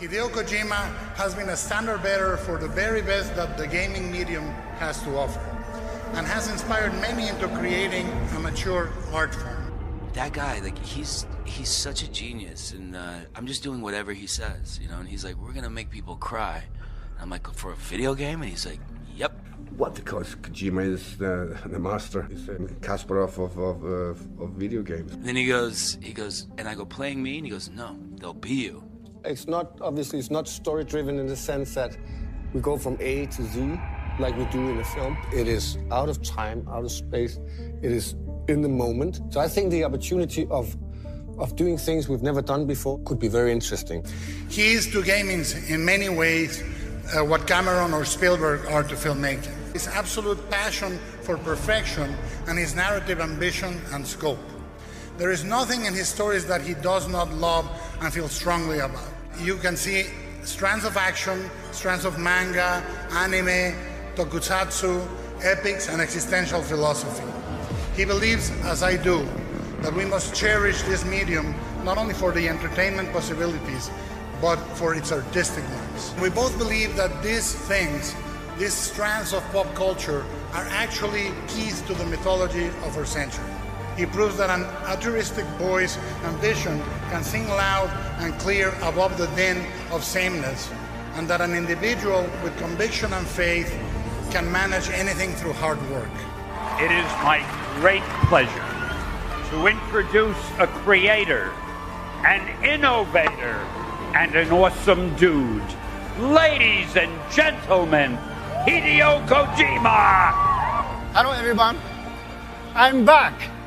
Hideo Kojima has been a standard bearer for the very best that the gaming medium has to offer and has inspired many into creating a mature art form. That guy, like he's he's such a genius, and uh, I'm just doing whatever he says, you know. And he's like, "We're gonna make people cry." And I'm like, "For a video game?" And he's like, "Yep." What? Because Kojima is the, the master. He's a Kasparov of of, uh, of video games. And then he goes, he goes, and I go, "Playing me?" And he goes, "No, they'll be you." It's not obviously it's not story driven in the sense that we go from A to Z like we do in a film. It is out of time, out of space. It is in the moment. So I think the opportunity of of doing things we've never done before could be very interesting. He is to gaming in many ways uh, what Cameron or Spielberg are to filmmaking. His absolute passion for perfection and his narrative ambition and scope. There is nothing in his stories that he does not love and feel strongly about. You can see strands of action, strands of manga, anime, tokusatsu, epics, and existential philosophy. He believes, as I do, that we must cherish this medium not only for the entertainment possibilities, but for its artistic ones. We both believe that these things, these strands of pop culture, are actually keys to the mythology of our century. He proves that an altruistic voice and vision can sing loud and clear above the din of sameness, and that an individual with conviction and faith can manage anything through hard work. It is my great pleasure to introduce a creator, an innovator, and an awesome dude. Ladies and gentlemen, Hideo Kojima! Hello everyone. I'm back.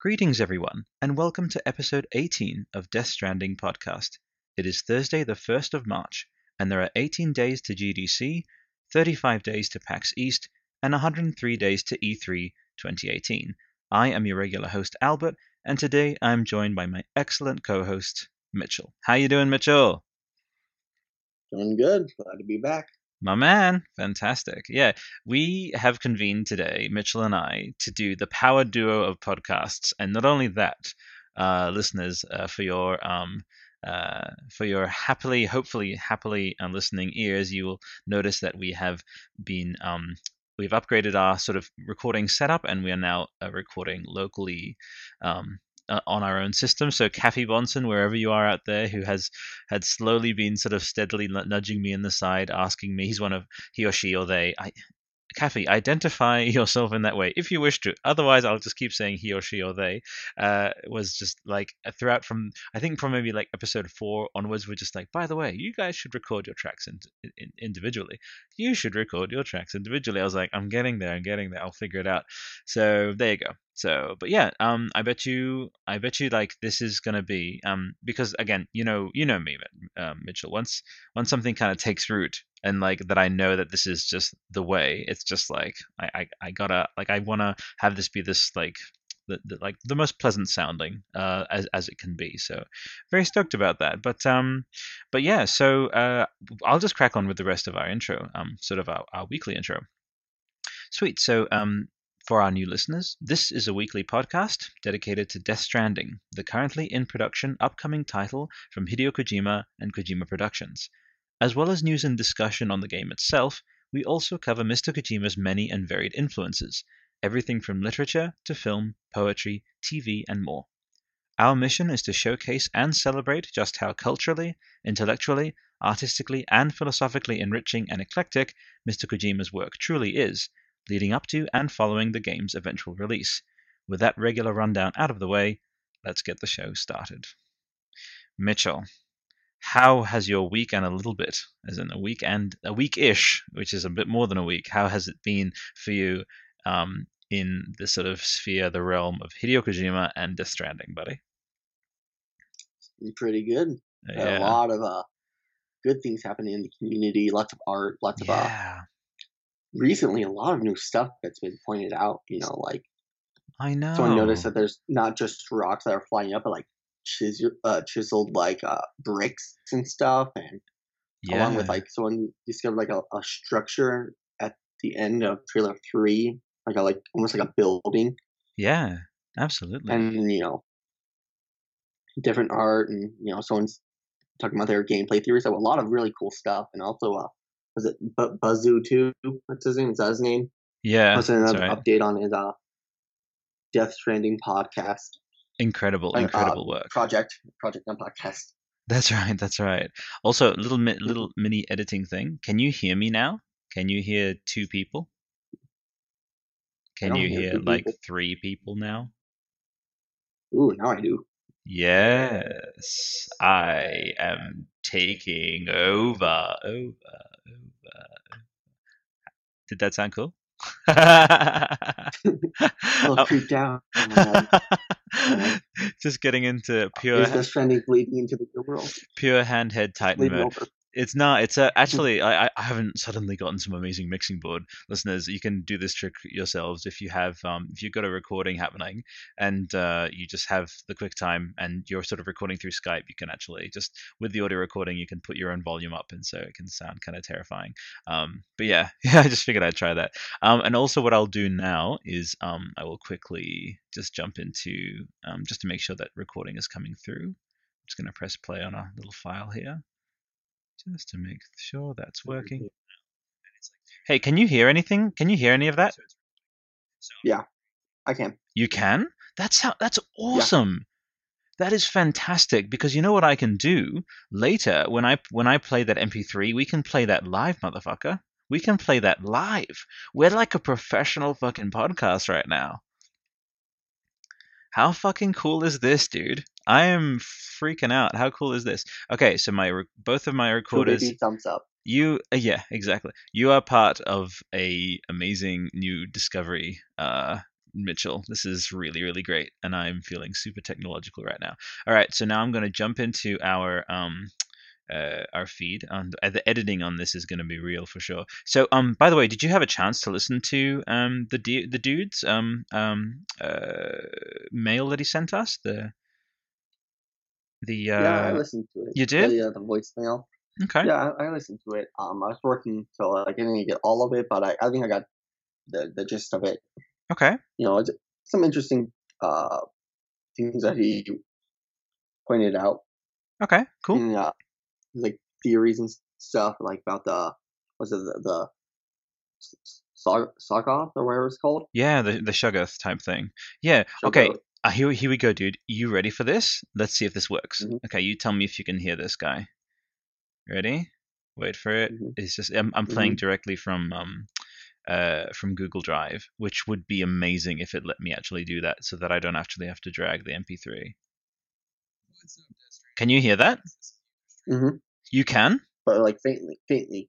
Greetings, everyone, and welcome to episode 18 of Death Stranding podcast. It is Thursday, the 1st of March, and there are 18 days to GDC, 35 days to PAX East, and 103 days to E3 2018. I am your regular host, Albert, and today I am joined by my excellent co-host, Mitchell. How you doing, Mitchell? Doing good. Glad to be back. My man, fantastic. Yeah, we have convened today, Mitchell and I, to do the power duo of podcasts, and not only that, uh, listeners, uh, for your um, uh, for your happily, hopefully, happily uh, listening ears, you will notice that we have been um, we've upgraded our sort of recording setup, and we are now uh, recording locally. Um, uh, on our own system. So Kathy Bonson, wherever you are out there, who has had slowly been sort of steadily nudging me in the side, asking me, he's one of he or she or they. I, Kathy, identify yourself in that way if you wish to. Otherwise, I'll just keep saying he or she or they. Uh, was just like throughout from I think from maybe like episode four onwards, we're just like, by the way, you guys should record your tracks in, in, individually. You should record your tracks individually. I was like, I'm getting there, I'm getting there. I'll figure it out. So there you go. So, but yeah, um, I bet you, I bet you, like this is gonna be, um, because again, you know, you know me, um, Mitchell. Once, once something kind of takes root, and like that, I know that this is just the way. It's just like I, I, I gotta, like, I wanna have this be this like the, the, like the most pleasant sounding uh, as as it can be. So very stoked about that. But um, but yeah. So uh, I'll just crack on with the rest of our intro. Um, sort of our, our weekly intro. Sweet. So um, for our new listeners, this is a weekly podcast dedicated to Death Stranding, the currently in production upcoming title from Hideo Kojima and Kojima Productions. As well as news and discussion on the game itself, we also cover Mr. Kojima's many and varied influences, everything from literature to film, poetry, TV, and more. Our mission is to showcase and celebrate just how culturally, intellectually, artistically, and philosophically enriching and eclectic Mr. Kojima's work truly is, leading up to and following the game's eventual release. With that regular rundown out of the way, let's get the show started. Mitchell, how has your week and a little bit, as in a week and a week ish, which is a bit more than a week, how has it been for you um, in the sort of sphere, the realm of Hideo Kojima and Death Stranding, buddy? Pretty good. Yeah. A lot of uh, good things happening in the community, lots of art, lots of uh, yeah. uh, recently a lot of new stuff that's been pointed out. You know, like I know. Someone noticed that there's not just rocks that are flying up, but like chisel, uh, chiseled like uh, bricks and stuff, and yeah. along with like someone discovered like a, a structure at the end of trailer three, like a like almost like a building. Yeah, absolutely. And you know, different art, and you know, someone's talking about their gameplay theories. So a lot of really cool stuff, and also uh, was it B- Buzzu too? What's his name? Is that his name? Yeah, Posted another right. update on his uh, Death Stranding podcast. Incredible, like, incredible uh, work. Project, project on podcast. That's right. That's right. Also, little little mini editing thing. Can you hear me now? Can you hear two people? Can you hear, hear like people. three people now? Ooh, now I do. Yes, I am taking over, over, over. Did that sound cool? I'll creep down. Oh Just getting into pure. Is this trending bleeding into the world? Pure hand head mode. Over it's not. It's a, actually I, I haven't suddenly gotten some amazing mixing board listeners. You can do this trick yourselves if you have um, if you've got a recording happening and uh, you just have the QuickTime and you're sort of recording through Skype. You can actually just with the audio recording you can put your own volume up and so it can sound kind of terrifying. Um, but yeah, yeah, I just figured I'd try that. Um, and also what I'll do now is um, I will quickly just jump into um, just to make sure that recording is coming through. I'm just going to press play on a little file here just to make sure that's working. Hey, can you hear anything? Can you hear any of that? Yeah, I can. You can? That's how. That's awesome. Yeah. That is fantastic because you know what I can do later when I when I play that MP3, we can play that live, motherfucker. We can play that live. We're like a professional fucking podcast right now. How fucking cool is this, dude? I am freaking out. How cool is this? Okay, so my re- both of my recorders. Cool thumbs up. You, uh, yeah, exactly. You are part of a amazing new discovery, uh, Mitchell. This is really, really great, and I'm feeling super technological right now. All right, so now I'm going to jump into our um, uh, our feed, and uh, the editing on this is going to be real for sure. So, um, by the way, did you have a chance to listen to um the the dudes um um uh mail that he sent us the the uh, yeah I listened to it. You did? Yeah, the voicemail. Okay. Yeah, I, I, listened to it. Um, I was working, so I didn't get all of it, but I, I think I got the the gist of it. Okay. You know, some interesting uh things that he pointed out. Okay. Cool. Yeah like theories and stuff like about the was it the, the Sagoth or whatever it's called? Yeah, the the Shoggoth type thing. Yeah. Okay. Uh, here here we go, dude. You ready for this? Let's see if this works. Mm-hmm. Okay, you tell me if you can hear this guy. Ready? Wait for it. Mm-hmm. It's just I'm, I'm playing mm-hmm. directly from um uh from Google Drive, which would be amazing if it let me actually do that, so that I don't actually have to drag the MP3. Can you hear that? Mm-hmm. You can, but like faintly, faintly.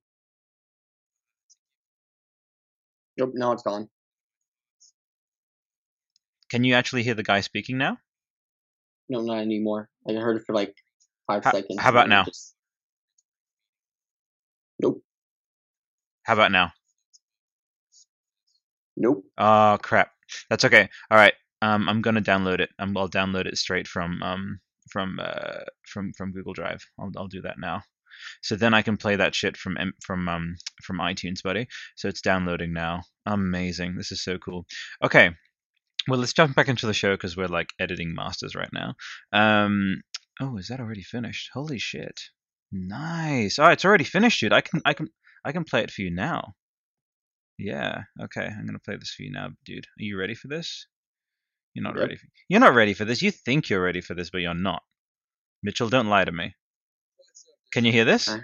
Nope, now it's gone. Can you actually hear the guy speaking now? No, not anymore. I heard it for like five how, seconds. How about now? Just... Nope. How about now? Nope. Oh crap. That's okay. All right. Um, I'm gonna download it. Um, I'll download it straight from um from uh, from from Google Drive. I'll I'll do that now. So then I can play that shit from from um from iTunes, buddy. So it's downloading now. Amazing. This is so cool. Okay. Well, let's jump back into the show because we're like editing masters right now. Um. Oh, is that already finished? Holy shit. Nice. Oh, it's already finished, dude. I can I can I can play it for you now. Yeah. Okay. I'm gonna play this for you now, dude. Are you ready for this? You're not yep. ready. For, you're not ready for this. You think you're ready for this, but you're not. Mitchell, don't lie to me. Can you hear this? Uh,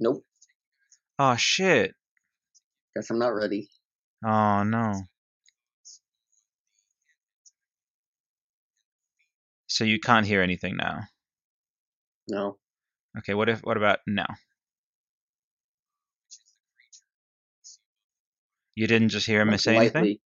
nope. Oh shit. Guess I'm not ready. Oh no. So you can't hear anything now. No. Okay. What if? What about now? You didn't just hear him say anything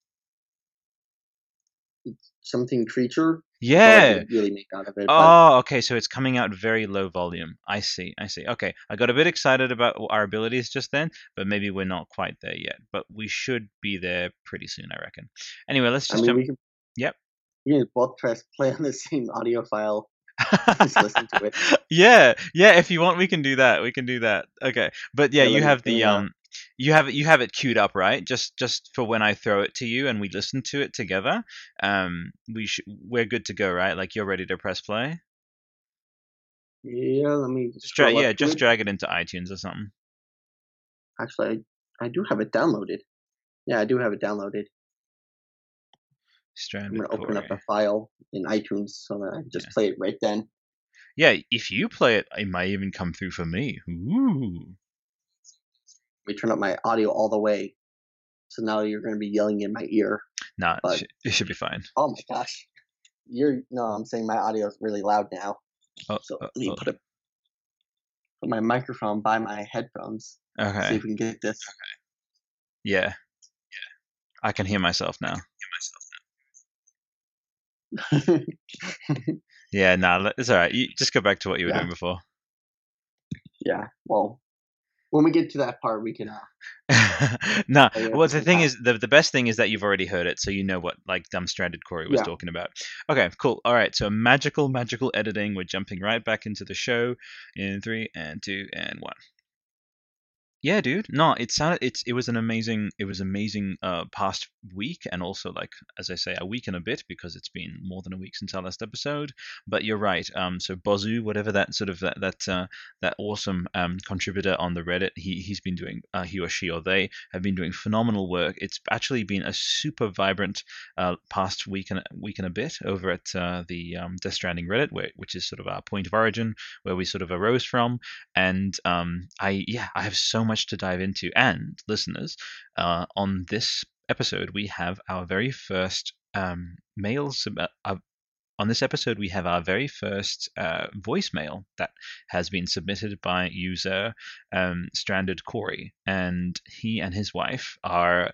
something creature. Yeah. Really make out of it. Oh, okay. So it's coming out very low volume. I see. I see. Okay. I got a bit excited about our abilities just then, but maybe we're not quite there yet. But we should be there pretty soon, I reckon. Anyway, let's just I mean, jump. Can, yep. You can both press play on the same audio file. just listen to it. Yeah, yeah. If you want, we can do that. We can do that. Okay, but yeah, yeah you have the um, you have it you have it queued up, right? Just just for when I throw it to you and we listen to it together. Um, we sh- we're good to go, right? Like you're ready to press play. Yeah, let me just drag. Yeah, just it. drag it into iTunes or something. Actually, I, I do have it downloaded. Yeah, I do have it downloaded. Stranded I'm gonna open up a file in iTunes so that I can just yeah. play it right then. Yeah, if you play it, it might even come through for me. Ooh. We turn up my audio all the way, so now you're going to be yelling in my ear. Nah, but, it should be fine. Oh my gosh, you're no, I'm saying my audio is really loud now. Oh, so uh, let me oh. put a put my microphone by my headphones. Okay. See if we can get this. Okay. Yeah. Yeah. I can hear myself now. Hear myself now. yeah, nah, it's all right. You just go back to what you were yeah. doing before. Yeah. Well, when we get to that part, we can. Uh, no, well, the thing is, the the best thing is that you've already heard it, so you know what like dumb stranded Corey was yeah. talking about. Okay, cool. All right, so magical, magical editing. We're jumping right back into the show in three and two and one. Yeah, dude. No, it sounded it's it was an amazing it was amazing uh past week and also like as I say a week and a bit because it's been more than a week since our last episode. But you're right. Um, so Bozu, whatever that sort of that that uh, that awesome um contributor on the Reddit, he he's been doing uh, he or she or they have been doing phenomenal work. It's actually been a super vibrant uh past week and week and a bit over at uh, the um, Death Stranding Reddit, where, which is sort of our point of origin where we sort of arose from. And um, I yeah I have so much much to dive into. And listeners, uh, on this episode, we have our very first um, mail. Uh, uh, on this episode, we have our very first uh, voicemail that has been submitted by user um, Stranded Corey, and he and his wife are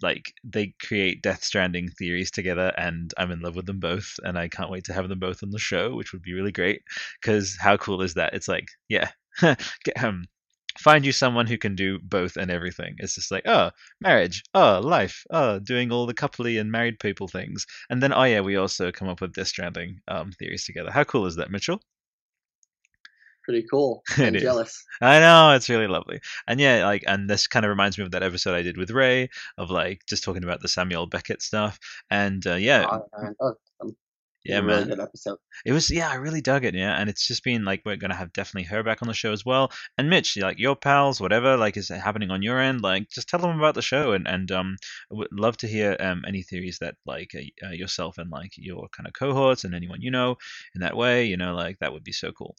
like they create Death Stranding theories together, and I'm in love with them both, and I can't wait to have them both on the show, which would be really great. Because how cool is that? It's like, yeah, um, find you someone who can do both and everything. It's just like, oh, marriage, oh, life, oh, doing all the coupley and married people things. And then, oh, yeah, we also come up with Death Stranding um, theories together. How cool is that, Mitchell? Pretty cool. I'm jealous. I know, it's really lovely. And yeah, like, and this kind of reminds me of that episode I did with Ray of like just talking about the Samuel Beckett stuff. And uh, yeah. Oh, yeah, man. Episode. It was, yeah, I really dug it, yeah, and it's just been like we're gonna have definitely her back on the show as well, and Mitch, like your pals, whatever, like is happening on your end, like just tell them about the show, and and um, would love to hear um any theories that like uh, yourself and like your kind of cohorts and anyone you know in that way, you know, like that would be so cool.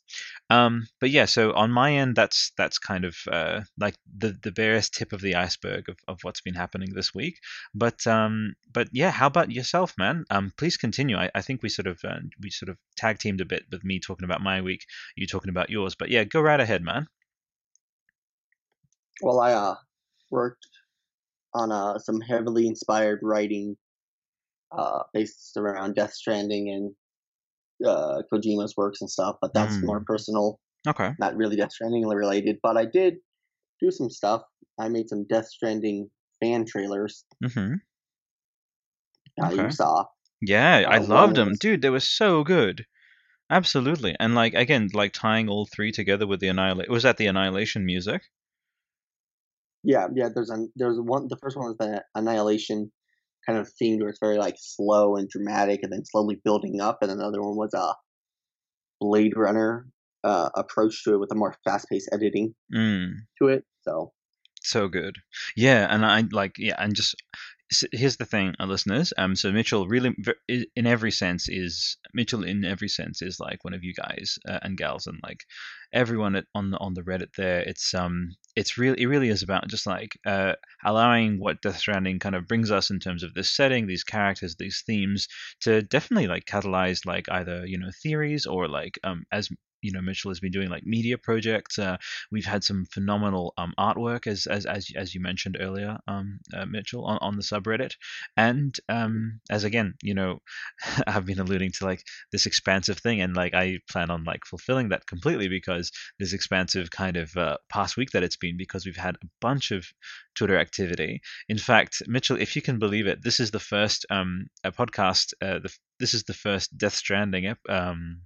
Um, but yeah, so on my end, that's that's kind of uh like the the barest tip of the iceberg of, of what's been happening this week, but um, but yeah, how about yourself, man? Um, please continue. I, I think we sort of uh, we sort of tag teamed a bit with me talking about my week, you talking about yours. But yeah, go right ahead, man. Well, I uh, worked on uh, some heavily inspired writing uh, based around Death Stranding and uh, Kojima's works and stuff, but that's mm. more personal. Okay. Not really Death Stranding related, but I did do some stuff. I made some Death Stranding fan trailers. Mm-hmm. Uh. You saw. Yeah, I loved them, dude. They were so good. Absolutely, and like again, like tying all three together with the annihilation. Was that the annihilation music? Yeah, yeah. There's a there's one. The first one was the annihilation kind of themed, where it's very like slow and dramatic, and then slowly building up. And another one was a Blade Runner uh, approach to it with a more fast paced editing mm. to it. So so good. Yeah, and I like yeah, and just here's the thing, uh, listeners. Um, so Mitchell really, in every sense, is Mitchell in every sense is like one of you guys uh, and gals, and like everyone on the on the Reddit there. It's um, it's really it really is about just like uh, allowing what Death Stranding kind of brings us in terms of this setting, these characters, these themes, to definitely like catalyze like either you know theories or like um, as you know Mitchell has been doing like media projects. Uh, we've had some phenomenal um, artwork as as as as you mentioned earlier, um, uh, Mitchell on, on the subreddit, and um, as again you know I've been alluding to like this expansive thing, and like I plan on like fulfilling that completely because this expansive kind of uh, past week that it's been because we've had a bunch of Twitter activity. In fact, Mitchell, if you can believe it, this is the first um, a podcast. Uh, the, this is the first Death Stranding um,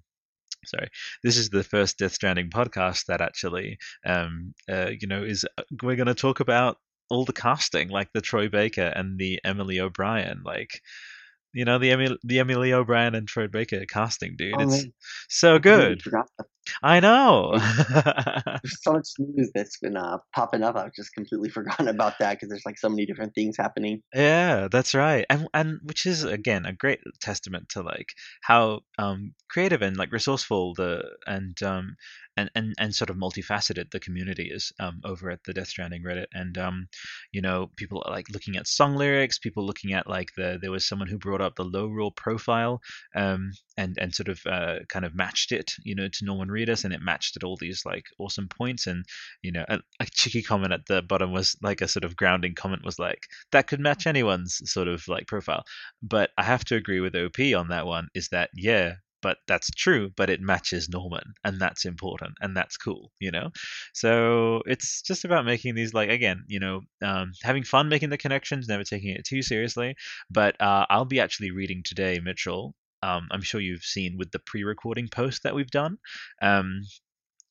sorry, this is the first Death Stranding podcast that actually, um, uh, you know, is uh, we're going to talk about all the casting, like the Troy Baker and the Emily O'Brien, like you know the Emily, the Emily O'Brien and Troy Baker casting, dude. Oh, it's man. so good. I know. there's so much news that's been uh, popping up. I've just completely forgotten about that because there's like so many different things happening. Yeah, that's right, and and which is again a great testament to like how um, creative and like resourceful the and um, and, and, and sort of multifaceted the community is um, over at the Death Stranding Reddit. And um, you know, people are like looking at song lyrics, people looking at like the there was someone who brought up the low roll profile um, and and sort of uh, kind of matched it, you know, to Norman Reedus, and it matched at all these like awesome points. And you know, a, a cheeky comment at the bottom was like a sort of grounding comment was like that could match anyone's sort of like profile. But I have to agree with OP on that one. Is that yeah, but that's true but it matches norman and that's important and that's cool you know so it's just about making these like again you know um, having fun making the connections never taking it too seriously but uh, i'll be actually reading today mitchell um, i'm sure you've seen with the pre-recording post that we've done um,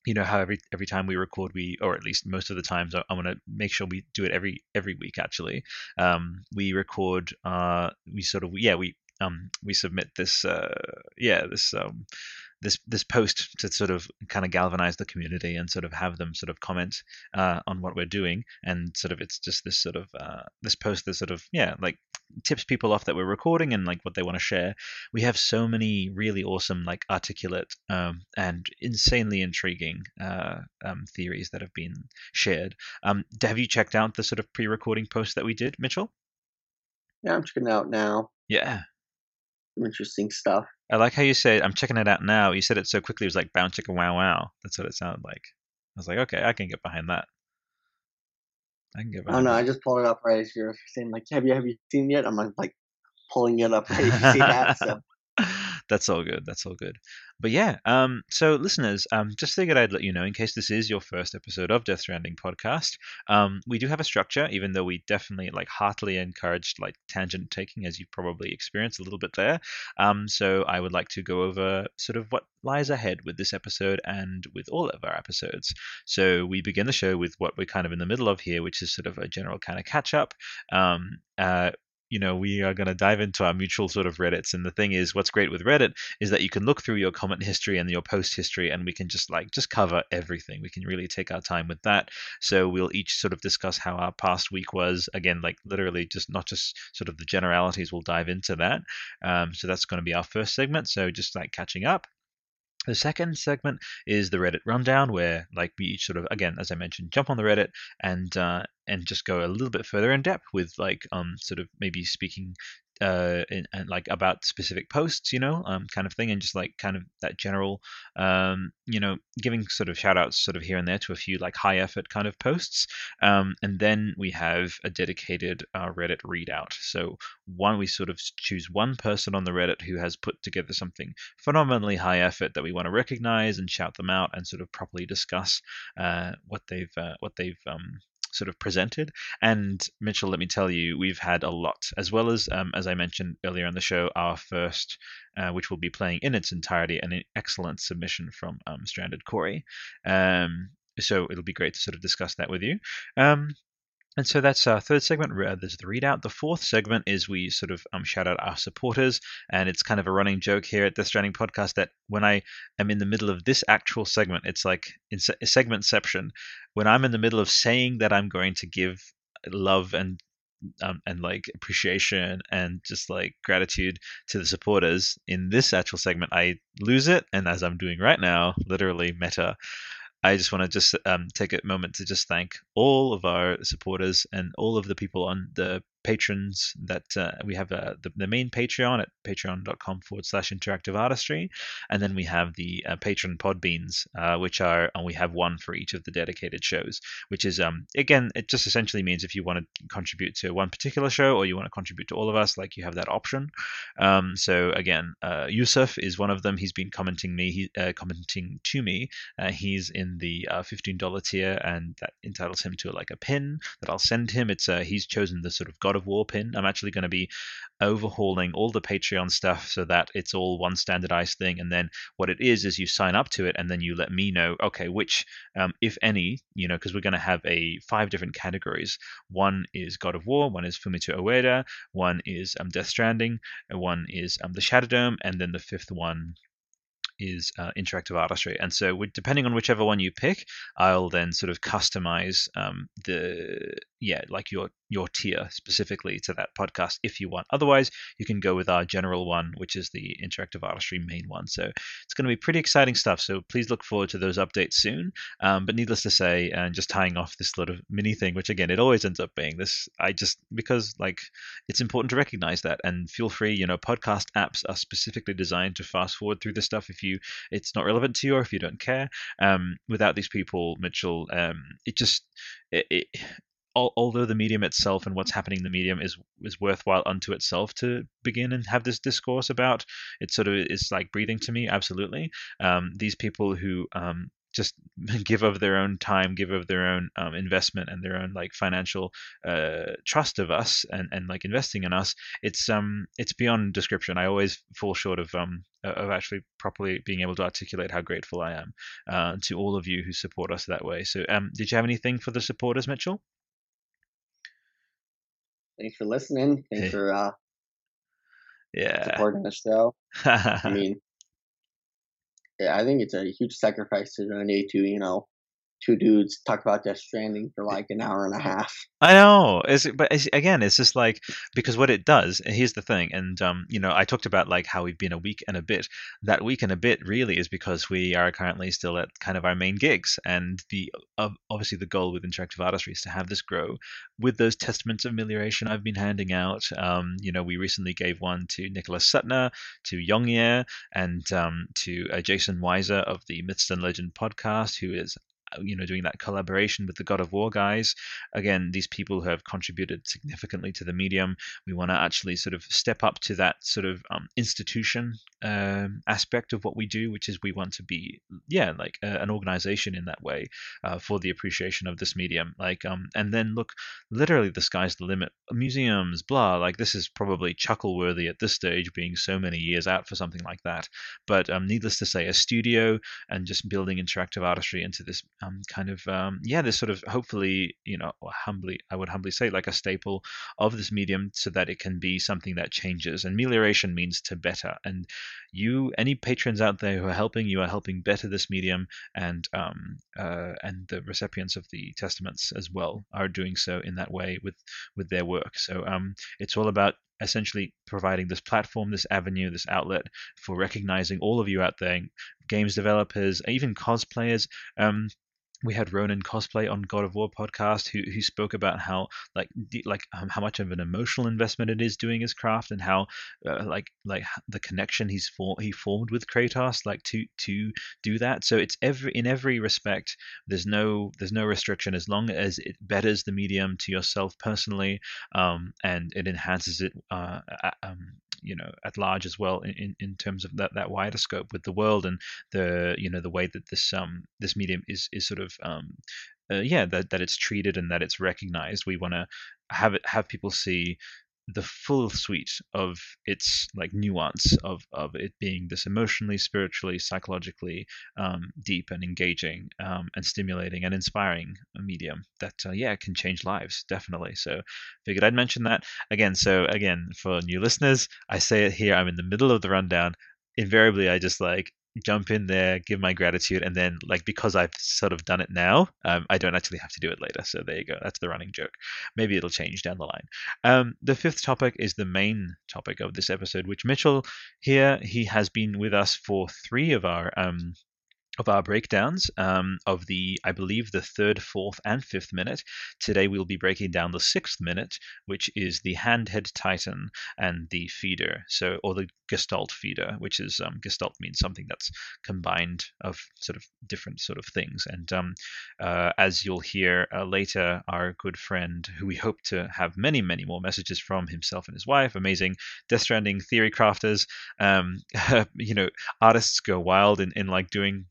you know how every every time we record we or at least most of the times i, I want to make sure we do it every every week actually. Um, we record uh, we sort of yeah we um, we submit this uh, yeah this um, this this post to sort of kind of galvanize the community and sort of have them sort of comment uh, on what we're doing. And sort of it's just this sort of uh, this post that sort of yeah like tips people off that we're recording and like what they want to share. We have so many really awesome like articulate um, and insanely intriguing uh, um, theories that have been shared. Um, have you checked out the sort of pre-recording post that we did mitchell? Yeah i'm checking out now. Yeah. Some interesting stuff. I like how you say I'm checking it out now. You said it so quickly. It was like bound chicken wow wow. That's what it sounded like. I was like, okay, I can get behind that. I can get oh, behind. Oh no, that. I just pulled it up right as you're saying like, have you have you seen yet? I'm like like pulling it up right to see that. So that's all good. That's all good. But yeah, um, so listeners, um, just figured I'd let you know in case this is your first episode of Death Stranding podcast. Um, we do have a structure, even though we definitely like heartily encouraged like tangent taking, as you've probably experienced a little bit there. Um, so I would like to go over sort of what lies ahead with this episode and with all of our episodes. So we begin the show with what we're kind of in the middle of here, which is sort of a general kind of catch up. Um, uh, you know, we are going to dive into our mutual sort of Reddits. And the thing is, what's great with Reddit is that you can look through your comment history and your post history, and we can just like just cover everything. We can really take our time with that. So we'll each sort of discuss how our past week was. Again, like literally, just not just sort of the generalities. We'll dive into that. Um, so that's going to be our first segment. So just like catching up. The second segment is the Reddit rundown, where like we each sort of again, as I mentioned, jump on the Reddit and uh, and just go a little bit further in depth with like um sort of maybe speaking uh, and, and, like about specific posts, you know, um, kind of thing, and just like kind of that general, um, you know, giving sort of shout outs sort of here and there to a few like high effort kind of posts. Um, and then we have a dedicated uh, Reddit readout. So one, we sort of choose one person on the Reddit who has put together something phenomenally high effort that we want to recognize and shout them out and sort of properly discuss uh, what they've uh, what they've um, sort of presented. And Mitchell, let me tell you, we've had a lot, as well as um, as I mentioned earlier in the show, our first, uh, which will be playing in its entirety, an excellent submission from um, Stranded Corey. Um, so it'll be great to sort of discuss that with you. Um, and so that's our third segment. There's the readout. The fourth segment is we sort of um, shout out our supporters, and it's kind of a running joke here at the Stranding podcast that when I am in the middle of this actual segment, it's like in se- segmentception. When I'm in the middle of saying that I'm going to give love and um, and like appreciation and just like gratitude to the supporters in this actual segment, I lose it, and as I'm doing right now, literally meta. I just want to just um, take a moment to just thank all of our supporters and all of the people on the patrons that uh, we have uh, the, the, main Patreon at patreon.com forward slash interactive artistry. And then we have the uh, patron podbeans, uh, which are, and we have one for each of the dedicated shows, which is, um, again, it just essentially means if you want to contribute to one particular show or you want to contribute to all of us, like you have that option. Um, so again, uh, Yusuf is one of them. He's been commenting me, he, uh, commenting to me. he's in the $15 tier and that entitles him to like a pin that I'll send him. It's, he's chosen the sort of God of War pin. I'm actually going to be overhauling all the Patreon stuff so that it's all one standardized thing. And then what it is is you sign up to it, and then you let me know, okay, which, um, if any, you know, because we're going to have a five different categories. One is God of War, one is Fumito Ueda, one is um, Death Stranding, one is um, the Shadow Dome, and then the fifth one is uh, interactive artistry. And so, depending on whichever one you pick, I'll then sort of customize um, the yeah, like your your tier specifically to that podcast if you want. Otherwise, you can go with our general one, which is the interactive artistry main one. So it's going to be pretty exciting stuff. So please look forward to those updates soon. Um, but needless to say, and just tying off this sort of mini thing, which again it always ends up being this. I just because like it's important to recognize that and feel free. You know, podcast apps are specifically designed to fast forward through this stuff if you it's not relevant to you or if you don't care. Um, without these people, Mitchell, um, it just it, it, although the medium itself and what's happening in the medium is is worthwhile unto itself to begin and have this discourse about, it sort of is like breathing to me. Absolutely, um, these people who um, just give of their own time, give of their own um, investment and their own like financial uh, trust of us and, and like investing in us. It's um it's beyond description. I always fall short of um of actually properly being able to articulate how grateful I am uh, to all of you who support us that way. So um, did you have anything for the supporters, Mitchell? Thanks for listening. Thanks for uh, yeah supporting the show. I mean, yeah, I think it's a huge sacrifice to donate to you know two dudes talk about Death Stranding for like an hour and a half. I know, it's, but it's, again, it's just like because what it does. Here's the thing, and um, you know, I talked about like how we've been a week and a bit. That week and a bit really is because we are currently still at kind of our main gigs, and the obviously the goal with interactive artistry is to have this grow with those testaments of amelioration I've been handing out. Um, you know, we recently gave one to Nicholas Suttner, to Yong Yea, and um, to uh, Jason Weiser of the Myths and Legend podcast, who is you know doing that collaboration with the god of war guys. Again these people who have contributed significantly to the medium we want to actually sort of step up to that sort of um, institution um, aspect of what we do which is we want to be yeah like uh, an organization in that way uh, for the appreciation of this medium like um and then look literally the sky's the limit museums blah like this is probably chuckle worthy at this stage being so many years out for something like that but um, needless to say a studio and just building interactive artistry into this um, kind of um, yeah, this sort of hopefully you know humbly I would humbly say like a staple of this medium so that it can be something that changes. And amelioration means to better. And you, any patrons out there who are helping, you are helping better this medium, and um, uh, and the recipients of the testaments as well are doing so in that way with with their work. So um, it's all about essentially providing this platform, this avenue, this outlet for recognizing all of you out there, games developers, even cosplayers. Um, we had Ronan cosplay on God of War podcast who who spoke about how like like um, how much of an emotional investment it is doing his craft and how uh, like like the connection he's for, he formed with Kratos like to to do that. So it's every in every respect there's no there's no restriction. As long as it betters the medium to yourself personally um, and it enhances it uh, um, you know at large as well in, in terms of that, that wider scope with the world and the you know the way that this um this medium is is sort of um uh, yeah that, that it's treated and that it's recognized. We want to have it have people see the full suite of its like nuance of of it being this emotionally, spiritually, psychologically um, deep and engaging um, and stimulating and inspiring medium that uh, yeah can change lives definitely. So figured I'd mention that again. So again for new listeners, I say it here. I'm in the middle of the rundown invariably I just like jump in there, give my gratitude, and then like because I've sort of done it now, um, I don't actually have to do it later. So there you go. That's the running joke. Maybe it'll change down the line. Um, the fifth topic is the main topic of this episode, which Mitchell here he has been with us for three of our um, of our breakdowns um, of the, I believe, the third, fourth, and fifth minute. Today we'll be breaking down the sixth minute, which is the handhead titan and the feeder, so or the gestalt feeder, which is um, gestalt means something that's combined of sort of different sort of things. And um, uh, as you'll hear uh, later, our good friend, who we hope to have many, many more messages from himself and his wife, amazing Death Stranding theory crafters, um, you know, artists go wild in, in like doing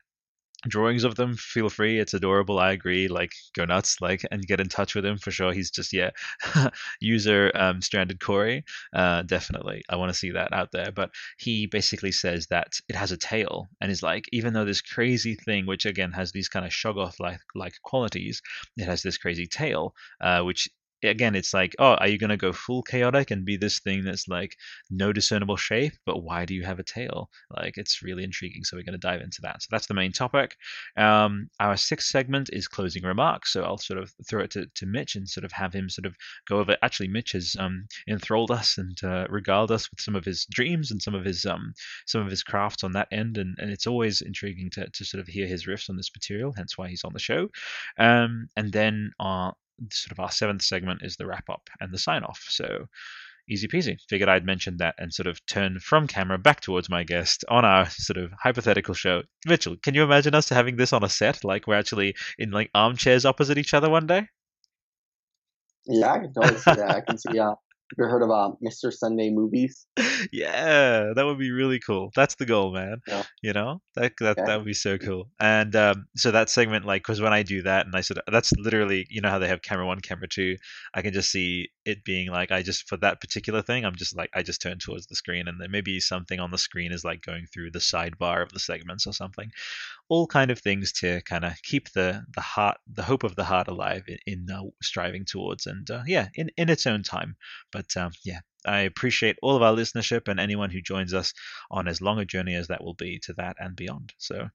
drawings of them feel free it's adorable i agree like go nuts like and get in touch with him for sure he's just yeah user um, stranded corey uh, definitely i want to see that out there but he basically says that it has a tail and is like even though this crazy thing which again has these kind of shoggoth like like qualities it has this crazy tail uh, which again, it's like, oh, are you going to go full chaotic and be this thing that's like no discernible shape? But why do you have a tail? Like, it's really intriguing. So we're going to dive into that. So that's the main topic. Um, our sixth segment is closing remarks. So I'll sort of throw it to, to Mitch and sort of have him sort of go over. Actually, Mitch has um, enthralled us and uh, regaled us with some of his dreams and some of his um, some of his crafts on that end. And, and it's always intriguing to, to sort of hear his riffs on this material. Hence why he's on the show. Um, and then uh, sort of our seventh segment is the wrap up and the sign off. So easy peasy. Figured I'd mention that and sort of turn from camera back towards my guest on our sort of hypothetical show. Mitchell, can you imagine us having this on a set? Like we're actually in like armchairs opposite each other one day? Yeah, I can totally see that. I can see uh, have you heard of uh, Mr. Sunday movies? Yeah, that would be really cool. That's the goal, man. Yeah. You know, that that, yeah. that would be so cool. And um, so that segment, like, because when I do that, and I said that's literally, you know, how they have camera one, camera two. I can just see it being like, I just for that particular thing, I'm just like, I just turn towards the screen, and then maybe something on the screen is like going through the sidebar of the segments or something. All kind of things to kind of keep the the heart, the hope of the heart alive in, in uh, striving towards, and uh, yeah, in in its own time. But um, yeah, I appreciate all of our listenership and anyone who joins us on as long a journey as that will be to that and beyond. So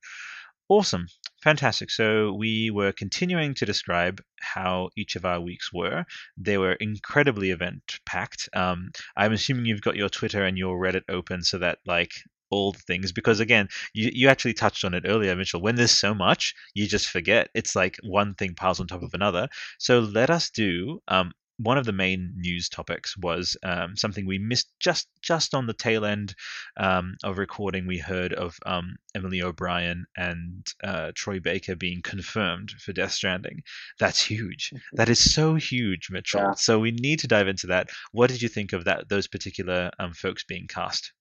awesome, fantastic. So we were continuing to describe how each of our weeks were. They were incredibly event packed. Um, I'm assuming you've got your Twitter and your Reddit open so that like all the things because again you, you actually touched on it earlier mitchell when there's so much you just forget it's like one thing piles on top of another so let us do um, one of the main news topics was um, something we missed just just on the tail end um, of recording. We heard of um, Emily O'Brien and uh, Troy Baker being confirmed for Death Stranding. That's huge. Mm-hmm. That is so huge, Mitchell. Yeah. So we need to dive into that. What did you think of that? Those particular um, folks being cast.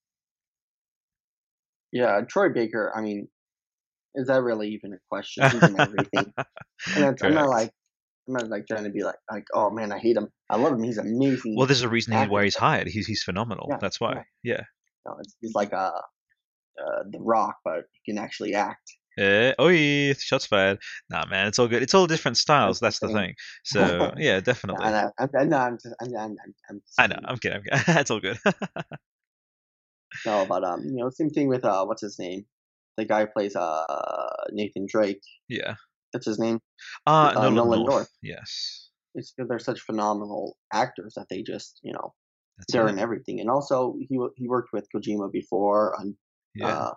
Yeah, Troy Baker. I mean, is that really even a question? He's in everything. and I'm not like I'm not like trying to be like like oh man I hate him. I love him. He's amazing. Well, there's a reason he's where he's hired. He's he's phenomenal. Yeah, That's why. Yeah. yeah. No, it's, he's like a uh, uh, the Rock, but he can actually act. Uh, oh, yeah. shots fired. Nah, man, it's all good. It's all different styles. That's, the thing. So yeah, definitely. I know. I'm, no, I'm, just, I'm, I'm, I'm I know. I'm kidding. I'm kidding. it's all good. No, but um, you know, same thing with uh, what's his name? The guy who plays uh Nathan Drake. Yeah that's his name. Uh, uh Nolan, Nolan North. North. Yes. It's they're such phenomenal actors that they just you know that's they're in everything. And also he he worked with Kojima before on yeah. Uh,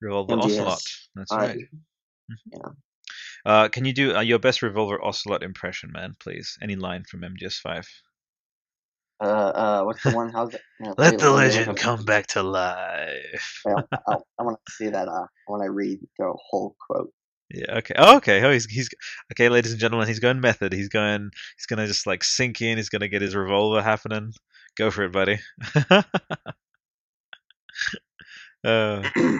Revolver MGS. Ocelot. That's right. Mm-hmm. Yeah. Uh, can you do uh, your best Revolver Ocelot impression, man? Please, any line from MGS5. Uh, uh, what's the one? How's it? Let the legend come back to life. I, I, I want to see that. Uh, when I read the whole quote. Yeah. Okay. Oh, okay. Oh, he's he's okay, ladies and gentlemen. He's going method. He's going. He's gonna just like sink in. He's gonna get his revolver happening. Go for it, buddy. uh,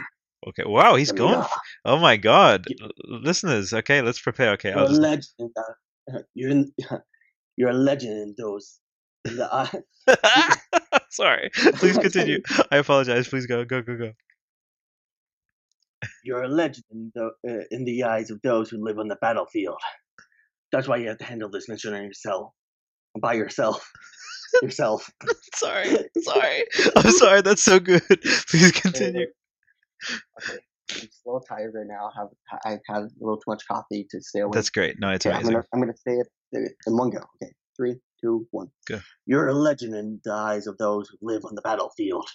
okay. Wow. He's going. Oh my God, listeners. Okay, let's prepare. Okay. You're a just... legend. Uh, you're in, you're a legend in those. In the, Sorry. Please continue. I apologize. Please go. Go. Go. Go. You're a legend in the, uh, in the eyes of those who live on the battlefield. That's why you have to handle this mission on yourself, by yourself, yourself. sorry, sorry, I'm sorry. That's so good. Please continue. Okay, I'm a little tired right now. I have I had a little too much coffee to stay awake. That's great. No, it's okay, amazing. I'm gonna, I'm gonna say it in one go. Okay, three, two, one. Go. You're a legend in the eyes of those who live on the battlefield.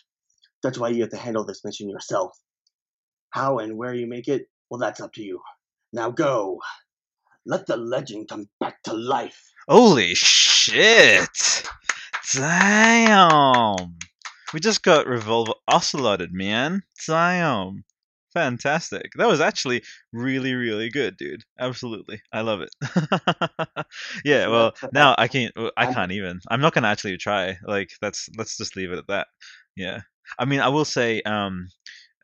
That's why you have to handle this mission yourself. How and where you make it, well, that's up to you. Now go. Let the legend come back to life. Holy shit! Damn! We just got Revolver Ocelotted, man. Damn. Fantastic. That was actually really, really good, dude. Absolutely. I love it. yeah, well, now I can't I can't even. I'm not gonna actually try. Like that's let's just leave it at that. Yeah. I mean I will say, um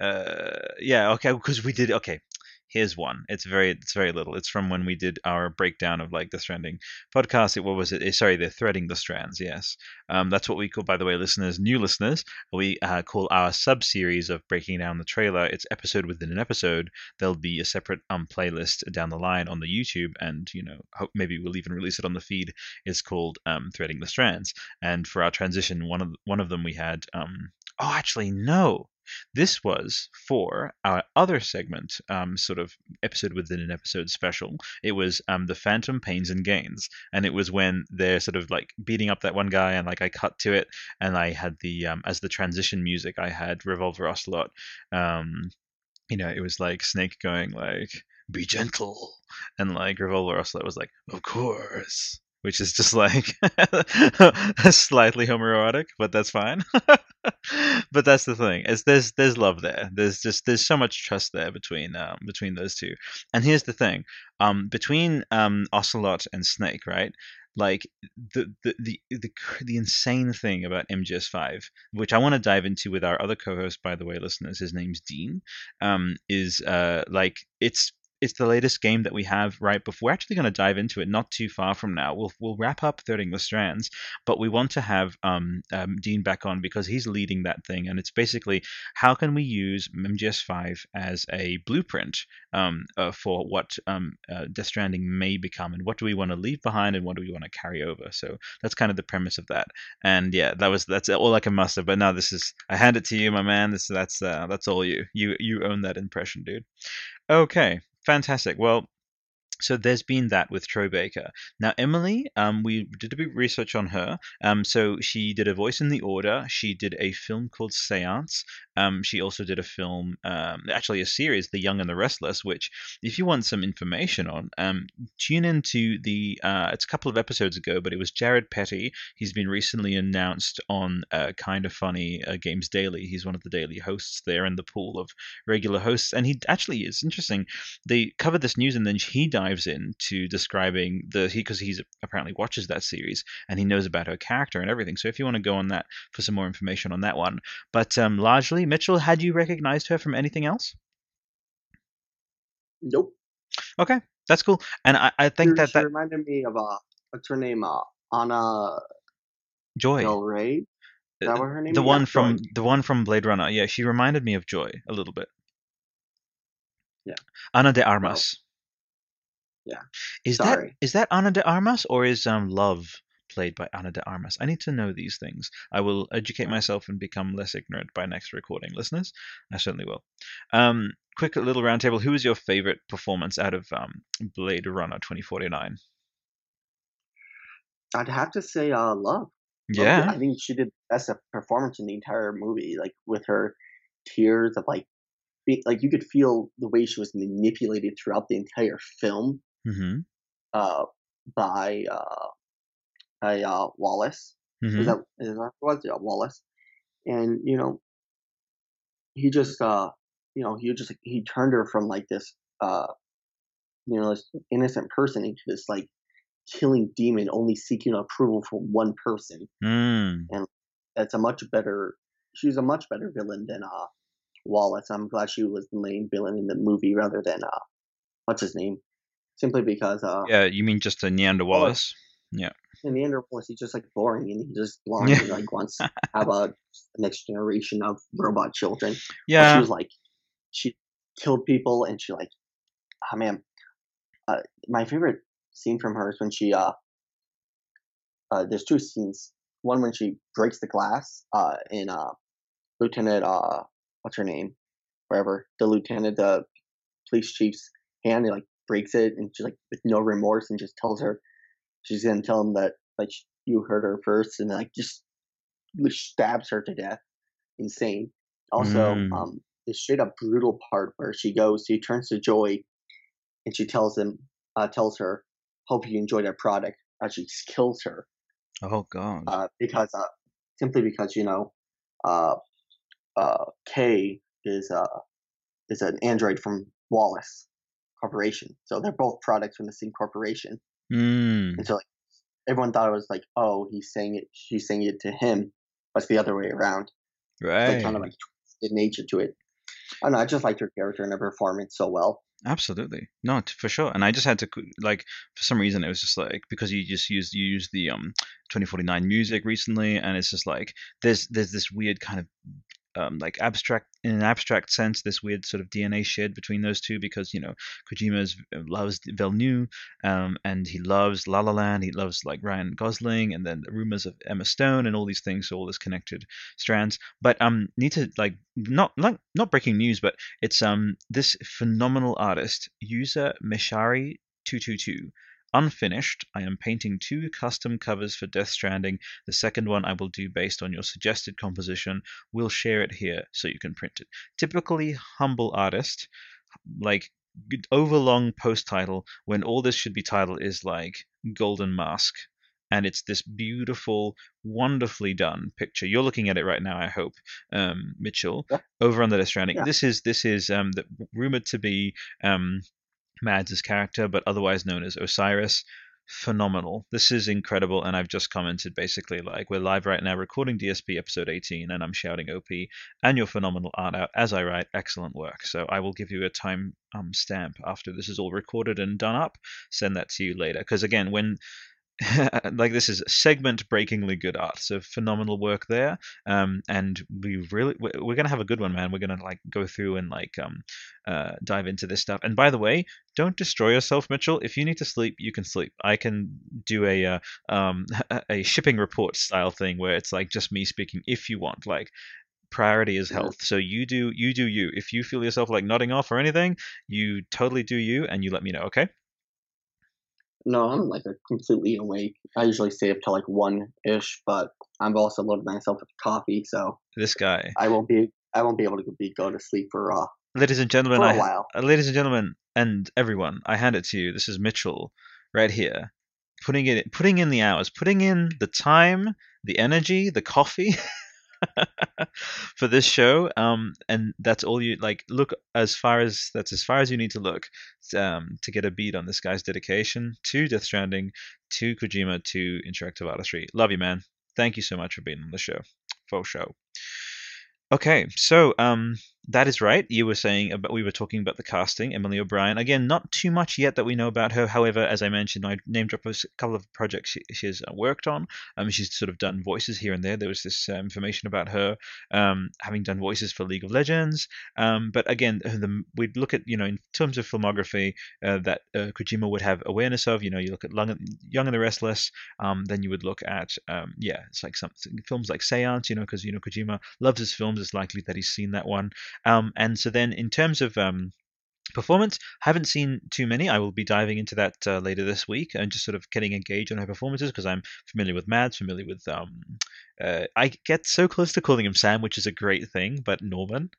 uh, yeah, okay, because we did. Okay, Here's one. It's very it's very little. It's from when we did our breakdown of like the Stranding podcast. It what was it? Eh, sorry, they're threading the strands. Yes, um, that's what we call, by the way, listeners, new listeners. We uh, call our sub series of breaking down the trailer. It's episode within an episode. There'll be a separate um playlist down the line on the YouTube, and you know hope maybe we'll even release it on the feed. It's called um, threading the strands. And for our transition, one of one of them we had um oh actually no this was for our other segment, um, sort of episode within an episode special. It was um, the Phantom Pains and Gains, and it was when they're sort of like beating up that one guy, and like I cut to it, and I had the um, as the transition music, I had Revolver Ocelot. Um, you know, it was like Snake going like, "Be gentle," and like Revolver Ocelot was like, "Of course." Which is just like slightly homoerotic, but that's fine. but that's the thing. Is there's there's love there. There's just there's so much trust there between um, between those two. And here's the thing. Um, between um, Ocelot and Snake, right? Like the, the the the the insane thing about MGS5, which I want to dive into with our other co-host, by the way, listeners. His name's Dean. Um, is uh like it's it's the latest game that we have right? Before we're actually going to dive into it not too far from now we'll, we'll wrap up threading the strands but we want to have um, um, dean back on because he's leading that thing and it's basically how can we use mgs5 as a blueprint um, uh, for what um, uh, death stranding may become and what do we want to leave behind and what do we want to carry over? So that's kind of the premise of that. And yeah that was that's all i can muster but now this is i hand it to you my man. This that's uh, that's all you you you own that impression dude. Okay fantastic. Well, so there's been that with Troy Baker. Now Emily, um, we did a bit of research on her. Um, so she did a voice in the Order. She did a film called Seance. Um, she also did a film, um, actually a series, The Young and the Restless, which, if you want some information on, um, tune into the. Uh, it's a couple of episodes ago, but it was Jared Petty. He's been recently announced on uh, Kind of Funny uh, Games Daily. He's one of the daily hosts there in the pool of regular hosts, and he actually is interesting. They covered this news, and then he dives into describing the he because he's apparently watches that series and he knows about her character and everything. So if you want to go on that for some more information on that one, but um, largely Mitchell, had you recognized her from anything else? Nope. Okay, that's cool. And I, I think she, that she that reminded me of uh, what's her name? Uh, Anna Joy. Del Rey. Is that what her name? The is? one Yeah, from Joy. the one from Blade Runner. Yeah, she reminded me of Joy a little bit. Yeah. Ana de Armas. Yeah. Is Sorry. that is that Ana de Armas or is um Love played by Ana de Armas? I need to know these things. I will educate myself and become less ignorant by next recording, listeners. I certainly will. Um, quick little roundtable. Who is your favorite performance out of um Blade Runner 2049? I'd have to say, uh, Love. Love, Yeah. I think she did the best performance in the entire movie. Like with her tears of like, be, like you could feel the way she was manipulated throughout the entire film. Mm-hmm. Uh, by uh, by uh Wallace. Mm-hmm. Is that is that was yeah, Wallace? And you know, he just uh, you know, he just he turned her from like this uh, you know, this innocent person into this like killing demon, only seeking approval from one person. Mm. That's a much better. She's a much better villain than uh Wallace. I'm glad she was the main villain in the movie rather than uh, what's his name? Simply because uh, Yeah, you mean just a Niander Wallace? Yeah. in the Ender Wallace, he's just like boring and he just blind Yeah. and like wants to have a next generation of robot children. But Yeah. she was like, she killed people and she like, oh man, uh, my favorite scene from her is when she uh, uh, there's two scenes. One when she breaks the glass uh in uh Lieutenant uh what's her name, wherever the lieutenant the police chief's hand, he like breaks it and she like with no remorse and just tells her she's gonna tell him that like you heard her first and like just stabs her to death. Insane. Also, Mm. um, the straight up brutal part where she goes, she turns to Joy, and she tells him, uh, tells her, "Hope you enjoyed our product." Uh, she kills her Oh God. uh, because uh, simply because you know, uh, uh, K is uh, is an android from Wallace Corporation, so they're both products from the same corporation. Mm. And so like everyone thought it was like, oh, he's saying it, she's saying it to him, but it's the other way around. Right. like kind of like twisted nature to it. I don't know. I just liked her character and her performance so well. Absolutely, not for sure. And I just had to like for some reason it was just like because you just used you used the um 2049 music recently, and it's just like there's there's this weird kind of um, like abstract in an abstract sense this weird sort of DNA shared between those two because you know Kojima uh, loves Villeneuve um, and he loves La La Land he loves like Ryan Gosling and then the rumors of Emma Stone and all these things so all this connected strands. But um need to like not like not breaking news but it's um this phenomenal artist user Meshari 222 Unfinished, I am painting two custom covers for Death Stranding. The second one I will do based on your suggested composition. We'll share it here so you can print it. Typically humble artist, like overlong post title when all this should be titled is like Golden Mask. And it's this beautiful, wonderfully done picture. You're looking at it right now, I hope, um, Mitchell, yeah. over on the Death Stranding. Yeah. This is this is um, the, rumored to be um, Mads' character, but otherwise known as Osiris. Phenomenal. This is incredible, and I've just commented basically like we're live right now recording DSP episode 18, and I'm shouting OP and your phenomenal art out as I write. Excellent work. So I will give you a time um, stamp after this is all recorded and done up. Send that to you later. Because again, when like this is segment breakingly good art so phenomenal work there. Um and we really we're gonna have a good one man. We're gonna like go through and like um uh dive into this stuff. And by the way don't destroy yourself mitchell. If you need to sleep you can sleep. I can do a uh, um a shipping report style thing where it's like just me speaking if you want. Like priority is health. So you do you do you. If you feel yourself like nodding off or anything you totally do you and you let me know okay no, I'm like a completely awake. I usually stay up till like one ish, but I'm also loaded myself with coffee, so this guy. I won't be. I won't be able to be go to sleep for uh. Ladies and gentlemen, I, while. Uh, ladies and gentlemen, and everyone, I hand it to you. This is Mitchell, right here, putting it, putting in the hours, putting in the time, the energy, the coffee. for this show. Um, and that's all you like. Look as far as that's as far as you need to look um, to get a beat on this guy's dedication to Death Stranding, to Kojima, to interactive artistry. Love you, man. Thank you so much for being on the show. Full show. Okay, so um, that is right. You were saying about we were talking about the casting, Emily O'Brien. Again, not too much yet that we know about her. However, as I mentioned, I name dropped a couple of projects she, she has uh, worked on. Um, she's sort of done voices here and there. There was this uh, information about her um, having done voices for League of Legends. Um, but again, the, we'd look at you know in terms of filmography uh, that uh, Kojima would have awareness of. You know, you look at Young and the Restless. Um, then you would look at um, yeah, it's like some films like Seance. You know, because you know Kojima loves his films. It's likely that he's seen that one. Um, and so then in terms of um, performance haven't seen too many i will be diving into that uh, later this week and just sort of getting engaged on her performances because i'm familiar with mads familiar with um, uh, I get so close to calling him Sam, which is a great thing. But Norman,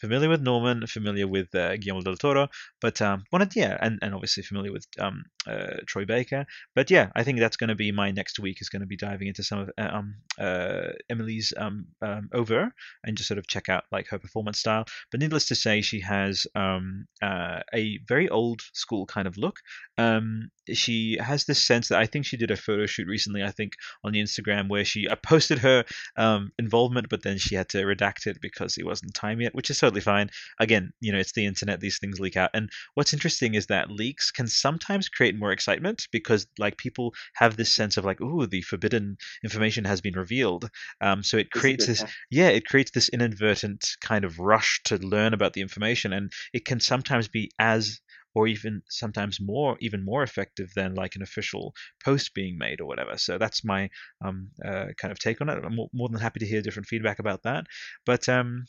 familiar with Norman, familiar with uh, Guillermo del Toro, but um, wanted yeah, and, and obviously familiar with um, uh, Troy Baker. But yeah, I think that's going to be my next week is going to be diving into some of uh, um, uh, Emily's um, um, over and just sort of check out like her performance style. But needless to say, she has um, uh, a very old school kind of look. Um, she has this sense that I think she did a photo shoot recently. I think on the Instagram where she I posted her um, involvement, but then she had to redact it because it wasn't time yet, which is totally fine. Again, you know, it's the internet; these things leak out. And what's interesting is that leaks can sometimes create more excitement because like people have this sense of like, ooh, the forbidden information has been revealed. Um, so it creates this, yeah, it creates this inadvertent kind of rush to learn about the information, and it can sometimes be as or even sometimes more even more effective than like an official post being made or whatever. So that's my um, uh, kind of take on it. I'm more than happy to hear different feedback about that. But um,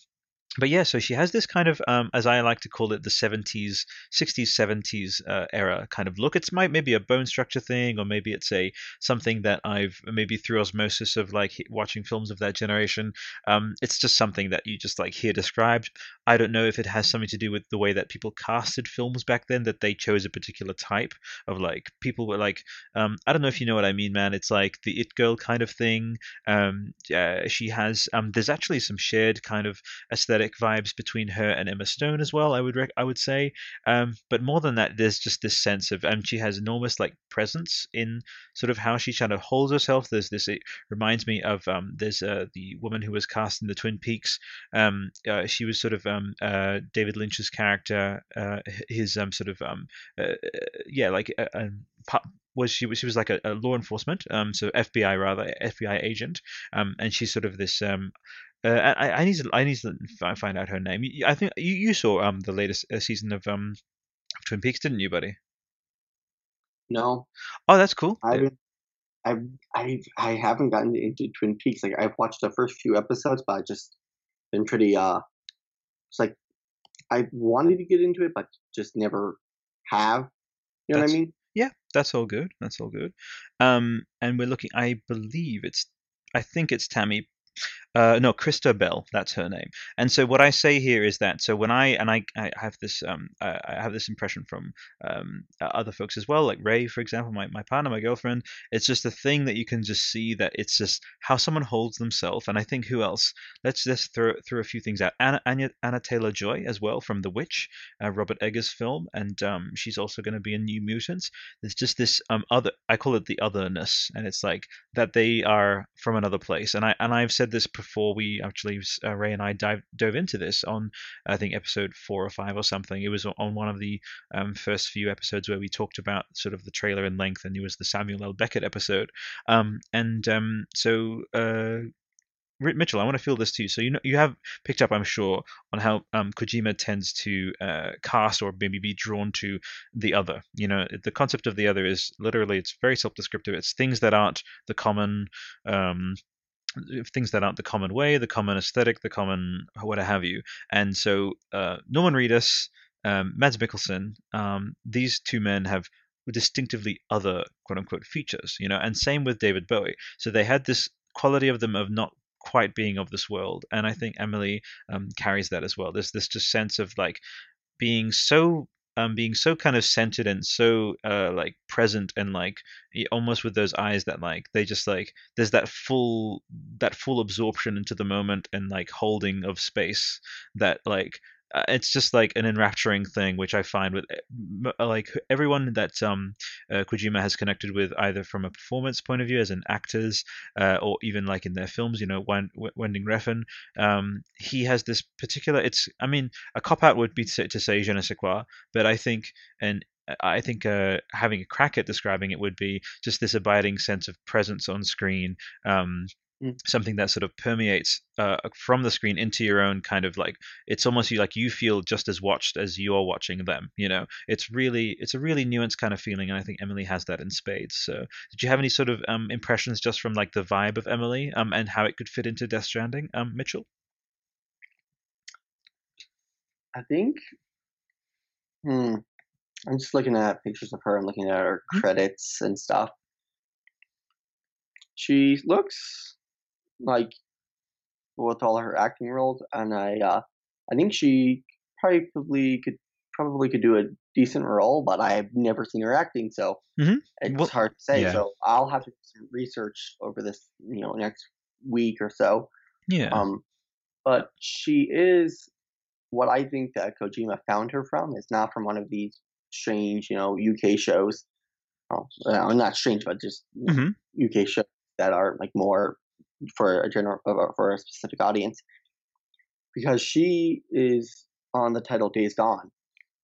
but yeah, so she has this kind of, um, as I like to call it, the 70s, 60s, 70s uh, era kind of look. It's might maybe a bone structure thing, or maybe it's a something that I've maybe through osmosis of like watching films of that generation. Um, it's just something that you just like hear described. I don't know if it has something to do with the way that people casted films back then, that they chose a particular type of like people were like, um, I don't know if you know what I mean, man. It's like the it girl kind of thing. Um, she has, um, there's actually some shared kind of aesthetic vibes between her and Emma Stone as well. I would rec- I would say, um, but more than that, there's just this sense of, and she has enormous like presence in sort of how she kind of holds herself. There's this. It reminds me of um, there's uh, the woman who was cast in the Twin Peaks. Um, uh, she was sort of um, uh, David Lynch's character. Uh, his um, sort of um, uh, yeah, like was she was she was like a, a law enforcement, um, so FBI rather, FBI agent, um, and she's sort of this um, uh, I, I need to I need to find out her name. I think you, you saw um the latest uh, season of um of Twin Peaks, didn't you, buddy? No. Oh, that's cool. I haven't. I I I haven't gotten into Twin Peaks. Like I've watched the first few episodes, but I just been pretty uh. It's like I wanted to get into it, but just never have. You know that's, what I mean? Yeah, that's all good. That's all good. Um, and we're looking. I believe it's. I think it's Tammy uh, no, Chrysta Bell, that's her name. And so what I say here is that so when I and I, I have this um, I have this impression from um, other folks as well, like Ray, for example, my, my partner, my girlfriend. It's just a thing that you can just see that it's just how someone holds themselves. And I think who else? Let's just throw throw a few things out. Anna Anya, Anna Taylor Joy as well from The Witch, uh, Robert Eggers film, and um, she's also going to be in New Mutants. There's just this um, other I call it the otherness, and it's like that they are from another place. And I and I've said this before we actually uh, Ray and I dive, dove into this on I think episode four or five or something. It was on one of the um, first few episodes where we talked about sort of the trailer in length, and it was the Samuel L. Beckett episode. Um, and um, so uh, Mitchell, I want to feel this too. So you know, you have picked up, I'm sure, on how um, Kojima tends to uh, cast or maybe be drawn to the other. You know, the concept of the other is literally it's very self-descriptive. It's things that aren't the common um, things that aren't the common way, the common aesthetic, the common what have you. And so uh, Norman Reedus, um, Mads Mikkelsen, um, these two men have distinctively other quote unquote features, you know, and same with David Bowie. So they had this quality of them of not quite being of this world, and I think Emily um, carries that as well. There's this just sense of like being so um, being so kind of centered and so uh, like present and like almost with those eyes that like they just like there's that full that full absorption into the moment and like holding of space that like it's just like an enrapturing thing, which I find with eh, uh, like everyone that um, uh, Kojima has connected with, either from a performance point of view as an actors, uh, or even like in their films. You know, Winding Refn, um, he has this particular. It's, I mean, a cop out would be to, to say je ne sais quoi, but I think and I think uh, having a crack at describing it would be just this abiding sense of presence on screen, um. Something that sort of permeates uh, from the screen into your own kind of like it's almost like you feel just as watched as you're watching them you know? It's really it's a really nuanced kind of feeling and i think emily has that in spades so. Did you have any sort of um, impressions just from like the vibe of emily um, and how it could fit into death stranding um, mitchell? I think hmm i'm just looking at pictures of her i'm looking at her credits and stuff. She looks like with all her acting roles, and I uh, I think she probably could probably could do a decent role, but I've never seen her acting, so mm-hmm. it's well, hard to say. Yeah. So I'll have to do some research over this, you know, next week or so. Yeah. Um, but she is what I think that Kojima found her from is not from one of these strange, you know, UK shows. Oh, uh, not strange, but just mm-hmm. UK shows that are like more for a general for a specific audience because she is on the title Days Gone.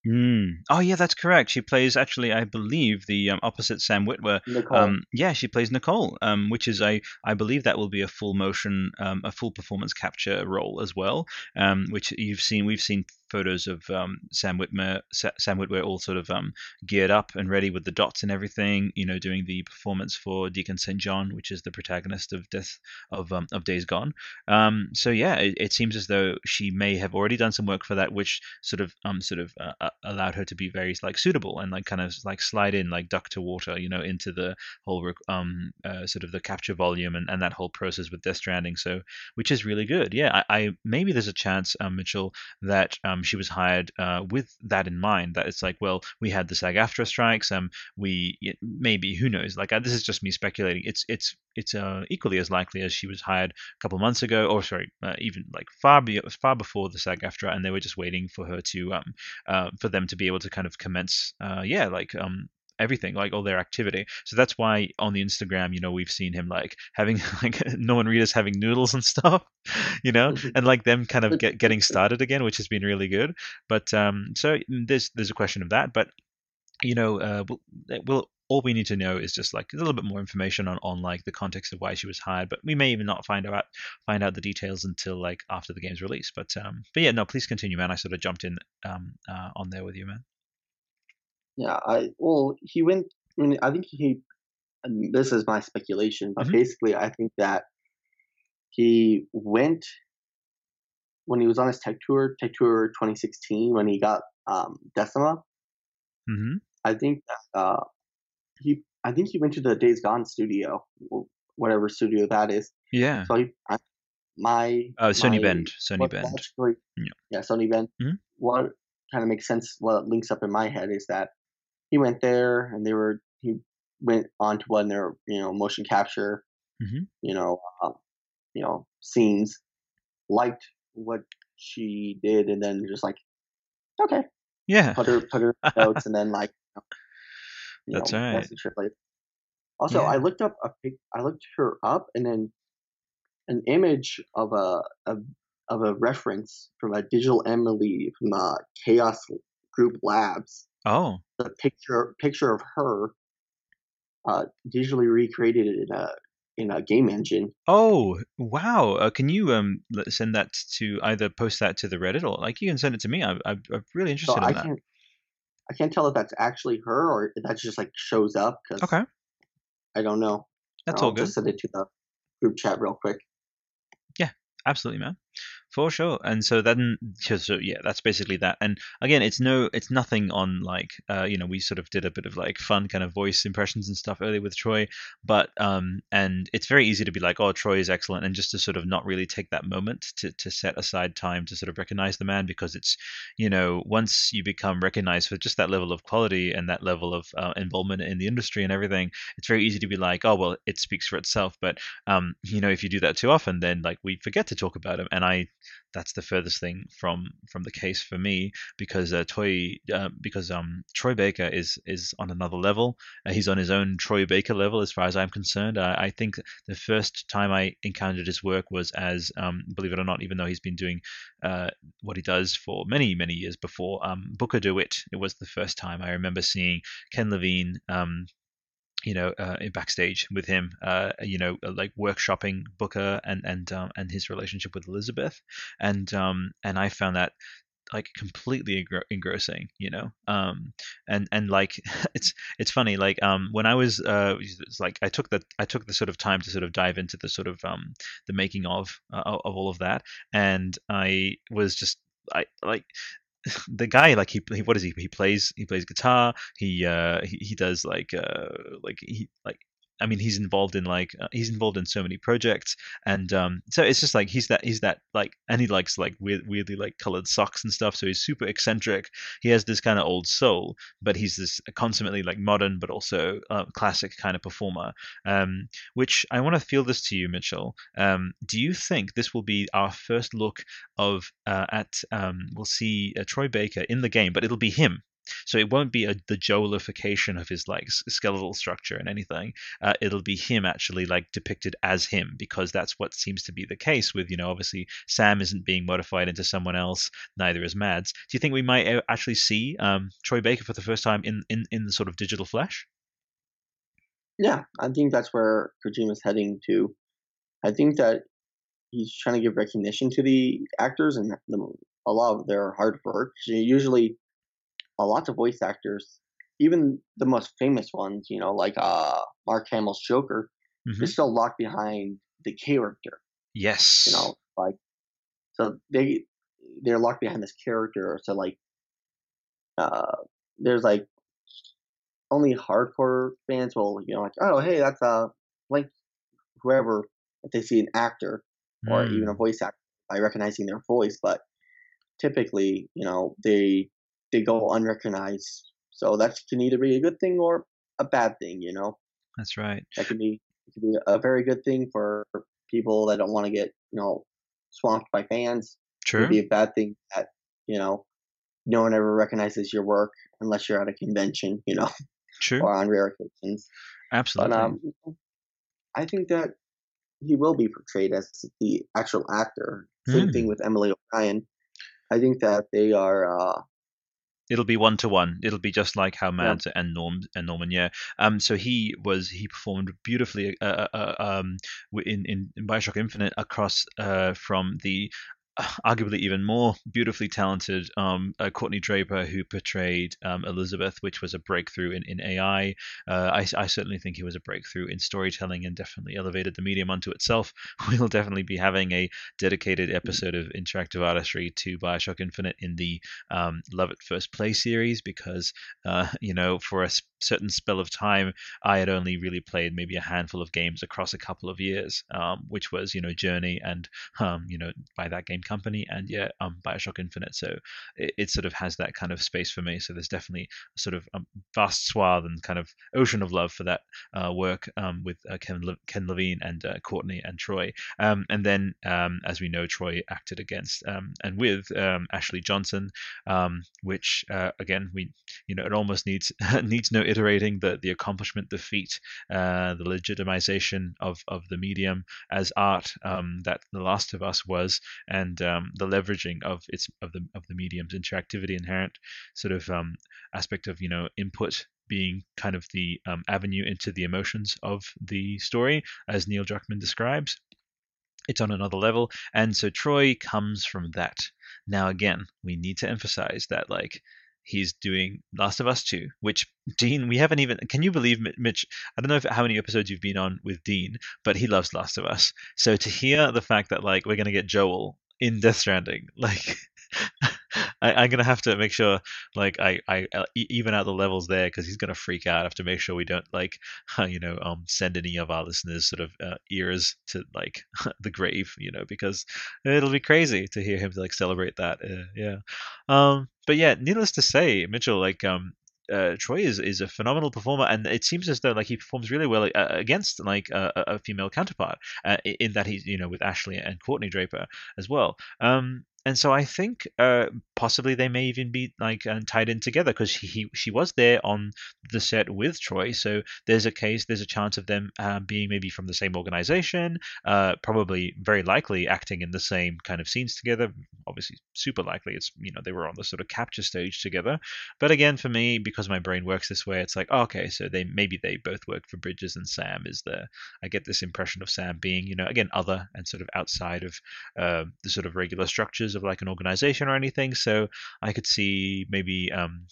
Mm. Oh yeah, that's correct. She plays actually, I believe, the um, opposite Sam Witwer. Um, yeah, she plays Nicole, um, which is I I believe that will be a full motion, um, a full performance capture role as well. Um, which you've seen, we've seen photos of um, Sam Whitmer, Sam Witwer all sort of um, geared up and ready with the dots and everything. You know, doing the performance for Deacon St. John, which is the protagonist of Death of um, of Days Gone. Um, so yeah, it, it, seems as though she may have already done some work for that, which sort of um, sort of uh, uh allowed her to be very like suitable and like kind of like slide in like duck to water, you know, into the whole um uh, sort of the capture volume and, and that whole process with Death Stranding. So which is really good. Yeah, I, I maybe there's a chance, um, Mitchell, that um, she was hired uh, with that in mind. That it's like, well, we had the SAG-AFTRA strikes. Um, we maybe who knows? Like uh, this is just me speculating. It's it's it's uh, equally as likely as she was hired a couple months ago, or sorry, uh, even like far be, far before the SAG-AFTRA, and they were just waiting for her to um uh, for them to be able to kind of commence uh, yeah like um everything, like all their activity. So that's why on the Instagram, you know, we've seen him like having like Norman Reedus having noodles and stuff, you know, mm-hmm. and like them kind of get, getting started again, which has been really good. But um, so mm, there's there's a question of that, but you know, uh, we'll, we'll all we need to know is just like a little bit more information on, on like the context of why she was hired but we may even not find out find out the details until like after the game's release but um but yeah no please continue man i sort of jumped in um uh, on there with you man yeah, I well, he went. I mean, I think he. this is my speculation, but mm-hmm. basically, I think that he went when he was on his tech tour, tech tour 2016, when he got um, Decima. Mm-hmm. I think uh, he. I think he went to the Days Gone studio, whatever studio that is. Yeah. So he, I, my. Oh, Sony my, Bend. Sony Bend. Yeah. yeah, Sony Bend. Mm-hmm. What kind of makes sense? What links up in my head is that he went there and they were he went on to one their you know motion capture mm-hmm. you know uh, you know scenes liked what she did and then just like okay. Yeah. Put her put her notes and then like you that's know, right. also yeah. i looked up a pic i looked her up and then an image of a, a of a reference from a digital emily from uh, chaos group labs Oh, the picture picture of her uh, digitally recreated in a in a game engine. Oh, wow! Uh, can you um send that to either post that to the Reddit or like you can send it to me? I, I, I'm really interested so in I that. Can't, I can't tell if that's actually her or if that just like shows up. Cause okay. I don't know. That's I'll all good. Just send it to the group chat real quick. Yeah, absolutely, man for sure. And so then so yeah that's basically that. And again it's no it's nothing on like uh, you know we sort of did a bit of like fun kind of voice impressions and stuff earlier with troy. But um and it's very easy to be like oh troy is excellent and just to sort of not really take that moment to, to set aside time to sort of recognize the man because it's you know once you become recognized for just that level of quality and that level of uh, involvement in the industry and everything it's very easy to be like oh well it speaks for itself. But um you know if you do that too often then like we forget to talk about him. And i that's the furthest thing from from the case for me because uh, Toy uh, because um Troy Baker is is on another level. Uh, he's on his own Troy Baker level as far as I'm concerned. I think the first time I encountered his work was as um, believe it or not, even though he's been doing uh, what he does for many many years before um, Booker DeWitt. It was the first time I remember seeing Ken Levine um, you know, uh, backstage with him, uh, you know, uh, like workshopping Booker and and um, and his relationship with Elizabeth, and um, and I found that like completely engrossing you know? Um and and like it's it's funny like um when i was uh it's like i took that i took the sort of time to sort of dive into the sort of um the making of uh, of all of that. And i was just I like the guy like he, he what is he? He plays he plays guitar. He uh he, he does like uh like he like I mean, he's involved in like uh, he's involved in so many projects, and um, so it's just like he's that he's that like, and he likes like weird, weirdly like colored socks and stuff. So he's super eccentric. He has this kind of old soul, but he's this consummately like modern, but also uh, classic kind of performer. Um, which I want to feel this to you, Mitchell. Um, do you think this will be our first look of uh, at um, we'll see uh, Troy Baker in the game, but it'll be him so it won't be a, the Joelification of his like skeletal structure and anything. Uh, it'll be him actually like depicted as him because that's what seems to be the case with you know obviously Sam isn't being modified into someone else, neither is Mads. Do you think we might uh, actually see um, Troy Baker for the first time in, in in the sort of digital flesh? Yeah, I think that's where Kojima's heading to. I think that he's trying to give recognition to the actors and the, a lot of their hard work. Usually, a lot of voice actors, even the most famous ones, you know, like uh, Mark Hamill's Joker, mm-hmm. they're still locked behind the character. Yes. You know, like so they they're locked behind this character. So like, uh, there's like only hardcore fans will you know like oh hey that's a like whoever if they see an actor or even a mm. voice actor by recognizing their voice, but typically, you know, they they go unrecognized. So that can either be a good thing or a bad thing, you know. That's right. That can be can be a very good thing for people that don't want to get you know swamped by fans. True. It be a bad thing that you know no one ever recognizes your work unless you're at a convention, you know, True. or on rare occasions. Absolutely. But um, I think that he will be portrayed as the actual actor. Same Mm. thing with Emily O'Brien. I think that they are. Uh, It'll be one to one. It'll be just like how Mads and Norm and Norman, yeah. Um, so he was he performed beautifully, uh, uh, um, in in, in Bioshock Infinite across uh from the arguably even more beautifully talented um, uh, Courtney Draper, who portrayed um, Elizabeth, which was a breakthrough in, in AI. Uh, I, I, certainly think it was a breakthrough in storytelling and definitely elevated the medium unto itself. We'll definitely be having a dedicated episode of interactive artistry to Bioshock Infinite in the um, Love at First Play series because, uh, you know, for a certain spell of time, I had only really played maybe a handful of games across a couple of years, um, which was, you know, Journey and, um, you know, by that game company and yeah um bioshock infinite. So it, it, sort of has that kind of space for me. So there's definitely sort of a vast swath and kind of ocean of love for that uh, work um, with uh, ken, Le- ken levine and uh, courtney and troy. Um, and then um, as we know troy acted against um, and with um, ashley johnson um, which uh, again we you know it almost needs needs no iterating. The the accomplishment the feat uh, the legitimization of of the medium as art that the last of us was and and um, the leveraging of its of the of the medium's interactivity inherent sort of um, aspect of you know input being kind of the um, avenue into the emotions of the story as neil druckmann describes it's on another level and so troy comes from that now again we need to emphasize that like he's doing Last of Us 2, which Dean, we haven't even. Can you believe, Mitch? I don't know if, how many episodes you've been on with Dean, but he loves Last of Us. So to hear the fact that like we're gonna get Joel in Death Stranding. Like, I, am gonna have to make sure, like, I I uh, even out the levels there because he's gonna freak out. I have to make sure we don't like, you know, um, send any of our listeners sort of uh, ears to like the grave, you know, because it'll be crazy to hear him like celebrate that. Uh, yeah, um, but yeah, needless to say, Mitchell, like, um, uh, Troy is, is a phenomenal performer, and it seems as though like he performs really well uh, against like a, a female counterpart uh, in that he's you know with Ashley and Courtney Draper as well. Um, and so I think uh, possibly they may even be like uh, tied in together because he she was there on the set with Troy. So there's a case, there's a chance of them uh, being maybe from the same organization, uh, probably very likely acting in the same kind of scenes together. Obviously, super likely it's you know they were on the sort of capture stage together. But again, for me, because my brain works this way, it's like oh, okay, so they maybe they both worked for Bridges and Sam is the I get this impression of Sam being you know again other and sort of outside of uh, the sort of regular structures of like an organization or anything. So I could see maybe um,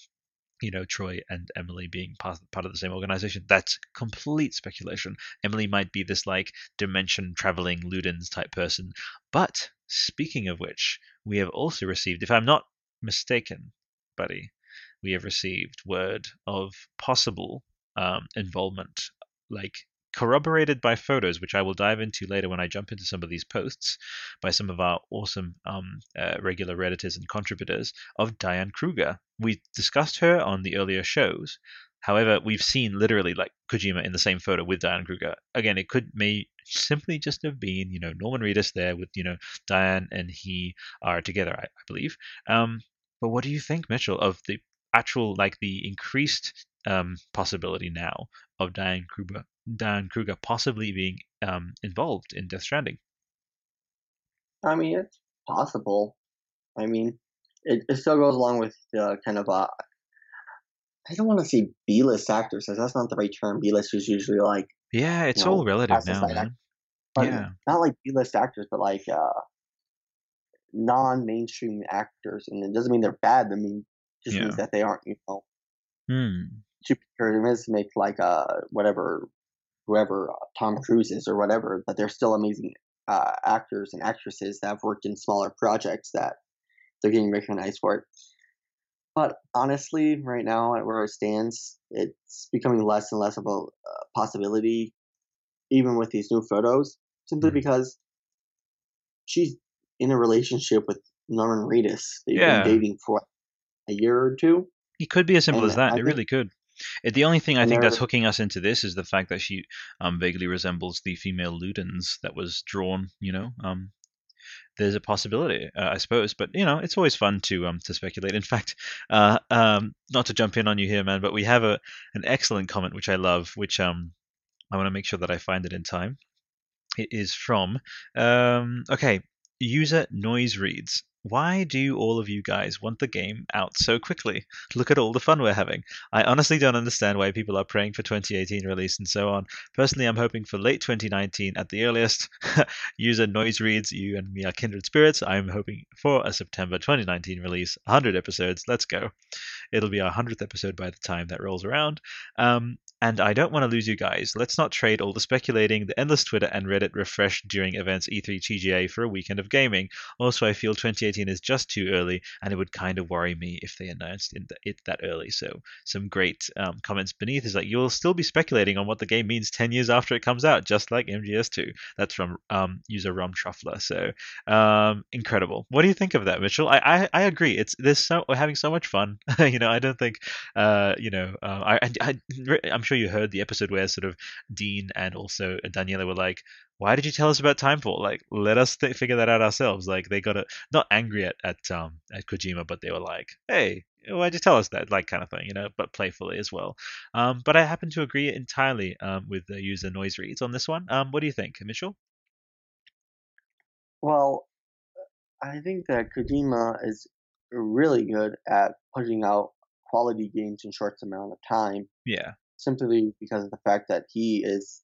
you know Troy and Emily being part, part of the same organization. That's complete speculation. Emily might be this like dimension traveling Ludens type person. But speaking of which, we have also received, if I'm not mistaken, buddy, we have received word of possible um, involvement, like corroborated by photos, which I will dive into later when I jump into some of these posts by some of our awesome um, uh, regular Redditors and contributors of Diane Kruger. We discussed her on the earlier shows. However, we've seen literally like Kojima in the same photo with Diane Kruger. Again, it could may simply just have been, you know, Norman Reedus there with, you know, Diane and he are together, I, I believe. Um, but what do you think, Mitchell, of the actual, like the increased um, possibility now of Diane Kruger Diane Kruger possibly being um, involved in Death Stranding? I mean, it's possible. I mean, it, it still goes along with the kind of uh, I don't want to say B-list actors, because that's not the right term. B-list is usually like yeah, it's you know, all relative now, man. yeah, not like B-list actors, but like uh, non-mainstream actors, and it doesn't mean they're bad. I mean, just yeah. means that they aren't, you know, hmm. Super to make like uh whatever whoever uh, Tom Cruise is or whatever, but they're still amazing uh, actors and actresses that have worked in smaller projects that they're getting recognized for it. But honestly, right now, at where it stands, it's becoming less and less of a uh, possibility, even with these new photos, simply mm-hmm. because she's in a relationship with Norman Reedus. They've Yeah. been dating for a year or two. It could be as simple And as that. I It really could. It, the only thing I think that's hooking us into this is the fact that she um, vaguely resembles the female Ludens that was drawn. You know, um, there's a possibility, uh, I suppose. But you know, it's always fun to um, to speculate. In fact, uh, um, not to jump in on you here, man, but we have a an excellent comment which I love, which um, I want to make sure that I find it in time. It is from um, okay user noise reads. Why do all of you guys want the game out so quickly? Look at all the fun we're having. I honestly don't understand why people are praying for 2018 release and so on. Personally, I'm hoping for late 2019 at the earliest. User noise reads, you and me are kindred spirits. I'm hoping for a September 2019 release. 100 episodes. Let's go. It'll be our 100th episode by the time that rolls around. Um, and I don't want to lose you guys. Let's not trade all the speculating, the endless Twitter and Reddit refresh during events E3 TGA for a weekend of gaming. Also, I feel 2018 is just too early, and it would kind of worry me if they announced it that early. So, some great um, comments beneath is like, you'll still be speculating on what the game means 10 years after it comes out, just like MGS2. That's from um, user Rom Truffler. So, um, incredible. What do you think of that, Mitchell? I, I, I agree. It's there's so we're having so much fun. you know, I don't think, uh, you know, uh, I, I, I'm sure you heard the episode where sort of Dean and also Daniela were like, why did you tell us about Timefall? Like, let us th- figure that out ourselves. Like, they got a, not angry at at um at Kojima, but they were like, hey, why'd you tell us that? Like, kind of thing, you know, but playfully as well. Um, but I happen to agree entirely um with the user noise reads on this one. Um, what do you think, Mitchell? Well, I think that Kojima is really good at putting out quality games in short amount of time, Yeah. Simply because of the fact that he is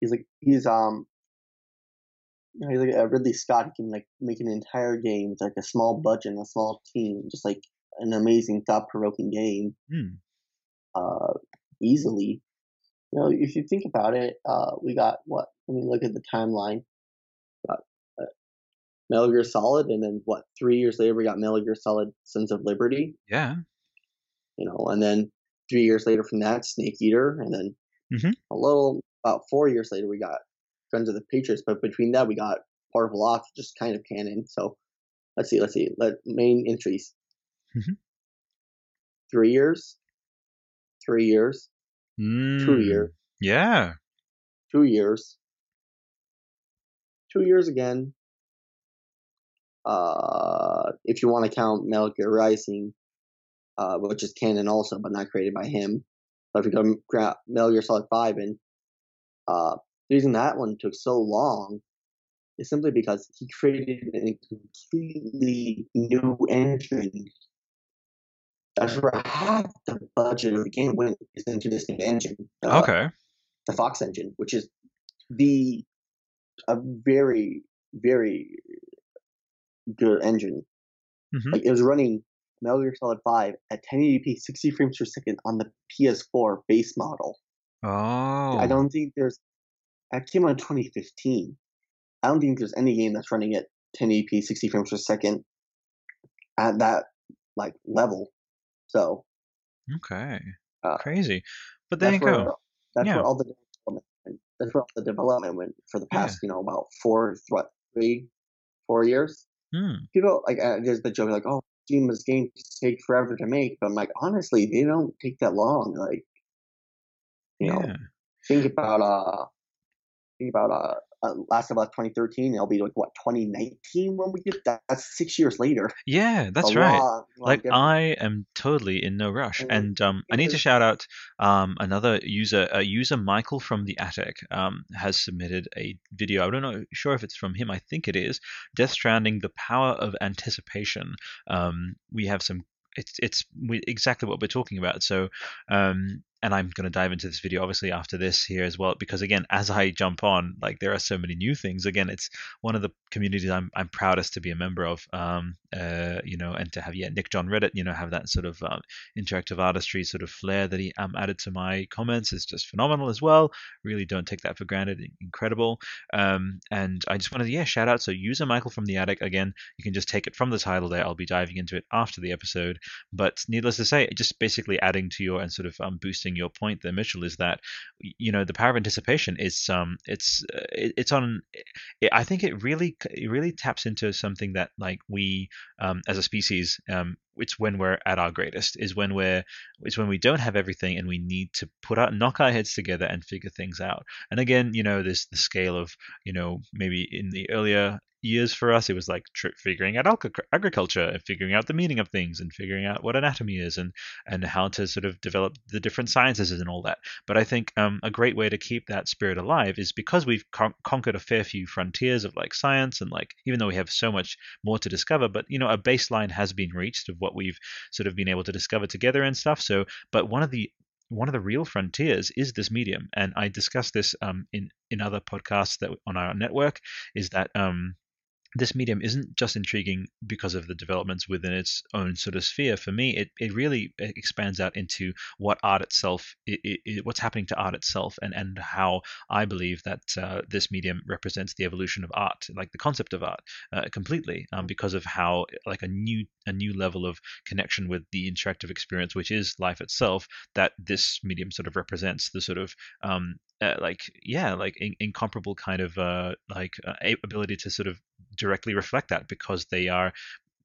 he's like he's um you know, he's like a Ridley Scott. He can like make an entire game with like a small budget and a small team, just like an amazing thought provoking game, Hmm. uh, easily. You know, if you think about it, uh, we got what? Let me look at the timeline. Got uh, Metal Gear Solid, and then what? Three years later, we got Metal Gear Solid: Sons of Liberty. Yeah. You know, and then three years later from that, Snake Eater, and then Mhm. a little about four years later, we got Guns of the Patriots. But between that, we got Portable Ops, just kind of canon. So let's see, let's see. Let main entries. Mhm. Three years. Three years. Two Mm. years. Yeah. two years, two years again. Uh, if you want to count Metal Gear Rising, uh, which is canon also, but not created by him. But if you go gra- Metal Gear Solid Five, and uh, the reason that one took so long is simply because he created a completely new engine. That's where half the budget of the game went is into this new engine. Uh, Okay. the Fox engine, which is the a very very good engine. Mhm. Like it was running Metal Gear Solid Five at 1080p, 60 frames per second on the PS4 base model. Oh. I don't think there's. That came out in 2015. I don't think there's any game that's running at 1080p, 60 frames per second at that like level. So Okay. uh, Crazy. But there you that's go. that's Yeah. where all the development went. that's where all the development went for the past you know about four what three four years Hmm. people like uh, there's the joke like oh Kojima's games take forever to make but I'm like honestly they don't take that long like you know? Think about uh think about uh, uh last about 2013 it'll be like what 2019 when we get that that's six years later Yeah, that's A right. long, long Like difference. I am totally in no rush, Mhm. and um, I need to shout out um, another user, uh, user Michael from the attic, um, has submitted a video. I don't know, sure if it's from him. I think it is. Death Stranding: The Power of Anticipation. Um, we have some. It's it's exactly what we're talking about. So, um, and I'm going to dive into this video obviously after this here as well because again, as I jump on, like there are so many new things. Again, it's one of the communities I'm I'm proudest to be a member of. Um, uh, you know, and to have yeah Nick John Reddit, you know, have that sort of um, interactive artistry sort of flair that he um, added to my comments is just phenomenal as well. Really don't take that for granted. Incredible. Um, and I just wanted to yeah shout out. So user Michael from the attic again. You can just take it from the title there. I'll be diving into it after the episode. But needless to say, just basically adding to your and sort of um, boosting your point there, Mitchell, is that you know the power of anticipation is um it's uh, it's on. I think it really it really taps into something that like we um, as a species um, it's when we're at our greatest is when we're it's when we don't have everything and we need to put out knock our heads together and figure things out and again you know this the scale of you know maybe in the earlier years for us it was like tr- figuring out agriculture and figuring out the meaning of things and figuring out what anatomy is and and how to sort of develop the different sciences and all that. But i think um, a great way to keep that spirit alive is because we've con- conquered a fair few frontiers of like science and like even though we have so much more to discover but you know a baseline has been reached of what we've sort of been able to discover together and stuff. So but one of the one of the real frontiers is this medium. And i discussed this um, in in other podcasts that on our network is that um, this medium isn't just intriguing because of the developments within its own sort of sphere. For me, it, it really expands out into what art itself, it, it, what's happening to art itself, and, and how I believe that uh, this medium represents the evolution of art, like the concept of art, uh, completely, um, because of how like a new a new level of connection with the interactive experience, which is life itself, that this medium sort of represents the sort of um, uh, like yeah like in, incomparable kind of uh, like uh, ability to sort of directly reflect that because they are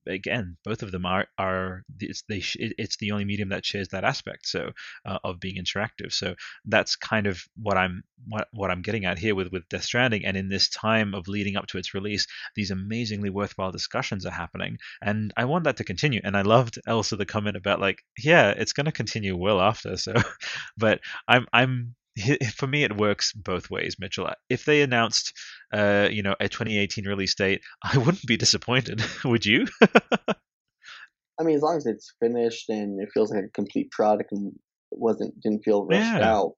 again, both of them are are it's they it's the only medium that shares that aspect so uh, of being interactive. So that's kind of what I'm what, what I'm getting at here with with Death Stranding. And in this time of leading up to its release, these amazingly worthwhile discussions are happening, and I want that to continue. And I loved also the comment about like, yeah, it's going to continue well after. So, but I'm I'm for me, it works both ways, Mitchell. If they announced, uh, you know, a 2018 release date, I wouldn't be disappointed. Would you? I mean, as long as it's finished and it feels like a complete product and wasn't didn't feel rushed yeah. out.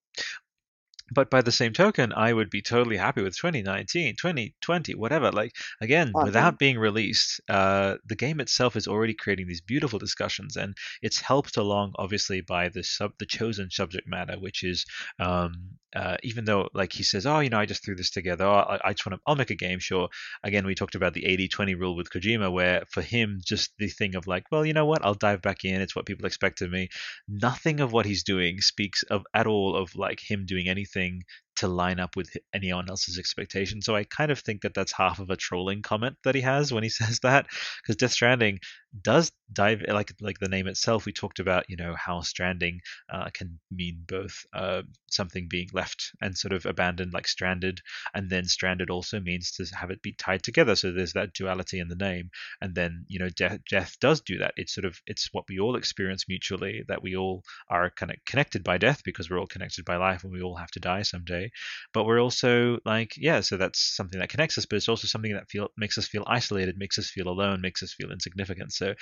But by the same token, I would be totally happy with 2019, 2020, whatever. Like again, awesome. without being released, uh, the game itself is already creating these beautiful discussions, and it's helped along obviously by the sub the chosen subject matter, which is um, uh, even though like he says, oh, you know, I just threw this together. Oh, I, I, just want to, I'll make a game. Sure. Again, we talked about the 80-20 rule with Kojima, where for him, just the thing of like, well, you know what, I'll dive back in. It's what people expect of me. Nothing of what he's doing speaks of at all of like him doing anything thing to line up with anyone else's expectation. So I kind of think that that's half of a trolling comment that he has when he says that, because Death Stranding does dive like like the name itself. We talked about you know how stranding uh, can mean both uh, something being left and sort of abandoned, like stranded, and then stranded also means to have it be tied together. So there's that duality in the name, and then you know death death does do that. It's sort of it's what we all experience mutually that we all are kind of connected by death because we're all connected by life and we all have to die someday but we're also like yeah so that's something that connects us but it's also something that feel makes us feel isolated makes us feel alone makes us feel insignificant. So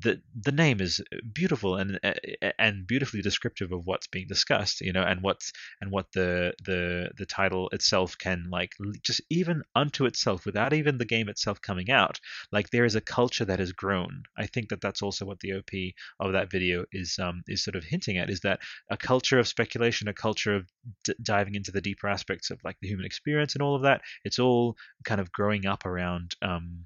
the the name is beautiful and and beautifully descriptive of what's being discussed you know and what's and what the the the title itself can like just even unto itself without even the game itself coming out like there is a culture that has grown. I think that that's also what the op of that video is um is sort of hinting at is that a culture of speculation a culture of d- diving into the deep deeper aspects of like the human experience and all of that. It's all kind of growing up around um,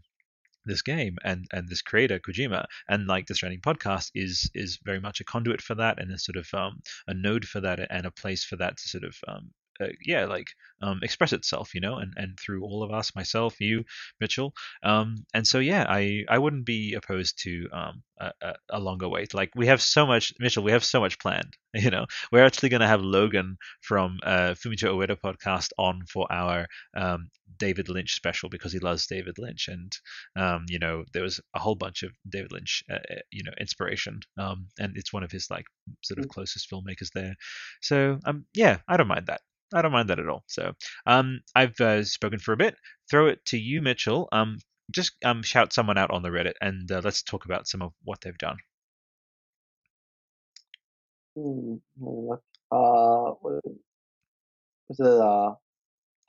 this game and and this creator Kojima and like the Stranding podcast is is very much a conduit for that and a sort of um, a node for that and a place for that to sort of um, uh, yeah, like um, express itself, you know, and, and through all of us, myself, you, Mitchell. Um, and so, yeah, I, I wouldn't be opposed to um, a, a, longer wait. Like we have so much, Mitchell, we have so much planned. You know, we're actually going to have Logan from uh, Fumito Ueda podcast on for our um, David Lynch special because he loves David Lynch, and um, you know, there was a whole bunch of David Lynch, uh, uh you know, inspiration, um, and it's one of his like sort of mm. closest filmmakers there. So, um, yeah, I don't mind that. I don't mind that at all. So um, I've uh, spoken for a bit. Throw it to you, Mitchell. Um, just um, shout someone out on the Reddit and uh, let's talk about some of what they've done. Hmm, uh, was it uh,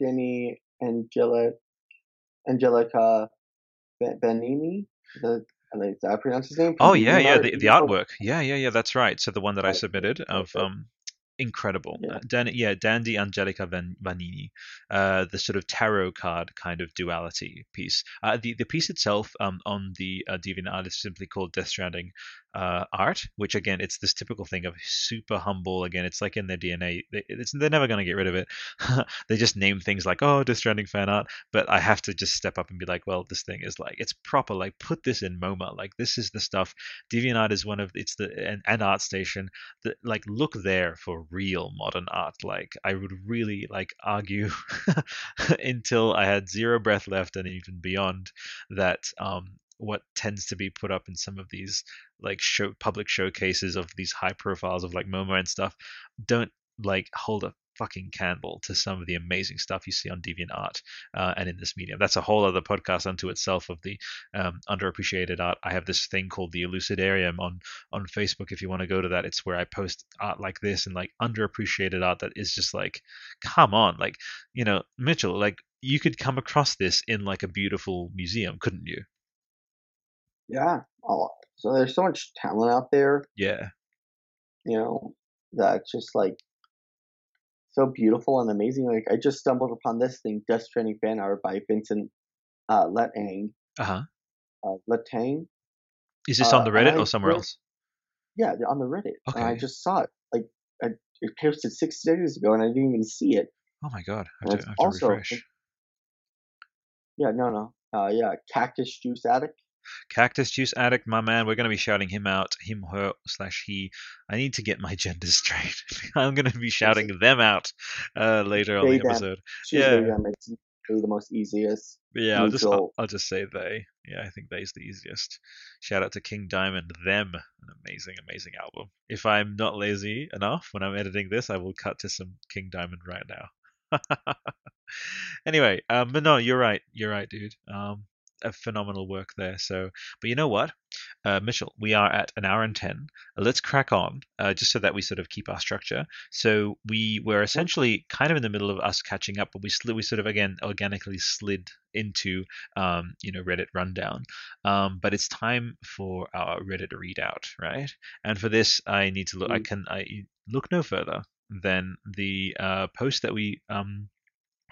Danny Angelic, Angelica Benini? The, did I pronounce his name? Oh yeah, yeah, the, the artwork. Yeah, yeah, yeah. That's right. So the one that I submitted of um incredible. Yeah. Uh, Dan, yeah, Dan Angelica Van, Vanini, uh, the sort of tarot card kind of duality piece. Uh, the the piece itself um, on the uh, DeviantArt is simply called Death Stranding uh, art, which again, it's this typical thing of super humble. Again, it's like in their DNA. They, they're never going to get rid of it. they just name things like, oh, Death Stranding fan art. But I have to just step up and be like, well, this thing is like, it's proper. Like, put this in MoMA. Like, this is the stuff. DeviantArt is one of, it's the, an, an ArtStation that, like, look there for real modern art. Like, I would really, like, argue until I had zero breath left and even beyond that um, what tends to be put up in some of these like show public showcases of these high profiles of like MoMA and stuff don't like hold a fucking candle to some of the amazing stuff you see on DeviantArt uh, and in this medium. That's a whole other podcast unto itself of the um, underappreciated art. I have this thing called the Elucidarium on on Facebook. If you want to go to that, it's where I post art like this and like underappreciated art that is just like, come on, like you know, Mitchell, like you could come across this in like a beautiful museum, couldn't you? Yeah. Oh, so there's so much talent out there. Yeah. You know, that's just like so beautiful and amazing. Like I just stumbled upon this thing, Death Stranding fan art by Vincent uh, Letang. Uh-huh. Uh Letang. Is this on the uh, Reddit or somewhere else? Yeah, on the Reddit. Okay. And I just saw it. Like I, it posted six days ago, and I didn't even see it. Oh my god! I have, to, I have to also, refresh. Yeah, no, no. Uh, yeah, Cactus Juice Addict. Cactus Juice Addict, my man, we're going to be shouting him out, him, her, slash he. I need to get my genders straight. I'm going to be shouting them out uh, later on the episode. yeah. Them. It's the most easiest. Yeah, I'll just I'll, I'll, just say they. Yeah, I think they's the easiest. Shout out to King Diamond, them, an amazing, amazing album. If I'm not lazy enough when I'm editing this, I will cut to some King Diamond right now. anyway, um, but no, you're right. You're right, dude. Um, a phenomenal work there. So, but you know what, uh, Mitchell, we are at an hour and ten. Uh, let's crack on, uh, just so that we sort of keep our structure. So we were essentially kind of in the middle of us catching up, but we we sort of again organically slid into um, you know Reddit rundown. Um, but it's time for our Reddit readout, right? And for this, I need to look. Mm. I can I look no further than the uh, post that we um,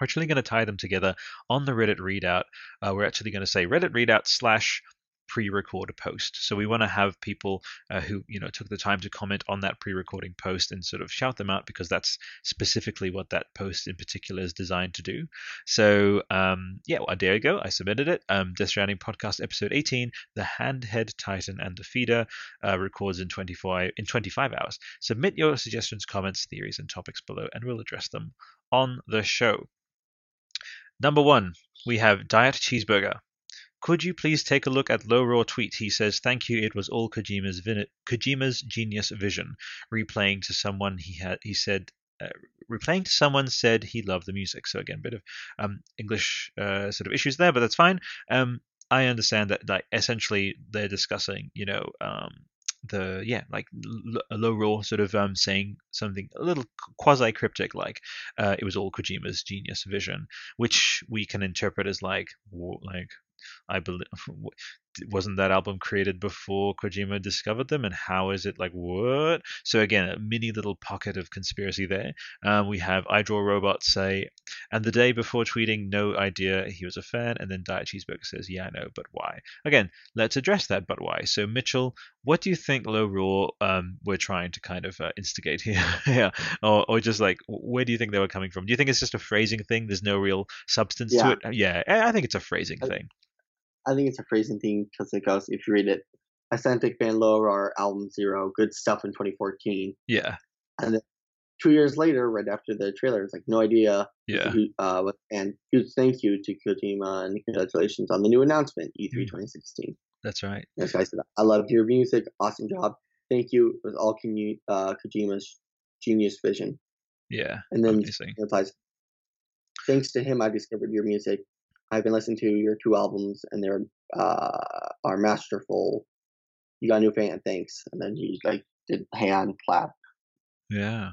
we're actually going to tie them together on the Reddit readout. Uh, we're actually going to say Reddit readout slash pre-record a post. So we want to have people uh, who you know took the time to comment on that pre-recording post and sort of shout them out because that's specifically what that post in particular is designed to do. So um, yeah, well, there you go. I submitted it. Um, Death Stranding podcast episode 18, the handhead titan and the feeder uh, records in 24 in 25 hours. Submit your suggestions, comments, theories, and topics below, and we'll address them on the show. Number one, we have Diet Cheeseburger. Could you please take a look at Low Roar tweet? He says, "Thank you. It was all Kojima's vin- Kojima's genius vision." Replaying to someone, he had he said, uh, replaying to someone said he loved the music. So again, a bit of um, English uh, sort of issues there, but that's fine. Um, I understand that like essentially they're discussing, you know, um, the yeah like a Low Roar sort of um, saying something a little quasi cryptic like uh, it was all Kojima's genius vision, which we can interpret as like like I believe wasn't that album created before Kojima discovered them, and how is it like what? So again, a mini little pocket of conspiracy there. Um, we have I Draw Robots say, and the day before tweeting, no idea he was a fan, and then Diet Cheeseburger says, yeah, I know, but why? Again, let's address that, but why? So Mitchell, what do you think Low Roar um, were trying to kind of uh, instigate here? yeah, or, or just like where do you think they were coming from? Do you think it's just a phrasing thing? There's no real substance yeah. to it. Yeah, I think it's a phrasing I, thing. I think it's a phrasing thing because it goes, if you read it, Authentic Low Roar album Zero, good stuff in 2014. Yeah. And then two years later, right after the trailer, it's like no idea. Yeah. uh, and huge thank you to Kojima and congratulations on the new announcement, E3 mm. 2016. That's right. This guy said, I loved your music. Awesome job. Thank you. It was all uh, Kojima's genius vision. Yeah. And then he replies, Thanks to him, I discovered your music. I've been listening to your two albums, and they're uh, are masterful. You got a new fan, thanks. And then you like did hand clap. Yeah.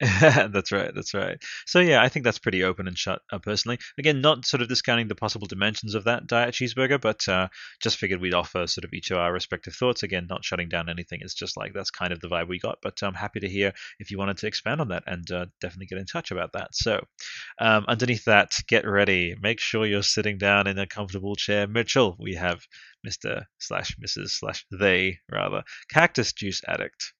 that's right. That's right. So yeah, I think that's pretty open and shut. Uh, personally, again, not sort of discounting the possible dimensions of that diet cheeseburger, but uh, just figured we'd offer sort of each of our respective thoughts. Again, not shutting down anything. It's just like that's kind of the vibe we got. But I'm happy to hear if you wanted to expand on that and uh, definitely get in touch about that. So um, underneath that, get ready. Make sure you're sitting down in a comfortable chair. Mitchell, we have Mr. slash Mrs. slash they rather cactus juice addict.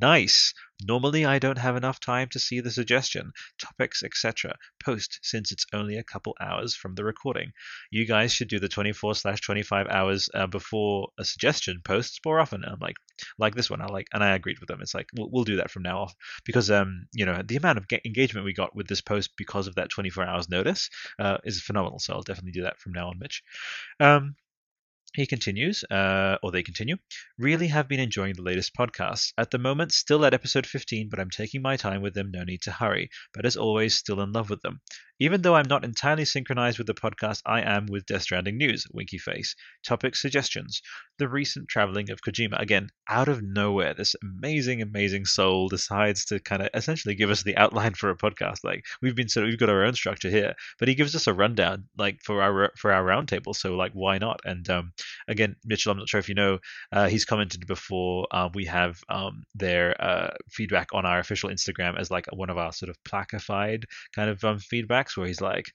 Nice. Normally I don't have enough time to see the suggestion, topics, etc. post since it's only a couple hours from the recording. You guys should do the 24 slash 25 hours uh, before a suggestion posts more often. And I'm like, like this one, I like, and I agreed with them. It's like we'll, we'll do that from now off because um you know the amount of engagement we got with this post because of that 24 hours notice uh, is phenomenal. So I'll definitely do that from now on, Mitch. Um, he continues, uh, or they continue, really have been enjoying the latest podcast. At the moment, still at episode 15, but I'm taking my time with them, no need to hurry. But as always, still in love with them. Even though I'm not entirely synchronized with the podcast, I am with Death Stranding news, winky face. Topic suggestions. The recent traveling of Kojima. Again, out of nowhere, this amazing, amazing soul decides to kind of essentially give us the outline for a podcast. Like we've been sort of, we've got our own structure here, but he gives us a rundown like for our for our roundtable. So like why not? And um, again, Mitchell, I'm not sure if you know, uh, he's commented before. Uh, we have um, their uh, feedback on our official Instagram as like one of our sort of placified kind of um, where he's like,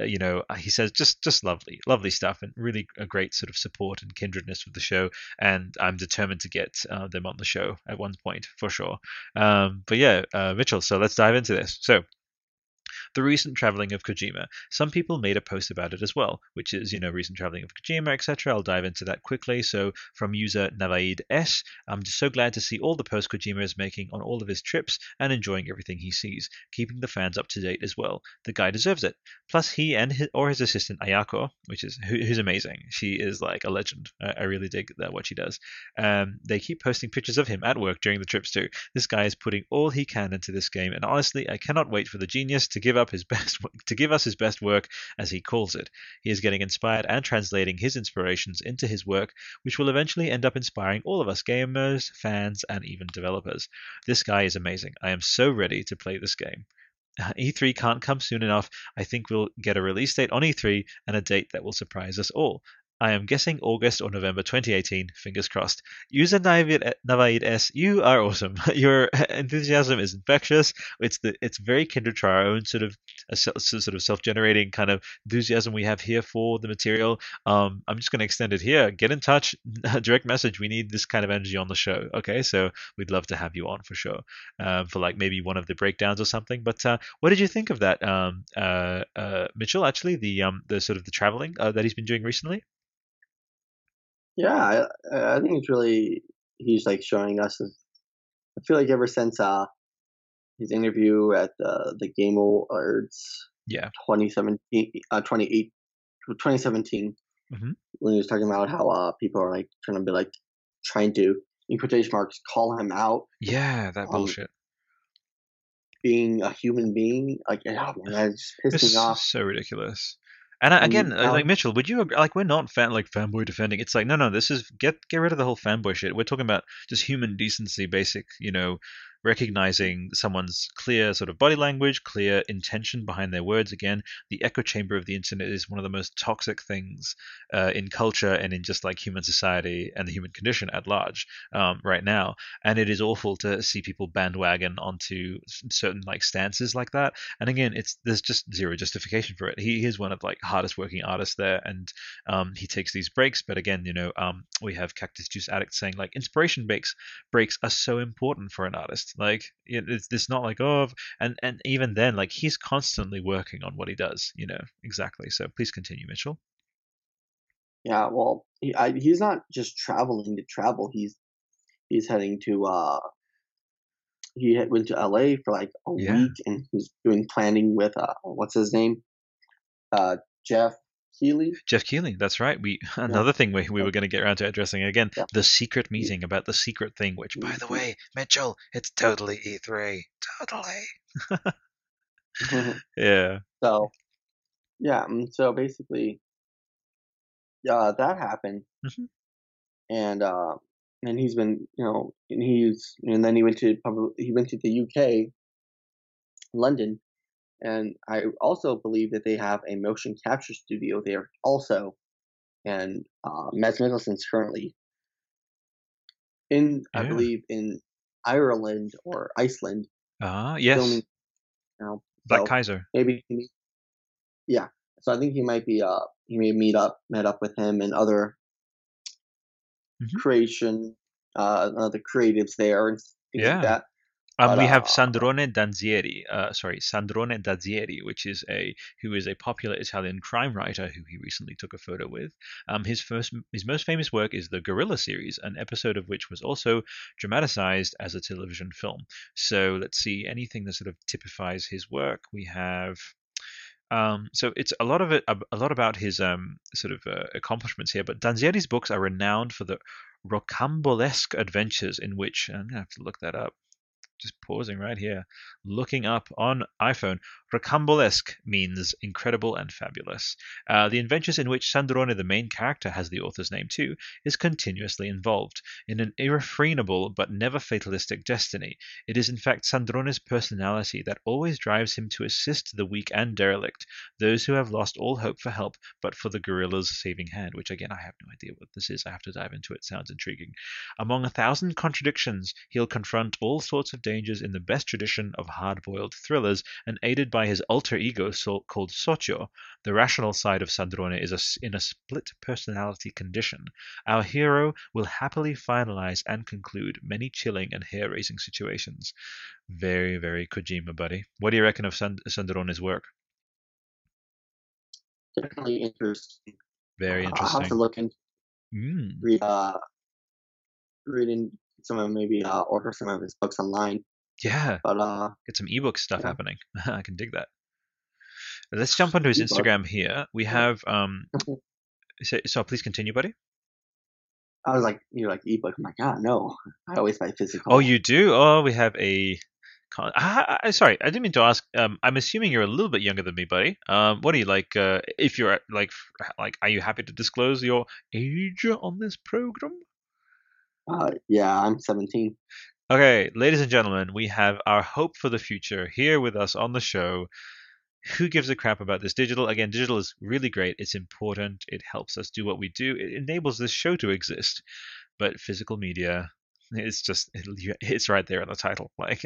uh, you know, uh, he says just just lovely, lovely stuff, and really a great sort of support and kindredness with the show. And I'm determined to get uh, them on the show at one point for sure. Um, but yeah, uh, Mitchell. So let's dive into this. So the recent traveling of Kojima. Some people made a post about it as well, which is, you know, recent traveling of Kojima, etc. I'll dive into that quickly. So, from user Navaid S, I'm just so glad to see all the posts Kojima is making on all of his trips and enjoying everything he sees, keeping the fans up to date as well. The guy deserves it. Plus, he and his, or his assistant Ayako, which is who, who's amazing. She is like a legend. I, I really dig that what she does. Um, they keep posting pictures of him at work during the trips too. This guy is putting all he can into this game, and honestly, I cannot wait for the genius to give up his best to give us his best work, as he calls it. He is getting inspired and translating his inspirations into his work, which will eventually end up inspiring all of us gamers, fans, and even developers. This guy is amazing. I am so ready to play this game. E3 can't come soon enough. I think we'll get a release date on E3 and a date that will surprise us all. I am guessing August or November 2018. Fingers crossed. User Navaid S, you are awesome. Your enthusiasm is infectious. It's the it's very kindred to our own sort of sort of self-generating kind of enthusiasm we have here for the material. Um, I'm just going to extend it here. Get in touch, direct message. We need this kind of energy on the show. Okay, so we'd love to have you on for sure. Um, for like maybe one of the breakdowns or something. But uh, what did you think of that, um, uh, uh, Mitchell? Actually, the um, the sort of the traveling uh, that he's been doing recently. Yeah, I, I think it's really he's like showing us. I feel like ever since uh his interview at the the Game Awards, yeah, 2017, uh, 28, 2017, mm-hmm. when he was talking about how uh people are like trying to be like trying to in quotation marks call him out. Yeah, that bullshit. being a human being, like, oh man, pissed me off. So ridiculous. And again, uh, like Mitchell, would you like we're not fan like fanboy defending? It's like no, no, this is get get rid of the whole fanboy shit. We're talking about just human decency, basic, you know, recognizing someone's clear sort of body language, clear intention behind their words. Again, the echo chamber of the internet is one of the most toxic things uh, in culture and in just like human society and the human condition at large um, right now. And it is awful to see people bandwagon onto certain like stances like that. And again, it's there's just zero justification for it. He is one of like hardest working artists there, and um, he takes these breaks. But again, you know, um, we have Cactus Juice Addict saying like inspiration breaks breaks are so important for an artist. Like it's, it's not like oh, and and even then, like he's constantly working on what he does. You know exactly. So please continue, Mitchell. Yeah, well, he, I, he's not just traveling to travel. He's he's heading to uh he went to LA for like a yeah. week and he's doing planning with uh what's his name uh Geoff Keighley. Geoff Keighley, that's right. We another yeah. thing we, we were going to get around to addressing again yeah. the secret meeting about the secret thing. Which, by the way, Mitchell, it's totally E3, totally. yeah. So, yeah. Mm, so basically, uh, that happened, mm-hmm. and uh, and he's been you know and he's and then he went to he went to the UK, London, and I also believe that they have a motion capture studio there also, and uh, Mads Mikkelsen's currently in yeah. I believe in Ireland or Iceland. Ah, uh, yes. Filming, know, Black so Kaiser. Maybe, yeah. So I think he might be uh he may meet up met up with him and other mm-hmm. creation uh other creatives there and things yeah. like that. Um, but, we have uh, Sandrone Dazieri, uh, sorry, Sandrone Dazieri, which is a who is a popular Italian crime writer who he recently took a photo with. Um, his first, his most famous work is the Gorilla series, an episode of which was also dramatized as a television film. So let's see anything that sort of typifies his work. We have. Um, so it's a lot of it, a, a lot about his um, sort of uh, accomplishments here. But Dazieri's books are renowned for the rocambolesque adventures in which I'm gonna have to look that up just pausing right here, looking up on iPhone. Rocambolesque means incredible and fabulous. Uh, the adventures in which Sandrone, the main character, has the author's name too, is continuously involved in an irrefrenable but never fatalistic destiny. It is in fact Sandrone's personality that always drives him to assist the weak and derelict, those who have lost all hope for help but for the gorilla's saving hand, which again I have no idea what this is. I have to dive into it. Sounds intriguing. Among a thousand contradictions, he'll confront all sorts of dangers in the best tradition of hard boiled thrillers and aided by his alter ego so called Socio, the rational side of Sandrone is a, in a split personality condition. Our hero will happily finalize and conclude many chilling and hair raising situations. Very, very Kojima, buddy. What do you reckon of Sand- Sandrone's work? Definitely interesting. Very interesting. I'll have to look into mm. read, uh, reading some of maybe uh, order some of his books online. Yeah. But uh, get some ebook stuff yeah. happening. I can dig that. Let's jump onto his e-book. Instagram here. We have um. so, so please continue, buddy. I was like, you're like ebook. I'm like, ah, no. I always buy physical. Oh, you do? Oh, we have a. I, I, sorry, I didn't mean to ask. Um, I'm assuming you're a little bit younger than me, buddy. Um, what are you like? Uh, if you're like, like, are you happy to disclose your age on this program? Uh, yeah, I'm 17. Okay, ladies and gentlemen, we have our hope for the future here with us on the show. Who gives a crap about this digital? Again, digital is really great. It's important. It helps us do what we do. It enables this show to exist. But physical media, it's just it's right there in the title like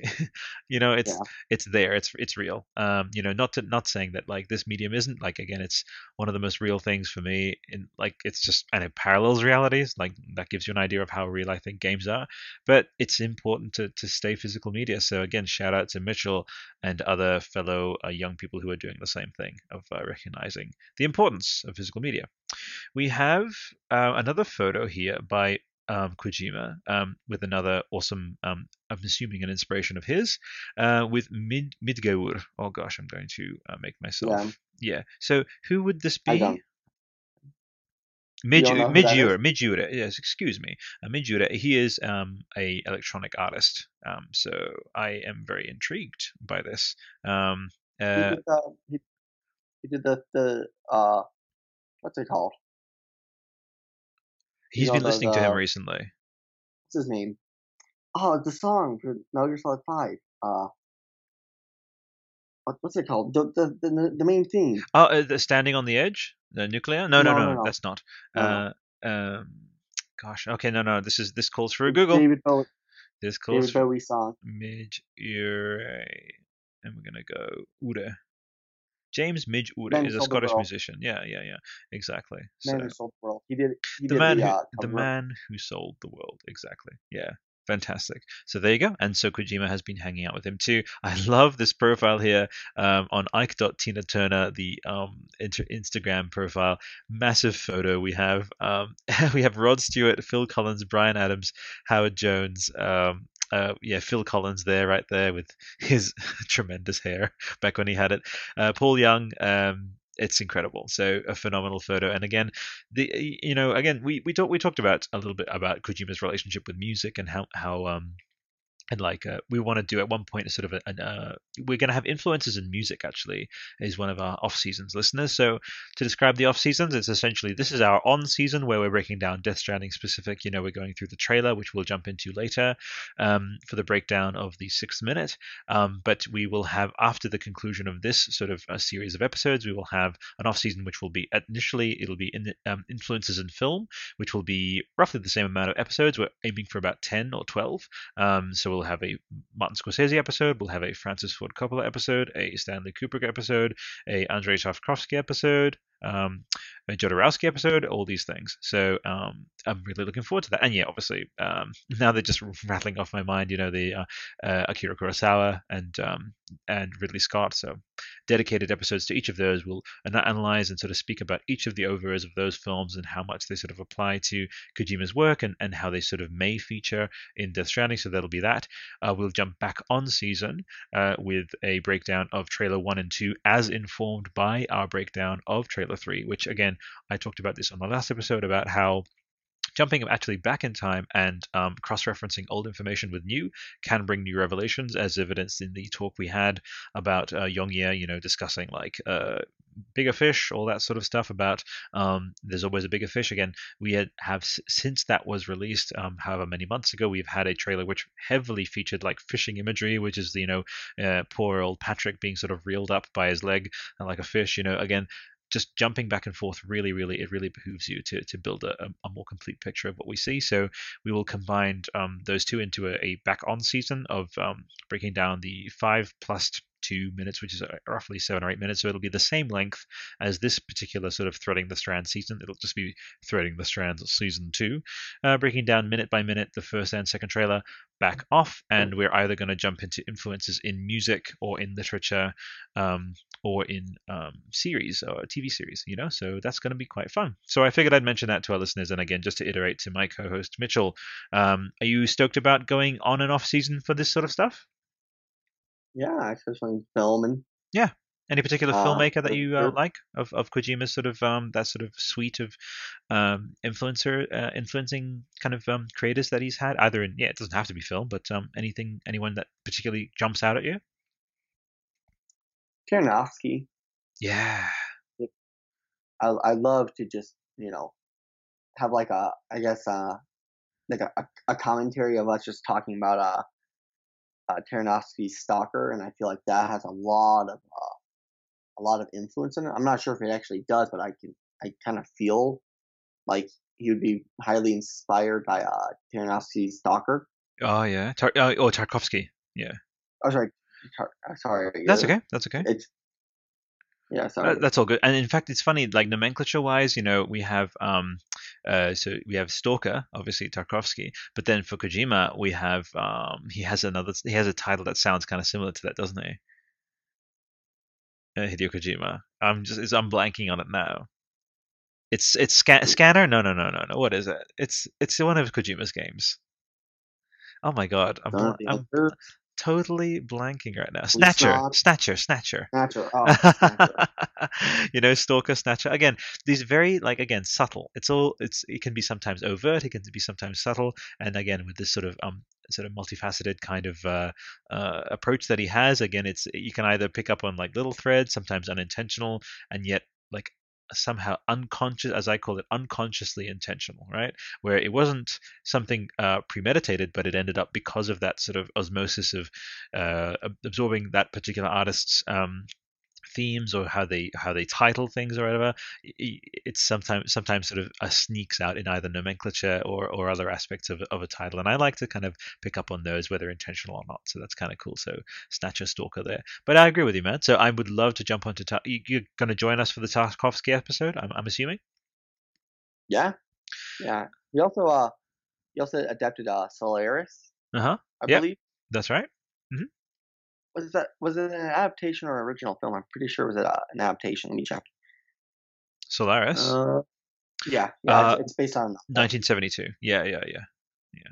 you know it's yeah. it's there it's it's real. Um you know not to not saying that like this medium isn't like again it's one of the most real things for me in like it's just and it parallels realities like that gives you an idea of how real i think games are but it's important to to stay physical media. So again shout out to mitchell and other fellow uh, young people who are doing the same thing of uh, recognizing the importance of physical media. We have uh, another photo here by um, Kojima um, with another awesome, um, I'm assuming an inspiration of his, uh, with Mid Midge Ure. Oh gosh, I'm going to uh, make myself. Yeah. yeah. So who would this be? Midge Ure, Midgeur, yes, excuse me. Uh, Midge Ure, he is um, a electronic artist. Um, so I am very intrigued by this. Um, uh, he, did the, he, he did the, the uh, what's it called? He's you been listening the, to him recently. What's his name? Oh, the song for Metal Gear Solid Five. Uh, what, what's it called? The the the, the main theme. Oh, uh, the Standing on the Edge. The nuclear? No, no, no, no, no. that's not. Uh, um, gosh. Okay, no, no. This is this calls for a Google. David Bowie. This calls David Bowie song. Mid and we're gonna go Ure. James Midge Ure is a Scottish musician. Yeah, yeah, yeah, exactly. Man so, who sold the world. He did. He the did man the, who uh, the man who sold the world. Exactly. Yeah. Fantastic. So there you go. And so Kojima has been hanging out with him too. I love this profile here um, on Ike.Tina Turner, the um, inter- Instagram profile. Massive photo. We have um, we have Rod Stewart, Phil Collins, Bryan Adams, Howard Jones, um, uh, yeah, Phil Collins there, right there with his tremendous hair back when he had it. Uh, Paul Young, um, it's incredible. So a phenomenal photo. And again, the you know again we we talked we talked about a little bit about Kojima's relationship with music and how how um and like uh, we want to do at one point a sort of a, uh, we're going to have influences in music actually is one of our off seasons listeners. So to describe the off seasons it's essentially this is our on season where we're breaking down death stranding specific you know we're going through the trailer which we'll jump into later um, for the breakdown of the sixth minute. Um, but we will have after the conclusion of this sort of a series of episodes we will have an off season which will be initially it'll be in um, influences in film which will be roughly the same amount of episodes. We're aiming for about 10 or 12 um, so we'll we'll have a Martin Scorsese episode, we'll have a Francis Ford Coppola episode, a Stanley Kubrick episode, a Andrei Tarkovsky episode, um, a Jodorowsky episode, all these things. So um, I'm really looking forward to that. And yeah, obviously, um, now they're just rattling off my mind. You know, the uh, uh, Akira Kurosawa and um, and Ridley Scott. So dedicated episodes to each of those will analyze and sort of speak about each of the overs of those films and how much they sort of apply to Kojima's work and, and how they sort of may feature in Death Stranding. So that'll be that. Uh, we'll jump back on season uh, with a breakdown of trailer one and two, as informed by our breakdown of trailer three, which again I talked about this on the last episode about how jumping actually back in time and um, cross-referencing old information with new can bring new revelations, as evidenced in the talk we had about uh, Yong Yea, you know, discussing like uh, bigger fish, all that sort of stuff about um, there's always a bigger fish. Again, we have since that was released, um, however many months ago, we've had a trailer which heavily featured like fishing imagery, which is the you know uh, poor old Patrick being sort of reeled up by his leg and like a fish. You know, again, just jumping back and forth really, really, it really behooves you to, to build a, a more complete picture of what we see. So we will combine um, those two into a, a back on season of um, breaking down the five plus two minutes, which is uh, roughly seven or eight minutes. So it'll be the same length as this particular sort of threading the strand season. It'll just be threading the strands season two, uh, breaking down minute by minute the first and second trailer back off, and we're either going to jump into influences in music or in literature um, or in um, series or TV series, you know. So that's going to be quite fun. So I figured I'd mention that to our listeners, and again, just to iterate to my co-host Mitchell, um, are you stoked about going on and off season for this sort of stuff? Yeah, especially film and yeah. Any particular uh, filmmaker that you uh, like of, of Kojima's sort of um, that sort of suite of um, influencer uh, influencing kind of um, creators that he's had either in yeah it doesn't have to be film but um, anything anyone that particularly jumps out at you Aronofsky. Yeah. I I love to just you know have like a I guess uh like a, a commentary of us just talking about uh uh, Taranowski's Stalker, and I feel like that has a lot of uh, a lot of influence in it. I'm not sure if it actually does, but I can I kind of feel like he would be highly inspired by uh, Taranowski's Stalker. Oh yeah, Tar- uh, oh Tarkovsky, yeah. Oh sorry, Tar- uh, sorry. That's okay. That's okay. It's yeah, sorry. That's all good. And in fact, it's funny, like nomenclature wise, you know, we have um, uh, so we have Stalker, obviously Tarkovsky, but then for Kojima, we have um, he has another, he has a title that sounds kind of similar to that, doesn't he? Uh, Hideo Kojima. I'm just, I'm blanking on it now. It's it's scan- scanner. No, no, no, no, no. What is it? It's it's one of Kojima's games. Oh my god, I'm, bl- I'm, totally blanking right now. Snatcher, Snatcher, Snatcher. Snatcher. Oh, Snatcher. you know, Stalker, Snatcher. Again, these very like again subtle. It's all it's it can be sometimes overt. It can be sometimes subtle. And again, with this sort of um sort of multifaceted kind of uh, uh, approach that he has, again, it's you can either pick up on like little threads, sometimes unintentional, and yet like somehow unconscious, as I call it, unconsciously intentional, right? Where it wasn't something uh, premeditated, but it ended up because of that sort of osmosis of uh, absorbing that particular artist's um, themes or how they how they title things or whatever it's sometimes sometimes sort of uh, sneaks out in either nomenclature or, or other aspects of, of a title. And i like to kind of pick up on those whether intentional or not. So that's kind of cool. So snatcher stalker there. But i agree with you man. So i would love to jump onto ta- you're going to join us for the tarkovsky episode i'm, I'm assuming? Yeah. Yeah. He also uh he also adapted uh solaris uh-huh. I yep. believe. That's right. Mm-hmm was that was it an adaptation or original film? I'm pretty sure it was an adaptation. Let me check. Solaris. Uh, yeah, yeah, uh, it's, it's, based on 1972. Yeah, yeah, yeah, yeah.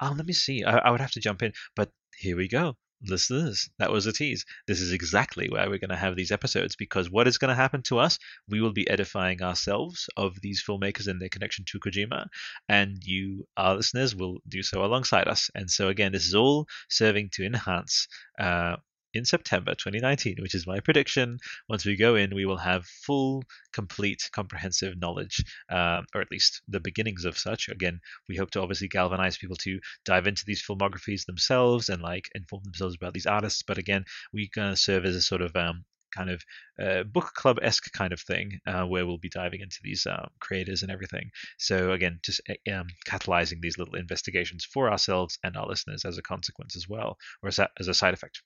Um, let me see. I, I would have to jump in, but here we go. listeners, that was a tease. This is exactly why we're going to have these episodes because what is going to happen to us? We will be edifying ourselves of these filmmakers and their connection to Kojima, and you, our listeners, will do so alongside us. And so, again, this is all serving to enhance uh, in September 2019, which is my prediction. Once we go in, we will have full, complete, comprehensive knowledge, uh, or at least the beginnings of such. Again, we hope to obviously galvanize people to dive into these filmographies themselves and like inform themselves about these artists. But again, we're going to serve as a sort of um, kind of uh, book club esque kind of thing uh, where we'll be diving into these uh, creators and everything. So, again, just uh, um, catalyzing these little investigations for ourselves and our listeners as a consequence as well, or as a, as a side effect.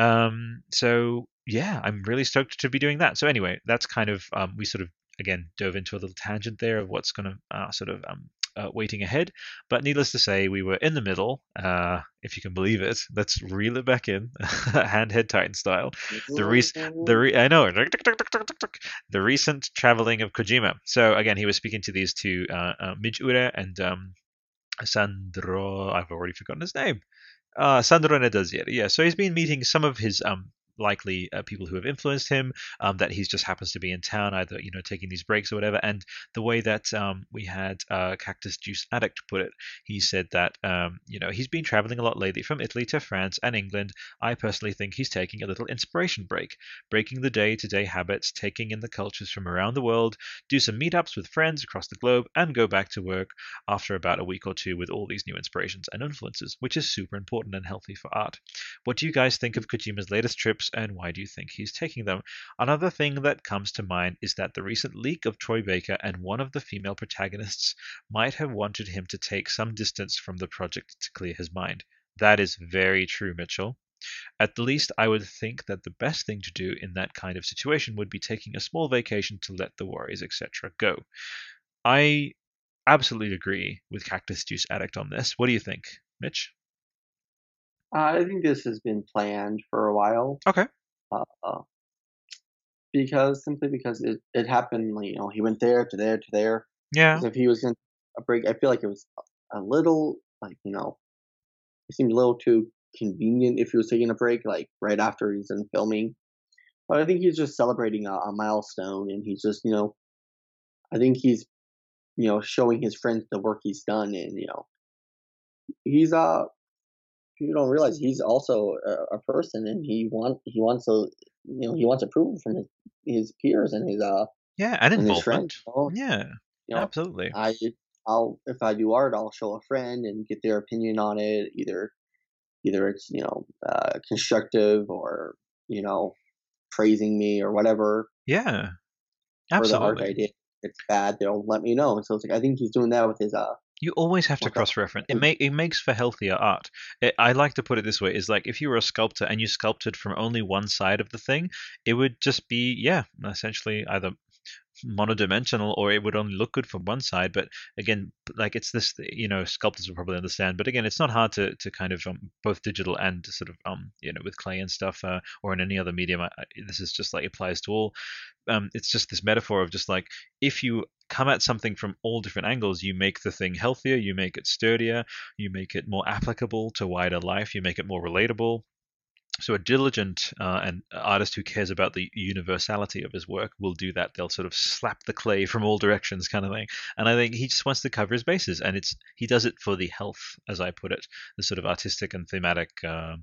Um, so, yeah, I'm really stoked to be doing that. So, anyway, that's kind of, um, we sort of again dove into a little tangent there of what's going to uh, sort of um, uh, waiting ahead. But needless to say, we were in the middle, uh, if you can believe it. Let's reel it back in, hand head Titan style. The recent, the re- I know the recent traveling of Kojima. So again, he was speaking to these two, uh, uh, Midge and um, Sandro. I've already forgotten his name. Uh, Sandro Nedazier. Yeah, so he's been meeting some of his um, likely uh, people who have influenced him, um, that he just happens to be in town, either you know taking these breaks or whatever. And the way that um, we had uh, Cactus Juice Addict put it, he said that um, you know he's been traveling a lot lately from Italy to France and England. I personally think he's taking a little inspiration break, breaking the day-to-day habits, taking in the cultures from around the world, do some meetups with friends across the globe, and go back to work after about a week or two with all these new inspirations and influences, which is super important and healthy for art. What do you guys think of Kojima's latest trips and why do you think he's taking them? Another thing that comes to mind is that the recent leak of Troy Baker and one of the female protagonists might have wanted him to take some distance from the project to clear his mind. That is very true, Mitchell. At the least, I would think that the best thing to do in that kind of situation would be taking a small vacation to let the worries, etc., go. I absolutely agree with Cactus Juice Addict on this. What do you think, Mitch? I think this has been planned for a while. Okay. Uh, because simply because it, it happened, you know, he went there to there to there. Yeah. If he was going to break, I feel like it was a little like you know, it seemed a little too convenient if he was taking a break like right after he's done filming. But I think he's just celebrating a, a milestone, and he's just you know, I think he's you know showing his friends the work he's done, and you know, he's uh people don't realize he's also a, a, person, and he want he wants to you know he wants approval from his, his peers and his uh yeah and, involvement. So, yeah, you know, absolutely. I I'll if I do art, I'll show a friend and get their opinion on it. Either either it's you know uh, constructive or you know praising me or whatever. Yeah, absolutely. For the art I did, it's bad. They'll let me know. And so it's like I think he's doing that with his uh you always have to cross-reference. It make it makes for healthier art. It, I like to put it this way: is like if you were a sculptor and you sculpted from only one side of the thing, it would just be yeah, essentially either monodimensional or it would only look good from one side. But again like it's this you know sculptors will probably understand. But again it's not hard to, to kind of um, both digital and sort of um you know with clay and stuff uh, or in any other medium I, this is just like applies to all. Um it's just this metaphor of just like if you come at something from all different angles, you make the thing healthier, you make it sturdier, you make it more applicable to wider life, you make it more relatable, so a diligent uh, and artist who cares about the universality of his work will do that. They'll sort of slap the clay from all directions, kind of thing. And I think he just wants to cover his bases, and it's he does it for the health, as I put it, the sort of artistic and thematic, uh,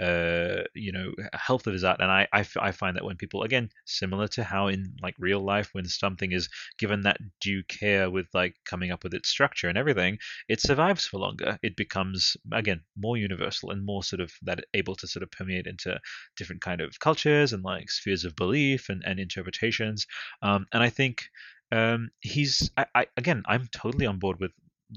uh, you know, health of his art. And I, I, I find that when people, again, similar to how in like real life, when something is given that due care with like coming up with its structure and everything, it survives for longer. It becomes again more universal and more sort of that able to sort of permeate into different kind of cultures and like spheres of belief and, and interpretations. Um, and I think um, he's I, I, again I'm totally on board with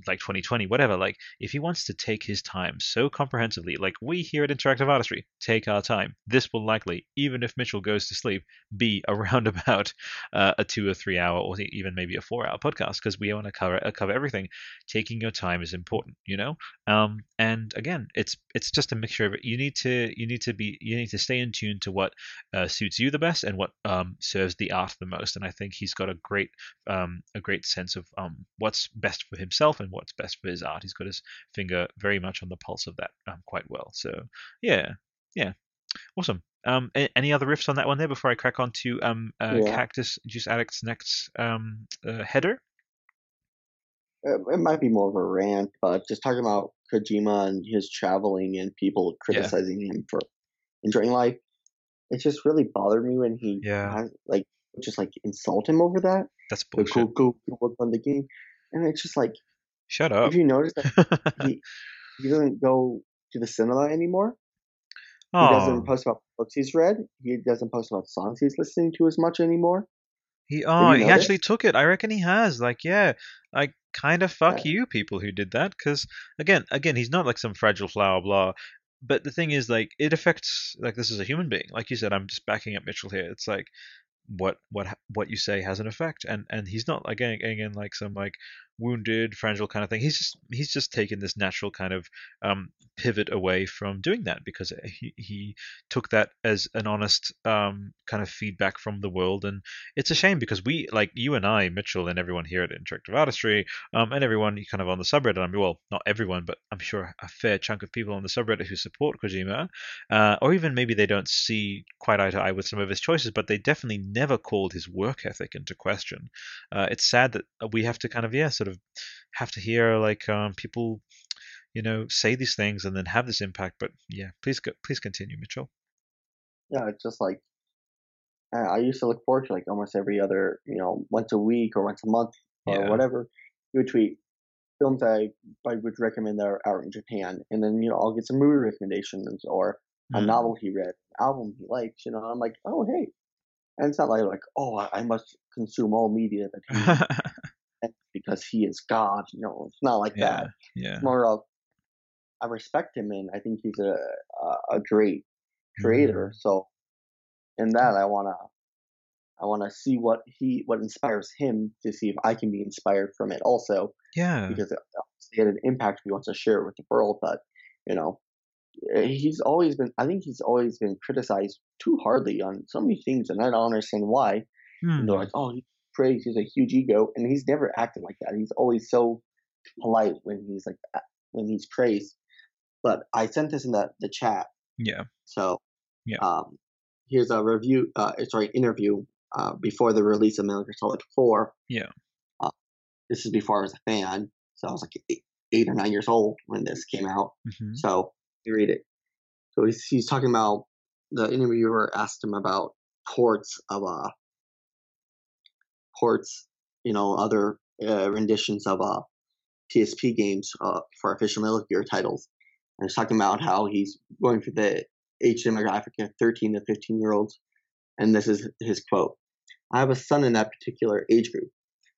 like 2020 whatever like if he wants to take his time so comprehensively like we here at interactive artistry take our time. This will likely even if mitchell goes to sleep be around about uh, a two or three hour or even maybe a four hour podcast because we want to cover uh, cover everything. Taking your time is important you know? Um, and again it's it's just a mixture of it you need to you need to be you need to stay in tune to what uh, suits you the best and what um, serves the art the most and i think he's got a great um, a great sense of um, what's best for himself and what's best for his art. He's got his finger very much on the pulse of that um, quite well. So yeah, yeah, awesome. Um, any other riffs on that one there before I crack on to um, uh, yeah. Cactus Juice Addict's next um, uh, header? It might be more of a rant, but just talking about Kojima and his traveling and people criticizing yeah. him for enjoying life, it just really bothered me when he yeah. like just like insult him over that. That's bullshit. Go, go work on the game, and it's just like, shut up. If you notice that he, he doesn't go to the cinema anymore. Oh. He doesn't oh. post about books he's read. He doesn't post about songs he's listening to as much anymore. He oh he actually took it. I reckon he has. Like yeah, like kind of fuck yeah. you people who did that because again again he's not like some fragile flower blah but the thing is like it affects like this is a human being like you said i'm just backing up mitchell here it's like what what what you say has an effect and and he's not like again, again like some like wounded fragile kind of thing he's just he's just taken this natural kind of um pivot away from doing that because he, he took that as an honest um, kind of feedback from the world. And it's a shame because we, like you and I, Mitchell, and everyone here at Interactive Artistry, um, and everyone kind of on the subreddit, I mean, well, not everyone, but I'm sure a fair chunk of people on the subreddit who support Kojima, uh, or even maybe they don't see quite eye to eye with some of his choices, but they definitely never called his work ethic into question. Uh, it's sad that we have to kind of, yeah, sort of have to hear like um, people you know, say these things and then have this impact. But yeah, please go, please continue, Mitchell. Yeah, it's just like I used to look forward to like almost every other, you know, once a week or once a month or yeah. whatever. You would tweet films I I would recommend that are out in Japan, and then you know I'll get some movie recommendations or a mm. novel he read, album he likes. You know, I'm like, oh hey, and it's not like like oh I, I must consume all media that he because he is God. You know, it's not like yeah, that. Yeah. It's more of I respect him and I think he's a a, a great creator. Mm-hmm. So in that I wanna I wanna see what he what inspires him to see if I can be inspired from it also. Yeah. Because it, it had an impact he wants to share it with the world, but you know eh, he's always been I think he's always been criticized too hardly on so many things and I don't understand why. Hmm. they're like, oh, he praised, he's a huge ego, and he's never acted like that. He's always so polite when he's like when he's praised. But I sent this in the, the chat. Yeah. So yeah. Um, here's a review. Uh, sorry, interview uh, before the release of Metal Gear Solid Four. Yeah. Uh, this is before I was a fan, so I was like eight, eight or nine years old when this came out. Mm-hmm. So you read it. So he's, he's talking about the interviewer asked him about ports of uh ports, you know, other uh, renditions of uh PSP games uh, for official Metal Gear titles, and he's talking about how he's going for the age demographic of 13 to 15 year olds. And this is his quote I have a son in that particular age group,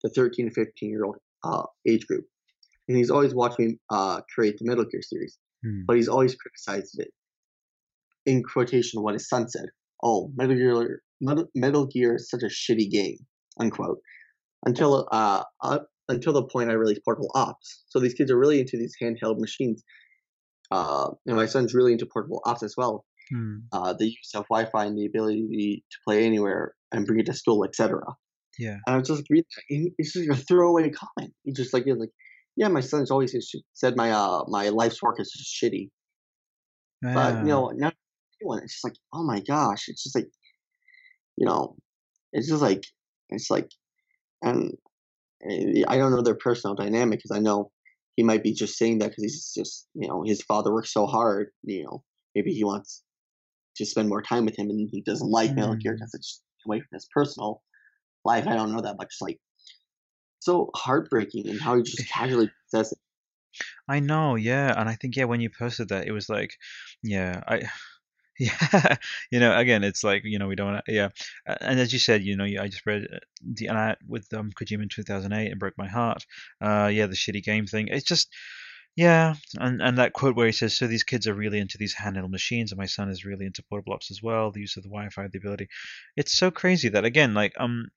the 13 to 15 year old uh, age group. And he's always watched me uh, create the Metal Gear series, hmm. but he's always criticized it. In quotation, what his son said Oh, Metal Gear, Metal Gear is such a shitty game, unquote. Until uh, uh, until the point I released Portable Ops. So these kids are really into these handheld machines uh, and my son's really into portable ops as well. Hmm. Uh, the use of Wi-Fi and the ability to play anywhere and bring it to school, etc. Yeah. And I was just reading, it's just a throwaway comment. He just like, like, yeah, my son's always said my uh my life's work is just shitty. Yeah. But you know, not anyone. It's just like, oh my gosh, it's just like, you know, it's just like, it's like, and eh, I don't know their personal dynamic because I know he might be just saying that because he's just you know his father works so hard you know maybe he wants to spend more time with him and he doesn't like mm. Metal Gear because it's away from his personal life I don't know that much it's like so heartbreaking and how he just casually says it I know yeah and I think yeah when you posted that it was like yeah I yeah you know again it's like you know we don't yeah and as you said you know i just read uh, the and I, with um kojima in 2008 it broke my heart uh yeah the shitty game thing it's just yeah and and that quote where he says so these kids are really into these handheld machines and my son is really into portable ops as well the use of the wi-fi the ability it's so crazy that again like um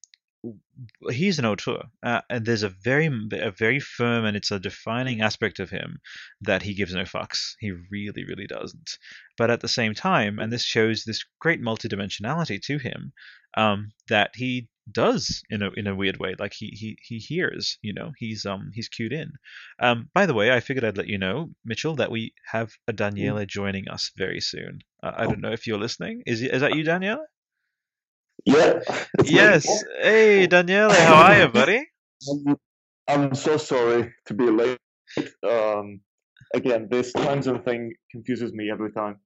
he's an auteur, uh, and there's a very a very firm and it's a defining aspect of him that he gives no fucks. He really, really doesn't. But at the same time, and this shows this great multidimensionality to him, um, that he does in a in a weird way. Like he he he hears, you know, he's um he's cued in. Um, by the way, I figured I'd let you know, Mitchell, that we have a Daniele joining us very soon. Uh, I don't know if you're listening. Is is that you, Daniele? Yeah. Yes. Hey, Daniele, how are you, buddy? I'm, I'm so sorry to be late. Um, again, this time zone thing confuses me every time.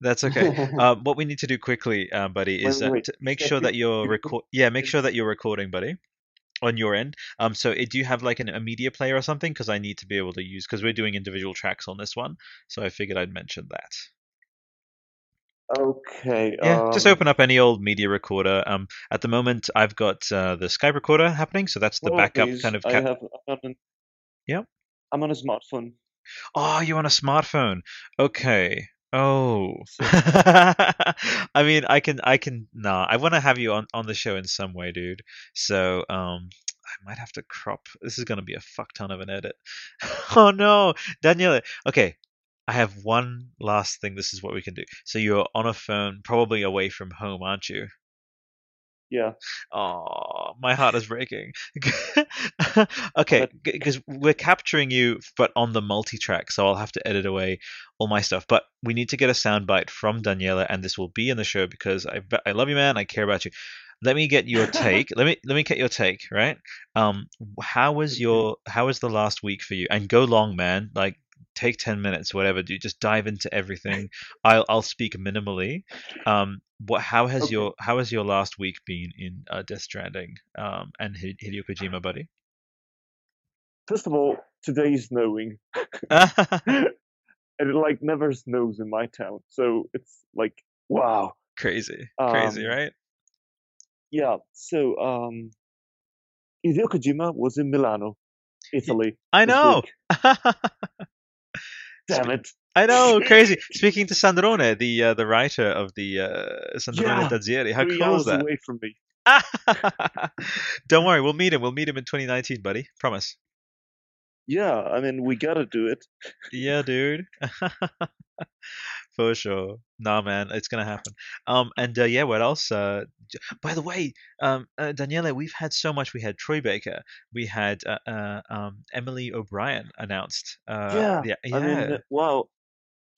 That's okay. uh, what we need to do quickly, uh, buddy, is Wait, uh, wait. to make sure that you're record. Yeah, make sure that you're recording, buddy, on your end. Um, so uh, do you have like an, a media player or something? Because I need to be able to use because we're doing individual tracks on this one. So I figured I'd mention that. Okay. Yeah, just um, open up any old media recorder. Um, at the moment, I've got uh, the Skype recorder happening, so that's the well, backup please, kind of. I have. I'm on, Yep. I'm on a smartphone. Oh, you on a smartphone? Okay. Oh. I mean, I can, I can. Nah, I want to have you on on the show in some way, dude. So, um, I might have to crop. This is gonna be a fuck ton of an edit. oh no, Daniela. Okay, I have one last thing. This is what we can do. So you're on a phone, probably away from home, aren't you? Yeah. Oh, my heart is breaking. okay, because we're capturing you, but on the multi-track, so I'll have to edit away all my stuff. But we need to get a soundbite from Daniela, and this will be in the show because I I love you, man. I care about you. Let me get your take. let me let me get your take. Right? Um, how was your how was the last week for you? And go long, man. Like take 10 minutes whatever dude just dive into everything i'll i'll speak minimally um what how has Okay. your how has your last week been in uh, death stranding um and Hid- hideo kojima buddy First of all, today is snowing, and it like never snows in my town, so it's like wow. crazy crazy Um, right Yeah. So um, Hideo Kojima was in Milano, Italy. i know. Damn it. i know crazy speaking to sandrone the uh, the writer of the uh sandrone Yeah, Dazieri. how cool is that away from me. don't worry we'll meet him we'll meet him in 2019 buddy promise Yeah, I mean we gotta do it. Yeah, dude. For sure. Nah, man, it's gonna happen. Um, and uh, yeah, what else? Uh, by the way, um, uh, Daniela, we've had so much. We had Troy Baker. We had uh, uh um Emily O'Brien announced. Uh, yeah. yeah, I mean,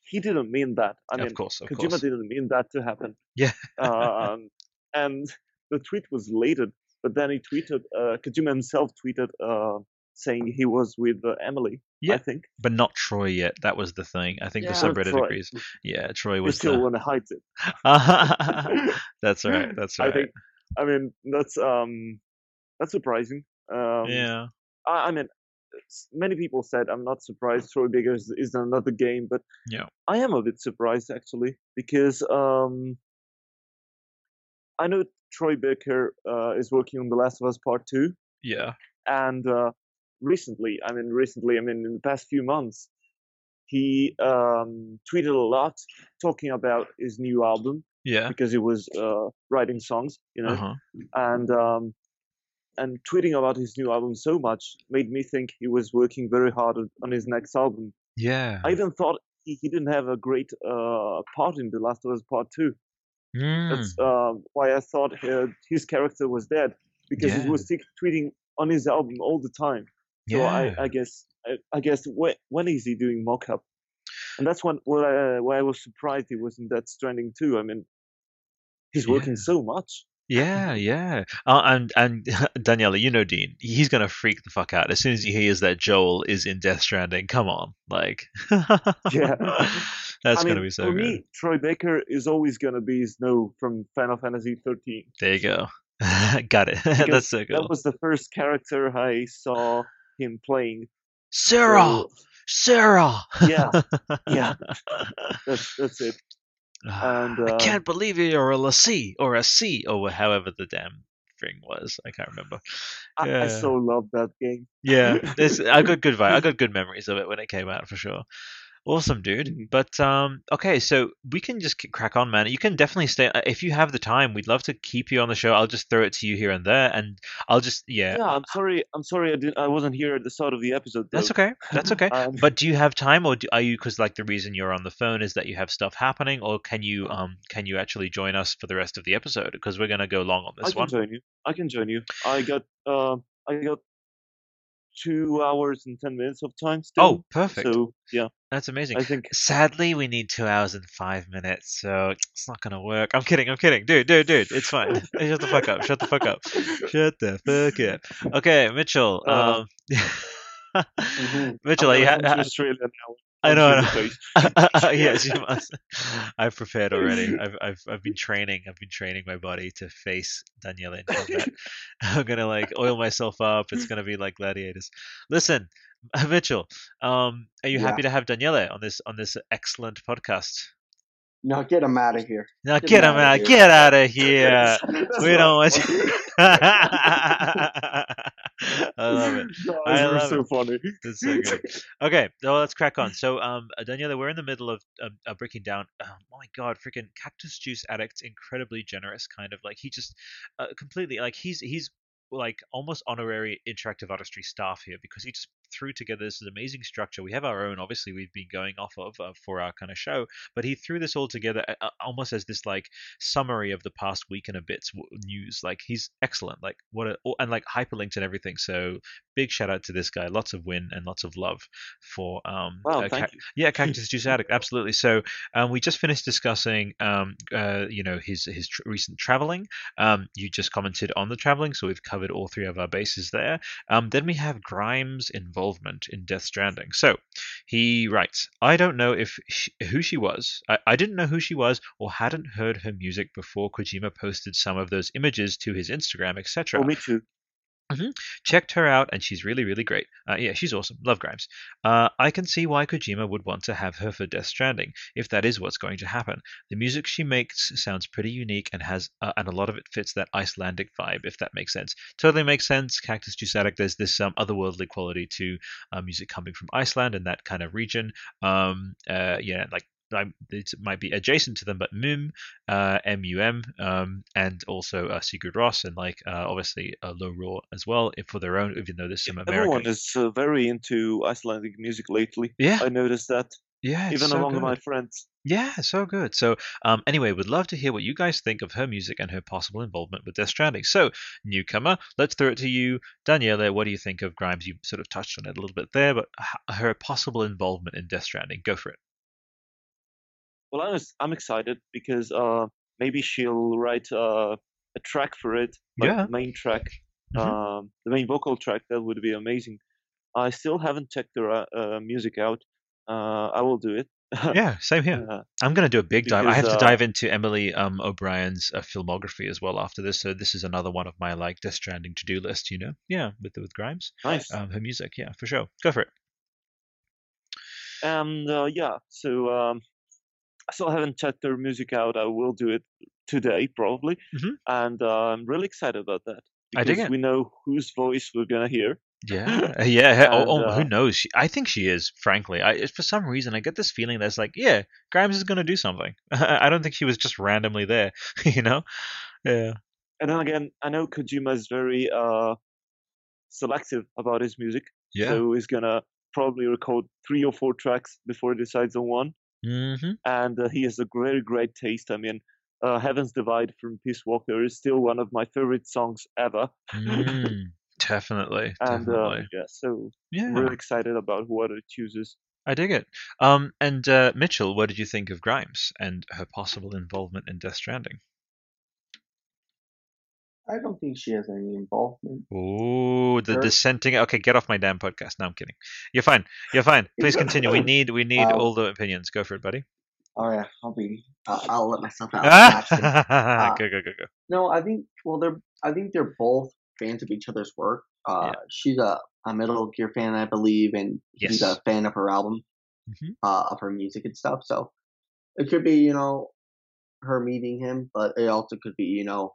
he didn't mean that. I mean, of course, of Kojima course. didn't mean that to happen. Yeah. um, and the tweet was later, but then he tweeted, uh, Kojima himself tweeted, uh, saying he was with uh, Emily. Yeah. I think. But not Troy yet. That was the thing. I think the Yeah, subreddit Troy. agrees. Yeah, Troy was still the. want to hide it. that's right. That's right. I think. I mean, that's um, that's surprising. Um, yeah. I, I mean, many people said I'm not surprised Troy Baker is, is another game, but Yeah. I am a bit surprised actually because um, I know Troy Baker uh, is working on The Last of Us Part Two, Yeah. and uh, recently, I mean, recently, I mean, in the past few months, he um, tweeted a lot talking about his new album Yeah. because he was uh, writing songs, you know Uh huh. and um, and tweeting about his new album so much made me think he was working very hard on- his next album. Yeah. I even thought he, he didn't have a great uh, part in The Last of Us Part Two. Mm. That's uh, why I thought uh, his character was dead because Yeah. he was t- tweeting on his album all the time. So yeah. I, I guess I, I guess when, when is he doing mock-up? And that's when when I, why I was surprised he was in Death Stranding too. I mean, he's working Yeah. so much. Yeah, yeah. Uh, and and Daniela, you know Dean, he's gonna freak the fuck out as soon as he hears that Joel is in Death Stranding. Come on, like, Yeah. that's I gonna be so for good. me, Troy Baker is always gonna be Snow from Final Fantasy 13. There you go. Got it. That's so cool. That was the first character I saw him playing. Serah, So, Serah. yeah, yeah, that's that's it. And I uh, can't believe you're a a C or a C or however the damn thing was. I can't remember. I, I so love that game. Yeah, I got good vi- I got good memories of it when it came out for sure. Awesome, dude. Mm-hmm. But um, okay, so we can just crack on, man. You can definitely stay uh, if you have the time. We'd love to keep you on the show. I'll just throw it to you here and there, and I'll just yeah. Yeah, I'm sorry. I'm sorry. I didn't. I wasn't here at the start of the episode. Though. That's okay. That's okay. Um, but do you have time, or do, are you? Because like the reason you're on the phone is that you have stuff happening, or can you um can you actually join us for the rest of the episode? Because we're gonna go long on this one. I can one. join you. I can join you. I got. Uh, I got two hours and ten minutes of time still. Oh, perfect. So yeah, That's amazing. I think. Sadly, we need two hours and five minutes, so it's not gonna work. I'm kidding. I'm kidding, dude, dude, dude. It's fine. Shut the fuck up. Shut the fuck up. Shut the fuck up. Okay, Mitchell. Uh, Um, mhm. Mitchell, I'm are you gonna ha- come to ha- Australia now. I know. I punch you in know. yes, you must. I've prepared already. I've, I've I've been training. I've been training my body to face Daniela in combat. I'm gonna like oil myself up. It's gonna be like gladiators. Listen, Mitchell. Um, are you Yeah. happy to have Daniela on this on this excellent podcast? No, get him out of here. Now Get get him him out! here. Get out of here! We don't want you. I love it. Guys, I love so it. funny. That's so good. Okay, so let's crack on. So, um, Daniela, we're in the middle of um, uh, breaking down. Oh my God, freaking Cactus Juice Addict, incredibly generous, kind of like he just uh, completely like he's he's like almost honorary interactive artistry staff here because he just threw together this amazing structure. We have our own, obviously, we've been going off of uh, for our kind of show, but he threw this all together uh, almost as this like summary of the past week and a bit's news. Like he's excellent. Like what a and like hyperlinked and everything. So big shout out to this guy. Lots of win and lots of love for um Wow, uh, thank Ca- you. yeah Cactus Juice Addict. Absolutely. So um we just finished discussing um uh you know his his tr- recent traveling. Um you just commented on the traveling, so we've covered all three of our bases there. Um then we have Grimes' involvement in Death Stranding. So he writes, I don't know if she, who she was. I, I didn't know who she was or hadn't heard her music before Kojima posted some of those images to his Instagram, etc. Oh, me too. Checked her out, and she's really, really great. Uh, yeah, she's awesome. Love Grimes. Uh, I can see why Kojima would want to have her for Death Stranding, if that is what's going to happen. The music she makes sounds pretty unique and has, uh, and a lot of it fits that Icelandic vibe, if that makes sense. Totally makes sense. Cactus Juice Addict, there's this um, otherworldly quality to uh, music coming from Iceland and that kind of region. Um, uh, yeah, like it might be adjacent to them, but MUM, uh, MUM, um, and also uh, Sigur Rós, and like uh, obviously uh, Low Roar as well if for their own, even though there's some American. Everyone is uh, very into Icelandic music lately. Yeah. I noticed that. yeah, Even so among good. my friends. Yeah, so good. So, um, anyway, would love to hear what you guys think of her music and her possible involvement with Death Stranding. So, newcomer, let's throw it to you, Daniela. What do you think of Grimes? You sort of touched on it a little bit there, but her possible involvement in Death Stranding. Go for it. Well, I'm, I'm excited because uh, maybe she'll write uh, a track for it, like Yeah. main track, Mhm. um, the main vocal track. That would be amazing. I still haven't checked her uh, uh, music out. Uh, I will do it. Yeah, same here. Uh, I'm going to do a big dive. I have to uh, dive into Emily um, O'Brien's uh, filmography as well after this. So this is another one of my like Death Stranding to do list. You know, yeah, with with Grimes, nice. um, her music, yeah, for sure. Go for it. And uh, yeah, so um, I still haven't checked their music out. I will do it today probably, Mhm. and uh, I'm really excited about that. I because. We know whose voice we're gonna hear. Yeah, uh, yeah. he- oh, oh, who uh, knows? She, I think she is. Frankly, I for some reason I get this feeling that's like, yeah, Grimes is going to do something. I don't think she was just randomly there. You know? Yeah. And then again, I know Kojima is very uh, selective about his music, Yeah. so he's gonna probably record three or four tracks before he decides on one. Mm-hmm. And uh, he has a very great taste. I mean, uh, Heaven's Divide from Peace Walker is still one of my favorite songs ever. Mm, definitely. and uh, yeah, so yeah. I'm really excited about what it chooses. I dig it. Um, and uh, Mitchell, what did you think of Grimes and her possible involvement in Death Stranding? I don't think she has any involvement. Oh, the Her- dissenting. Okay, get off my damn podcast. No, I'm kidding. You're fine. You're fine. Please continue. We need we need Um, all the opinions. Go for it, buddy. Oh yeah, I'll be. I'll, I'll let myself out. Actually, go go go go. No, I think. Well, they're. I think they're both fans of each other's work. Uh, Yeah. she's a, a Metal Gear fan, I believe, and he's a fan of her album, Mhm. uh, of her music and stuff. So it could be, you know, her meeting him, but it also could be, you know,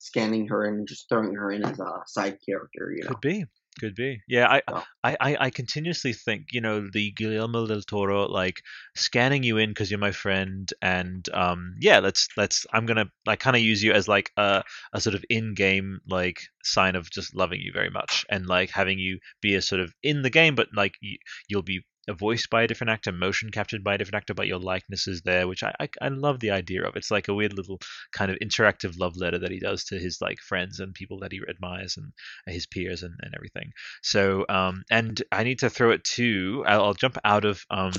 scanning her and just throwing her in as a side character. You know. Could be. Could be. Yeah, I, I, I, I continuously think, you know, the Guillermo del Toro, like scanning you in because you're my friend, and um, yeah, let's let's. I'm gonna like kind of use you as like a a sort of in-game like sign of just loving you very much, and like having you be a sort of in the game, but like you, you'll be voiced by a different actor, motion captured by a different actor, but your likeness is there, which I, I, I love the idea of. It's like a weird little kind of interactive love letter that he does to his like friends and people that he admires and his peers and, and everything. So um and I need to throw it to I'll, I'll jump out of um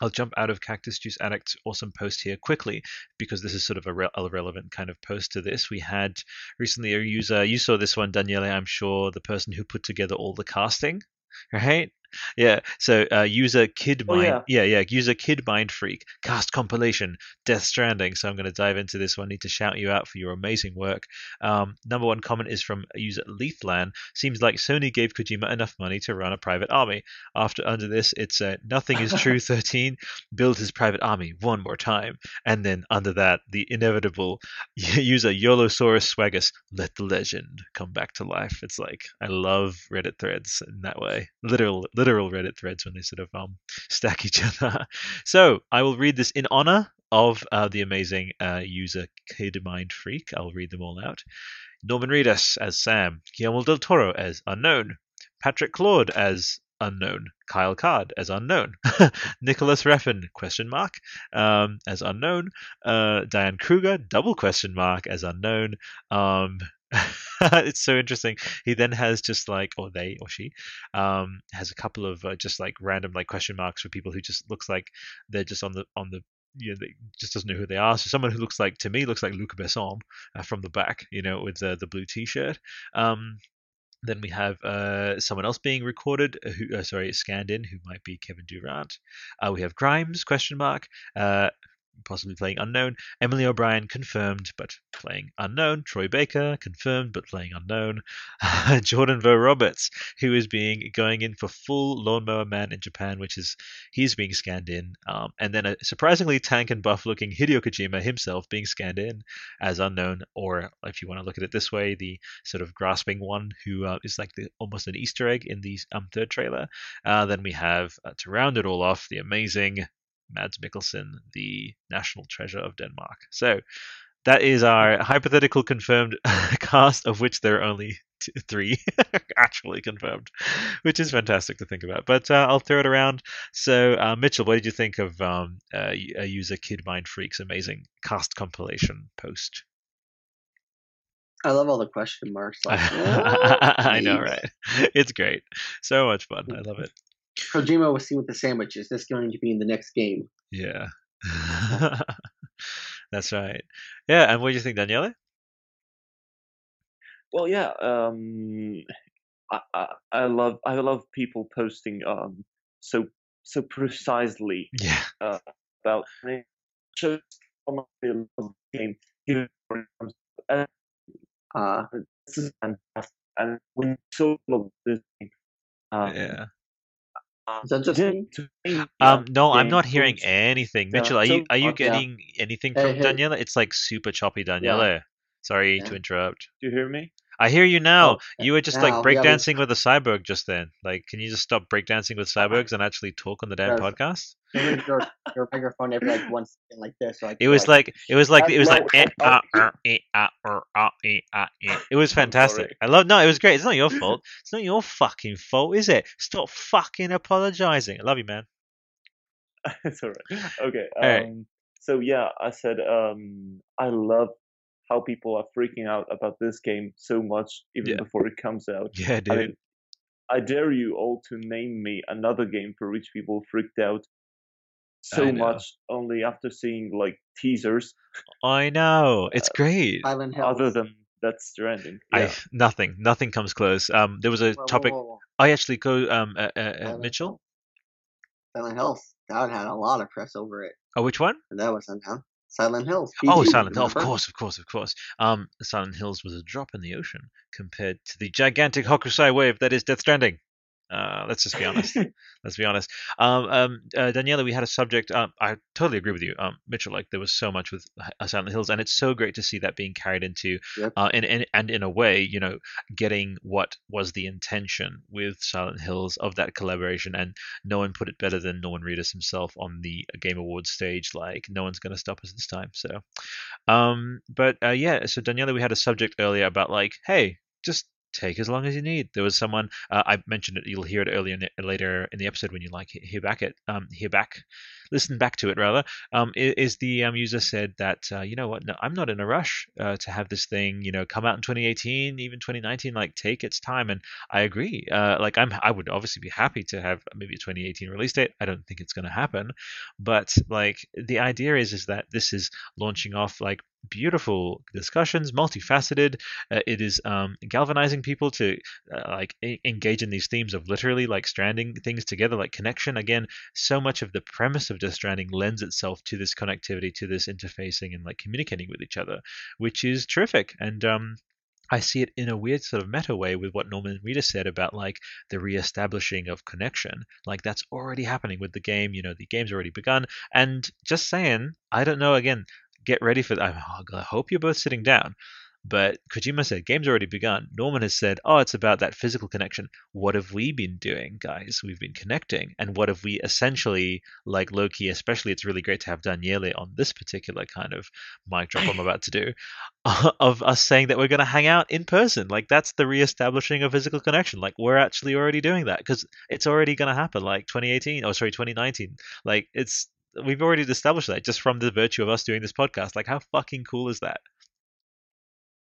I'll jump out of Cactus Juice Addict's awesome post here quickly because this is sort of a, re- a, relevant kind of post to this. We had recently a user, you saw this one, Daniele, I'm sure, the person who put together all the casting, right? Yeah. So uh, user Kid Mind, oh, yeah. yeah, yeah, user Kid Mind Freak cast compilation Death Stranding. So I'm going to dive into this one. I need to shout you out for your amazing work. Um, number one comment is from user Leithlan. Seems like Sony gave Kojima enough money to run a private army. After under this, it's uh, nothing is true. 13 build his private army one more time, and then under that, the inevitable user Yolosaurus Swagus. Let the legend come back to life. It's like I love Reddit threads in that way. Literal, literal literal Reddit threads when they sort of um, stack each other. so I will read this in honor of uh, the amazing uh, user Kid Mind Freak. I'll read them all out. Norman Reedus as Sam, Guillermo del Toro as Unknown, Patrick Claude as unknown. Kyle Card as unknown. Nicholas Refn question mark um, as unknown. Uh, Diane Kruger double question mark as unknown. Um, it's so interesting. He then has just like, or they or she, um, has a couple of uh, just like random like question marks for people who just looks like they're just on the on the you know, they just doesn't know who they are. So someone who looks like to me looks like Luc Besson uh, from the back, you know, with the the blue T-shirt. Um, then we have uh, someone else being recorded, uh, who uh, sorry, scanned in, who might be Kevin Durant. Uh, we have Grimes question mark. Possibly playing unknown. Emily O'Brien confirmed but playing unknown. Troy Baker confirmed but playing unknown. Jordan Vogt-Roberts, who is being going in for full Lawnmower Man in Japan, which is he's being scanned in. Um, and then a surprisingly tank and buff looking Hideo Kojima himself being scanned in as unknown, or if you want to look at it this way, the sort of grasping one who uh, is like the, almost an Easter egg in the um, third trailer. Uh, then we have uh, to round it all off the amazing Mads Mikkelsen, the national treasure of Denmark. So that is our hypothetical confirmed cast, of which there are only two, three actually confirmed, which is fantastic to think about. But uh, I'll throw it around. So, uh, Mitchell, what did you think of um, uh, a user Kid Mind Freak's amazing cast compilation post? I love all the question marks. Like, I know, right? It's great. So much fun. I love it. Kojima was seen with the sandwich. Is this going to be in the next game? Yeah. That's right. Yeah, and what do you think, Daniele? Well, yeah, um, I, I, I love I love people posting um so so precisely yeah uh, about just the game. Uh, this is fantastic, and when so this game, um, yeah is that just me? Um, no, I'm not hearing anything. Mitchell, are you are you getting anything from Daniela? It's like super choppy, Daniela. Sorry to interrupt. Do you hear me? I hear you now. Oh, you were just like breakdancing with a cyborg just then. Like, can you just stop breakdancing with cyborgs and actually talk on the damn podcast? Your, your microphone every like one second like this. So it was like, it was like it was like it was fantastic. I love no, it was great. It's not your fault. It's not your fucking fault, is it? Stop fucking apologizing. I love you, man. it's alright. Okay. Um, right. So yeah, I said um, I love how people are freaking out about this game so much even yeah. before it comes out. Yeah, dude. I, mean, I dare you all to name me another game for which people freaked out so much only after seeing like teasers. I know it's uh, great. Silent Hills. Other than that's Stranding, yeah. I, nothing, nothing comes close. Um, there was a whoa, topic. Whoa, whoa, I actually go um uh, uh, uh Mitchell. Silent Hills. That had a lot of press over it. Oh, which one? And that was somehow. Silent Hills. PG, oh, Silent Hill, of course, of course, of course. Um, Silent Hills was a drop in the ocean compared to the gigantic Hokusai wave that is Death Stranding. Uh, let's just be honest. let's be honest. Um, um, uh, Daniela, we had a subject. Um, I totally agree with you, um, Mitchell. Like there was so much with Silent Hills, and it's so great to see that being carried into, yep. uh, in, in, and in a way, you know, getting what was the intention with Silent Hills of that collaboration. And no one put it better than Norman Reedus himself on the Game Awards stage. Like no one's going to stop us this time. So, um, but uh, yeah. So Daniela, we had a subject earlier about like, hey, just take as long as you need. There was someone uh, I mentioned it. You'll hear it earlier in later in the episode when you like hear back it, um, hear back, listen back to it rather. Um, is the um, user said that uh, you know what? No, I'm not in a rush uh, to have this thing you know come out in 2018, even 2019. Like take its time, and I agree. Uh, like I'm, I would obviously be happy to have maybe a 2018 release date. I don't think it's going to happen, but like the idea is is that this is launching off like beautiful discussions, multifaceted. Uh, it is um, galvanizing people to uh, like a- engage in these themes of literally like stranding things together, like connection. Again, so much of the premise of Death Stranding lends itself to this connectivity, to this interfacing and like communicating with each other, which is terrific. And um, I see it in a weird sort of meta way with what Norman Reedus said about like the reestablishing of connection. Like that's already happening with the game. You know, the game's already begun. And just saying, I don't know. Again, get ready for that. I hope you're both sitting down. But Kojima said, game's already begun. Norman has said, oh, it's about that physical connection. What have we been doing, guys? We've been connecting. And what have we essentially, like Loki, especially, it's really great to have Daniele on this particular kind of mic drop I'm about to do, of us saying that we're going to hang out in person. Like, that's the reestablishing of physical connection. Like, we're actually already doing that because it's already going to happen, like 2018, oh, sorry, 2019. Like, it's we've already established that just from the virtue of us doing this podcast. Like, how fucking cool is that?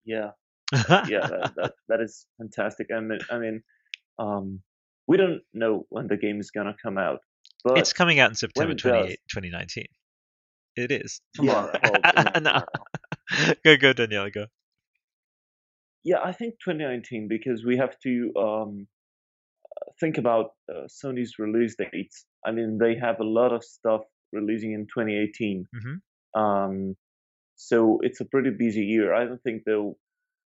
Yeah, yeah, that, that, that is fantastic. I mean, I mean, um, we don't know when the game is gonna come out, but it's coming out in September 20, 2019. It is tomorrow. Oh, no. go, go, Daniela, go. Yeah, I think 2019 because we have to um, think about uh, Sony's release dates. I mean, they have a lot of stuff releasing in 2018. Mm-hmm. Um, so it's a pretty busy year. I don't think they'll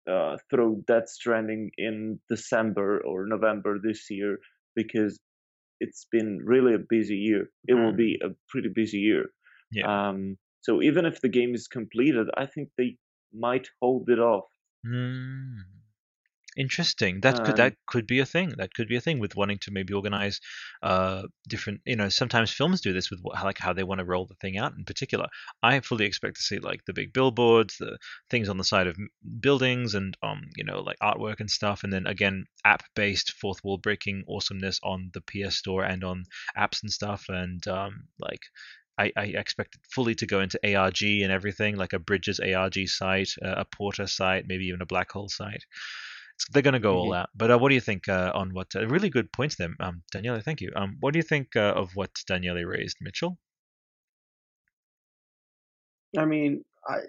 uh, throw Death Stranding in December or November this year because it's been really a busy year. It mm. will be a pretty busy year. Yeah. Um, so even if the game is completed, I think they might hold it off. Mm. Interesting. That could that could be a thing. That could be a thing with wanting to maybe organize uh, different. You know, sometimes films do this with what, like how they want to roll the thing out. In particular, I fully expect to see like the big billboards, the things on the side of buildings, and um, you know, like artwork and stuff. And then again, app-based fourth wall breaking awesomeness on the PS Store and on apps and stuff. And um, like I, I, expect it fully to go into ARG and everything, like a Bridges ARG site, a Porter site, maybe even a Black Hole site they're going to go all mm-hmm. out. But uh, what do you think uh, on what? Uh, really good points there, um, Daniele. Thank you. Um, what do you think uh, of what Daniele raised, Mitchell? I mean, I,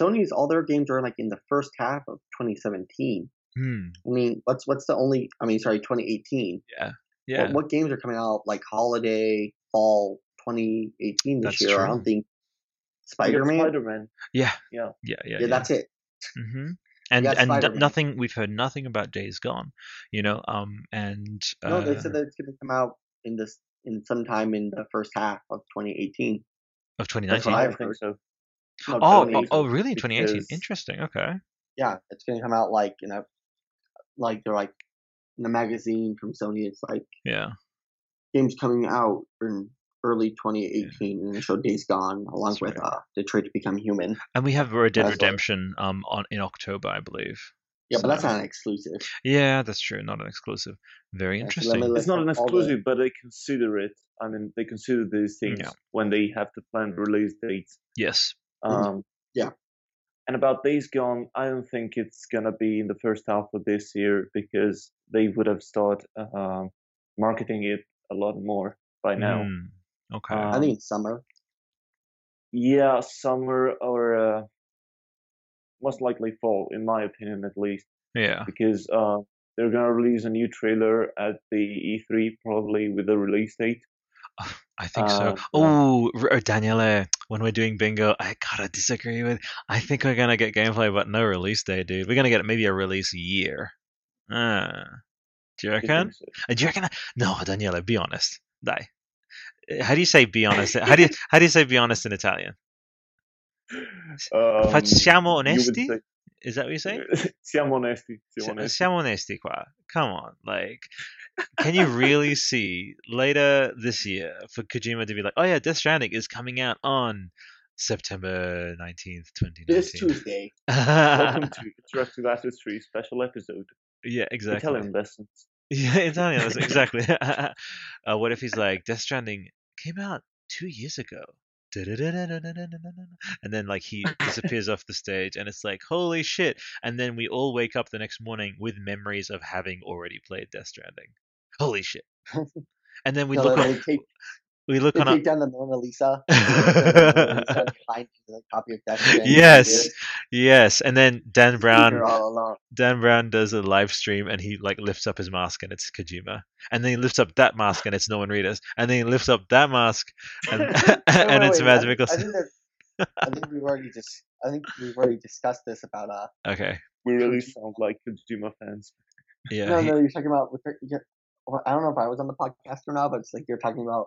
Sony's all their games are like in the first half of 2017. Hmm. I mean, what's what's the only? I mean, sorry, 2018. Yeah, yeah. What, what games are coming out like holiday, fall 2018 this that's year? True. I don't think Spider Man. Spider Man. Yeah. yeah, yeah, yeah, yeah. That's it. Mm-hmm and and nothing we've heard nothing about days gone you know um and uh, no they said that it's going to come out in this in sometime in the first half of 2018 of 2019 i think so no, oh, oh, oh really? 2018 interesting okay. Yeah it's going to come out like you know like they're like in the magazine from sony it's like yeah. games coming out in early 2018 yeah. and the show Days Gone along That's with right. uh, Detroit to Become Human. And we have Red Dead Redemption um on in October, I believe. Yeah, so, but that's not an exclusive. Yeah, that's true. Not an exclusive. Very yeah, interesting. So it's not an exclusive, the... but they consider it. I mean, they consider these things yeah. when they have to plan release dates. Yes. Mm-hmm. Um, yeah. And about Days Gone, I don't think it's gonna be in the first half of this year because they would have started uh, marketing it a lot more by now. Mm. Okay. Um, I think summer. Yeah, summer or uh, most likely fall, in my opinion, at least. Yeah. Because uh, they're gonna release a new trailer at the E3, probably with a release date. I think uh, so. Oh, Daniele, when we're doing bingo, I gotta disagree with. I think we're gonna get gameplay, but no release date, dude. We're gonna get maybe a release year. Uh, Do you reckon? So. Uh, do you reckon? No, Daniele, be honest. Dai. How do you say be honest? How do you how do you say be honest in Italian? Um, Facciamo onesti? Say, Is that what you say? Siamo onesti. Siamo onesti. Siamo onesti qua. Come on, like, can you really see later this year for Kojima to be like, oh yeah, Death Stranding is coming out on September 19th, 2019. This Tuesday. Welcome to to That special episode. Yeah, exactly. Italian lessons. Yeah, Italian exactly. uh, what if he's like, Death Stranding came out two years ago? And then like he disappears off the stage, and it's like holy shit! And then we all wake up the next morning with memories of having already played Death Stranding. Holy shit! And then we no, look. Up, take, we look they on take a... down the Mona Lisa. the copy of yes, yes, and then Dan Brown. Dan Brown does a live stream and he like lifts up his mask and it's Kojima, and then he lifts up that mask and it's Norman Reedus, and then he lifts up that mask and and it's Mads Mikkelsen. I, I think we've already just. I think we've already discussed this about uh. Okay. We really sound like Kojima fans. Yeah. No, he... no, you're talking about. I don't know if I was on the podcast or not, but it's like you're talking about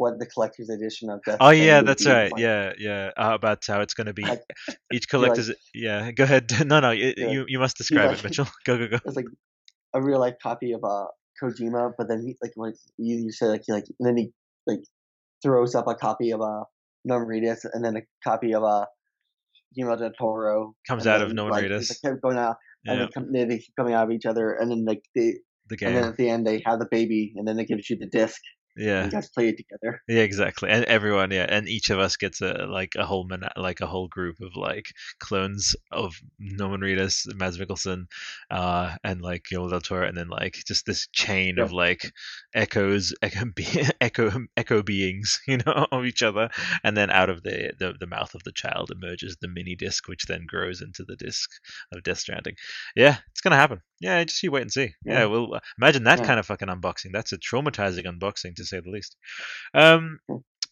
what the collector's edition of Death. Oh yeah, that's right. Yeah, yeah. Uh, about how it's going to be like, each collector's. Like, yeah, go ahead. No, no, it, yeah. you you must describe it, Mitchell. Go, go, go. It's like a real life copy of uh Kojima, but then he like when you, you say like he like then he like throws up a copy of uh Norman Reedus and then a copy of a uh Guillermo del Toro comes out of Norman like, Reedus. Like, going out and yeah. they, come, they, they keep coming out of each other, and then like they the game. And then at the end, they have the baby, and then they give you the disc. Yeah, you guys play it together. Yeah, exactly. And everyone, yeah, and each of us gets a like a whole man, like a whole group of like clones of Norman Reedus, Mads Mikkelsen, uh, and like Guillermo del Toro, and then like just this chain yeah. of like echoes, echo, echo, echo beings, you know, of each other, and then out of the, the the mouth of the child emerges the mini disc, which then grows into the disc of Death Stranding. Yeah, it's gonna happen. Yeah, just you wait and see. Yeah, yeah well, imagine that yeah. kind of fucking unboxing. That's a traumatizing unboxing to say the least. Um,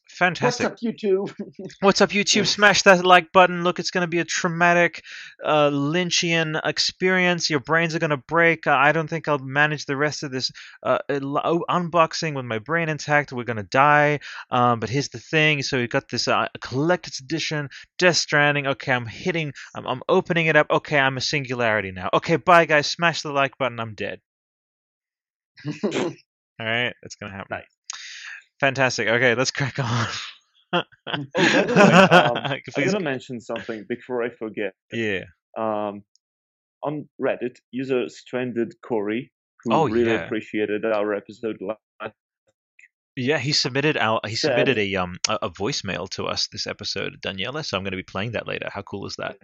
fantastic. What's up, YouTube? What's up, YouTube? Smash that like button. Look, it's going to be a traumatic, uh, Lynchian experience. Your brains are going to break. Uh, I don't think I'll manage the rest of this uh, oh, unboxing with my brain intact. We're going to die. Um, but here's the thing. So we've got this uh, collector's edition, Death Stranding. Okay, I'm hitting, I'm, I'm opening it up. Okay, I'm a singularity now. Okay, bye, guys. Smash the like button. I'm dead. All right, that's going to happen. Nice. Fantastic. Okay, let's crack on. oh, by the way, um, I gotta mention something before I forget. Yeah. Um, on Reddit, user Stranded Corey, who oh, really yeah. appreciated our episode last. Yeah, he submitted our he said, submitted a um a, a voicemail to us this episode, Daniela. So I'm going to be playing that later. How cool is that?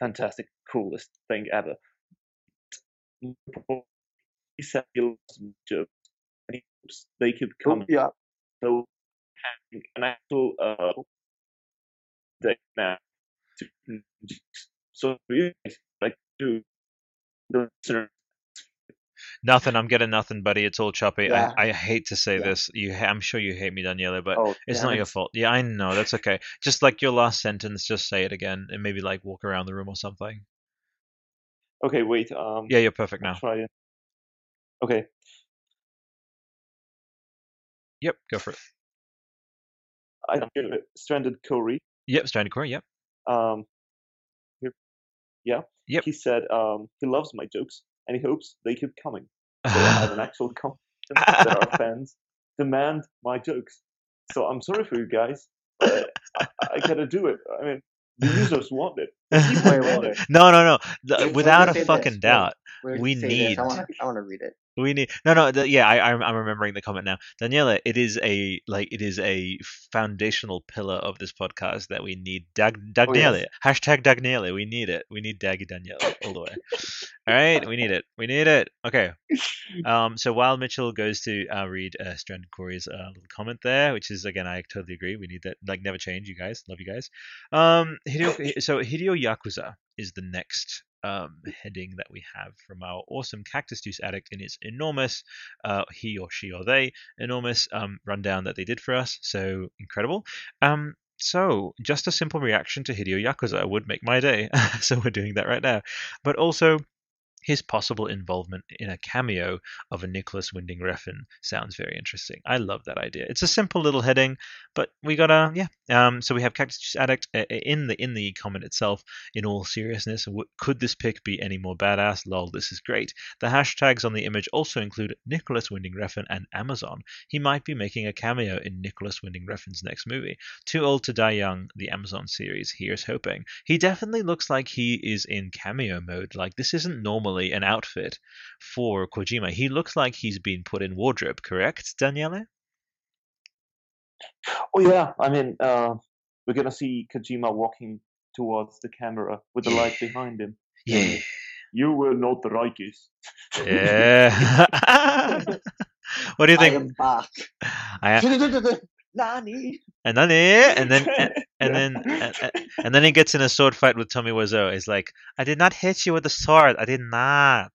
Fantastic, coolest thing ever. He said he they could come. Yeah. So an actual uh, day now to so like to the listener. Nothing. I'm getting nothing, buddy. It's all choppy. Yeah. I, I hate to say yeah. this. You, I'm sure you hate me, Daniela, but oh, it's not your fault. Yeah, I know. That's okay. Just like your last sentence, just say it again, and maybe like walk around the room or something. Okay, wait. Um. Yeah, you're perfect now. Try it. Okay. Yep, go for it. I Stranded Corey. Yep, Stranded Corey. Yep. Um. Yeah. Yep. He said um, he loves my jokes and he hopes they keep coming. So I have an actual comment that our fans demand my jokes. So I'm sorry for you guys. I, I gotta do it. I mean, the users want it. no, no, no. Without a fucking this. doubt, we need. I want to read it. We need no, no. The, yeah, I, I'm, I'm remembering the comment now, Daniela. It is a like it is a foundational pillar of this podcast that we need. Dag Daniela, oh, yes. hashtag Daniela. We need it. We need Daggy Daniela all the way. all right, we need it. We need it. Okay. Um. So while Mitchell goes to uh, read uh, Stranded Corey's uh, little comment there, which is again, I totally agree. We need that. Like never change. You guys, love you guys. Um. Hideo, so Hideo Yakuza is the next um, heading that we have from our awesome Cactus Juice Addict in its enormous, uh, he or she or they, enormous um, rundown that they did for us. So incredible. Um, so, just a simple reaction to Hideo Yakuza would make my day. so, we're doing that right now. But also, his possible involvement in a cameo of a Nicholas Winding Refn sounds very interesting. I love that idea. It's a simple little heading, but we got a yeah. Um, so we have Cactus Addict uh, in the in the comment itself. In all seriousness, could this pick be any more badass? Lol, this is great. The hashtags on the image also include Nicholas Winding Refn and Amazon. He might be making a cameo in Nicholas Winding Refn's next movie. Too Old to Die Young, the Amazon series. Here's hoping. He definitely looks like he is in cameo mode. Like this isn't normal an outfit for Kojima. He looks like he's been put in wardrobe, correct, Daniele? Oh yeah, I mean, uh, we're gonna see Kojima walking towards the camera with the light behind him. Yeah. You will not like this. Yeah. what do you think? I am back. I, Nani. And then and then and, and then and, and, then he gets in a sword fight with Tommy Wiseau. He's like, "I did not hit you with a sword. I did not."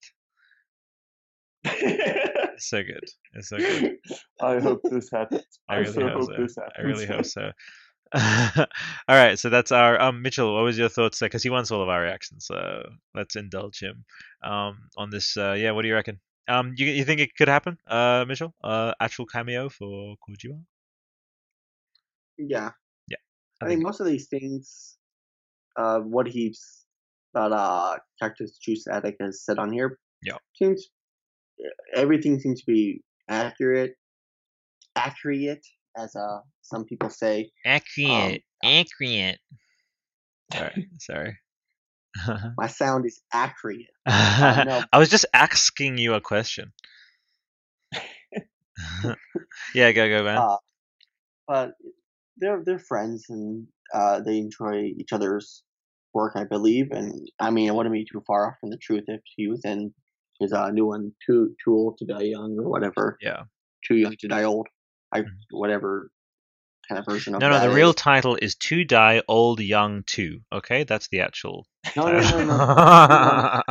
it's so good. It's so good. I hope this happens. I, I really hope, hope so. I really hope so. all right, so that's our um Mitchell. What was your thoughts there? Because he wants all of our reactions, so let's indulge him um on this. Uh, yeah, what do you reckon? Um, you you think it could happen, uh, Mitchell? Uh, actual cameo for Kojima? Yeah. Yeah. I, I think, think most of these things, uh, what he's that uh Cactus Juice Addict has said on here, yeah, seems everything seems to be accurate, accurate as uh some people say. Accurate, um, accurate. Sorry, sorry. My sound is accurate. No. I was just asking you a question. yeah, go go man. Uh, but they're they're friends and uh, they enjoy each other's work, I believe. And I mean, it wouldn't be too far off from the truth if he was in his uh, new one, too too old to die young or whatever. Yeah, too young to die old. I mm-hmm. whatever kind of version of that. no no the is. real title is to die old young two okay that's the actual no no no, no,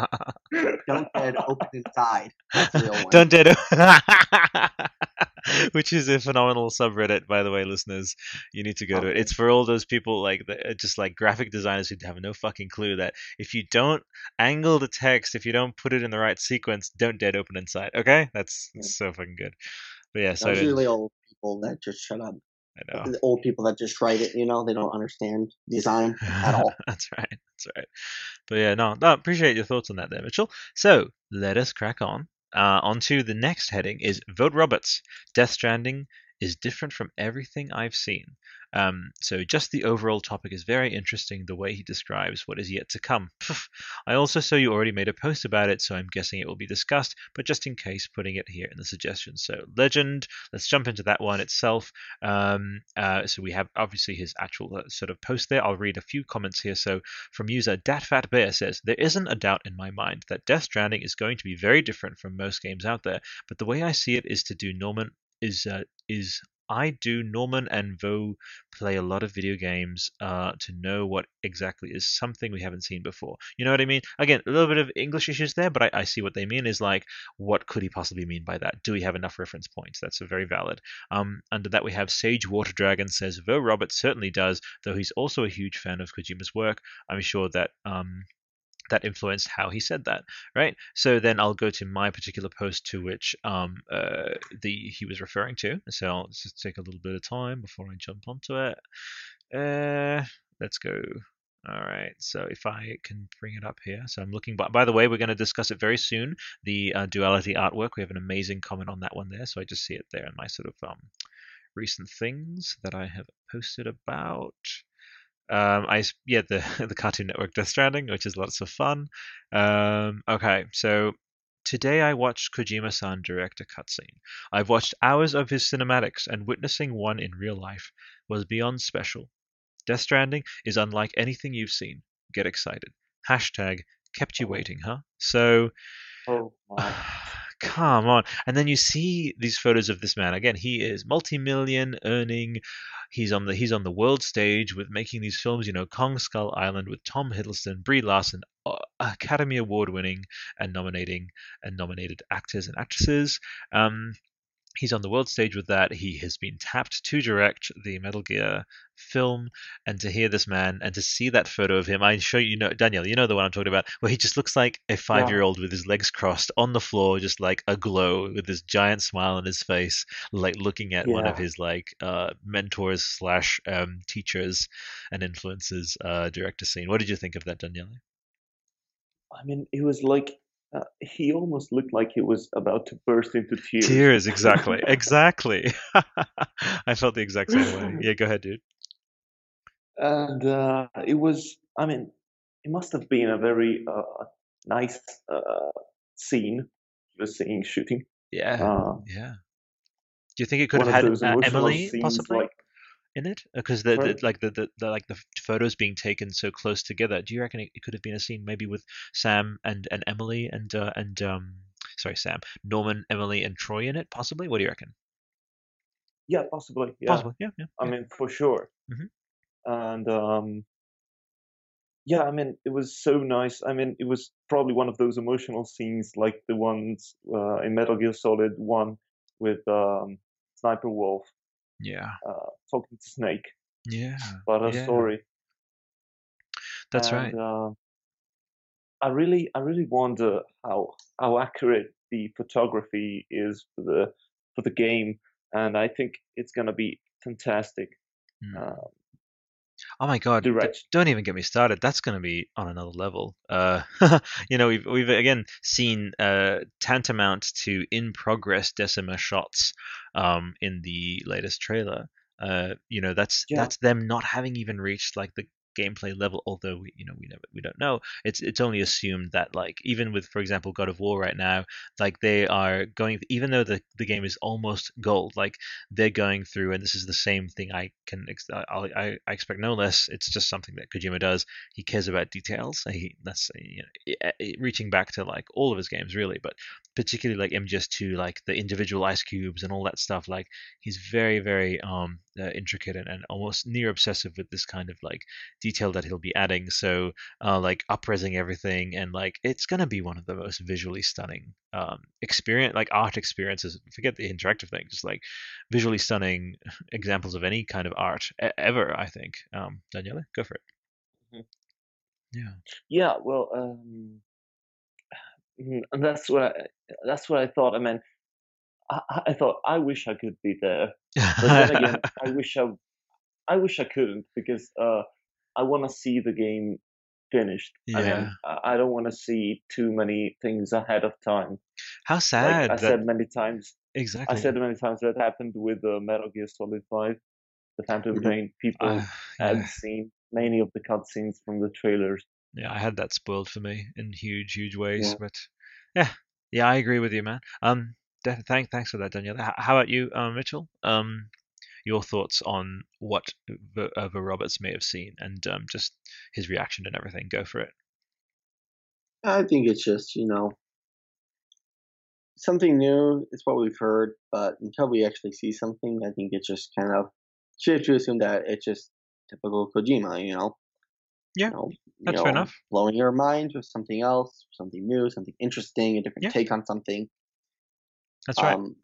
no. don't dead open inside that's the real one. don't dead which is a phenomenal subreddit, by the way, listeners. You need to go to it. It's for all those people like uh, just like graphic designers who have no fucking clue that if you don't angle the text, if you don't put it in the right sequence, don't dead open inside. Okay, that's, so fucking good. But yeah, so usually old people that just shut up. I know. The old people that just write it, you know, they don't understand design at all. that's right. That's right. But yeah, no, no, appreciate your thoughts on that there, Mitchell. So let us crack on uh, onto the next heading is Vogt-Roberts. Death Stranding is different from everything I've seen. Um, so just the overall topic is very interesting, the way he describes what is yet to come. I also saw you already made a post about it, so I'm guessing it will be discussed, but just in case, putting it here in the suggestions. So Legend, let's jump into that one itself. Um, uh, so we have obviously his actual uh, sort of post there. I'll read a few comments here. So from user DatFatBear says, There isn't a doubt in my mind that Death Stranding is going to be very different from most games out there, but the way I see it is to do Norman is uh, is I do Norman and Vo play a lot of video games uh, to know what exactly is something we haven't seen before. You know what I mean? Again, a little bit of English issues there, but I, I see what they mean is like, what could he possibly mean by that? Do we have enough reference points? That's very valid. Um, under that, we have Sage Water Dragon says, Vogt-Roberts certainly does, though he's also a huge fan of Kojima's work. I'm sure that um, that influenced how he said that, right? So then I'll go to my particular post to which um, uh, the he was referring to. So I'll just take a little bit of time before I jump onto it. Uh, let's go. All right, so if I can bring it up here. So I'm looking, by, by the way, we're going to discuss it very soon. The uh, duality artwork, we have an amazing comment on that one there. So I just see it there in my sort of um, recent things that I have posted about. Um, I yeah the the Cartoon Network Death Stranding, which is lots of fun. Um, okay, so today I watched Kojima-san direct a cutscene. I've watched hours of his cinematics, and witnessing one in real life was beyond special. Death Stranding is unlike anything you've seen. Get excited. Hashtag kept you waiting, huh? So. Oh. come on. And then you see these photos of this man. Again, he is multi-million earning. He's on the he's on the world stage with making these films. You know, Kong Skull Island with Tom Hiddleston, Brie Larson, uh, Academy Award winning and nominating and nominated actors and actresses. Um, he's on the world stage with that. He has been tapped to direct the Metal Gear film, and to hear this man and to see that photo of him, I show you know Daniel, you know the one I'm talking about, where he just looks like a five year old with his legs crossed on the floor, just like aglow with this giant smile on his face, like looking at yeah. one of his like uh, mentors slash um, teachers and influences uh, director scene. What did you think of that, Daniel? I mean, it was like uh, he almost looked like he was about to burst into tears. Tears, exactly, exactly. I felt the exact same way. Yeah, go ahead, dude. And uh, it was, I mean, it must have been a very uh, nice uh, scene. He was seeing shooting. Yeah, uh, yeah. Do you think it could have had uh, Emily possibly? Like, in it? Because the, the, like the, the, the, like the photos being taken so close together do you reckon it, it, could have been a scene maybe with sam and and emily and uh, and um sorry sam norman emily and troy in it possibly? What do you reckon? Yeah possibly yeah. Possibly yeah yeah i yeah. mean for sure. Mm-hmm. and um yeah i mean it was so nice. I mean it was probably one of those emotional scenes like the ones uh, in metal gear solid 1 with um sniper wolf yeah. Uh, talking to Snake. Yeah. But a yeah. story. That's and, right. Uh, I really, I really wonder how how accurate the photography is for the for the game, and I think it's gonna be fantastic. Mm. Oh my god! Don't even get me started. That's going to be on another level. Uh, you know, we've we've again seen uh, tantamount to in progress Decima shots um, in the latest trailer. Uh, you know, that's yeah. that's them not having even reached like the gameplay level although we, you know we never we don't know. It's it's only assumed that like even with for example god of war right now like they are going even though the, the game is almost gold like they're going through and this is the same thing i can I, I expect no less. It's just something that kojima does. He cares about details. He that's you know reaching back to like all of his games really. But particularly like mgs2 like the individual ice cubes and all that stuff like he's very very um uh, intricate and, and almost near obsessive with this kind of like detail that he'll be adding. So uh, like upresing everything and like it's gonna be one of the most visually stunning um, experience, like art experiences. Forget the interactive thing, just like visually stunning examples of any kind of art ever. I think. Um, Daniela, go for it. Mm-hmm. Yeah. Yeah. Well. Um, and that's what I, that's what I thought. I mean, I, I thought I wish I could be there, but then again, I wish I I wish I couldn't because uh, I want to see the game finished. Yeah. I, mean, I don't want to see too many things ahead of time. How sad! Like I that... said many times. Exactly. I said many times that happened with uh, Metal Gear Solid Five, the Phantom. Pain. People uh, yeah. had seen many of the cutscenes from the trailers. Yeah, I had that spoiled for me in huge, huge ways. Yeah. But yeah, yeah, I agree with you, man. Um, thank, thanks for that, Danielle. How about you, uh, Mitchell? Um, your thoughts on what the, uh, Roberts may have seen and um, just his reaction and everything. Go for it. I think it's just you know something new. It's what we've heard, but until we actually see something, I think it's just kind of should to assume that it's just typical Kojima. You know. Yeah, you know, that's you know, fair enough. Blowing your mind with something else, something new, something interesting, a different yeah. take on something. That's right. Um,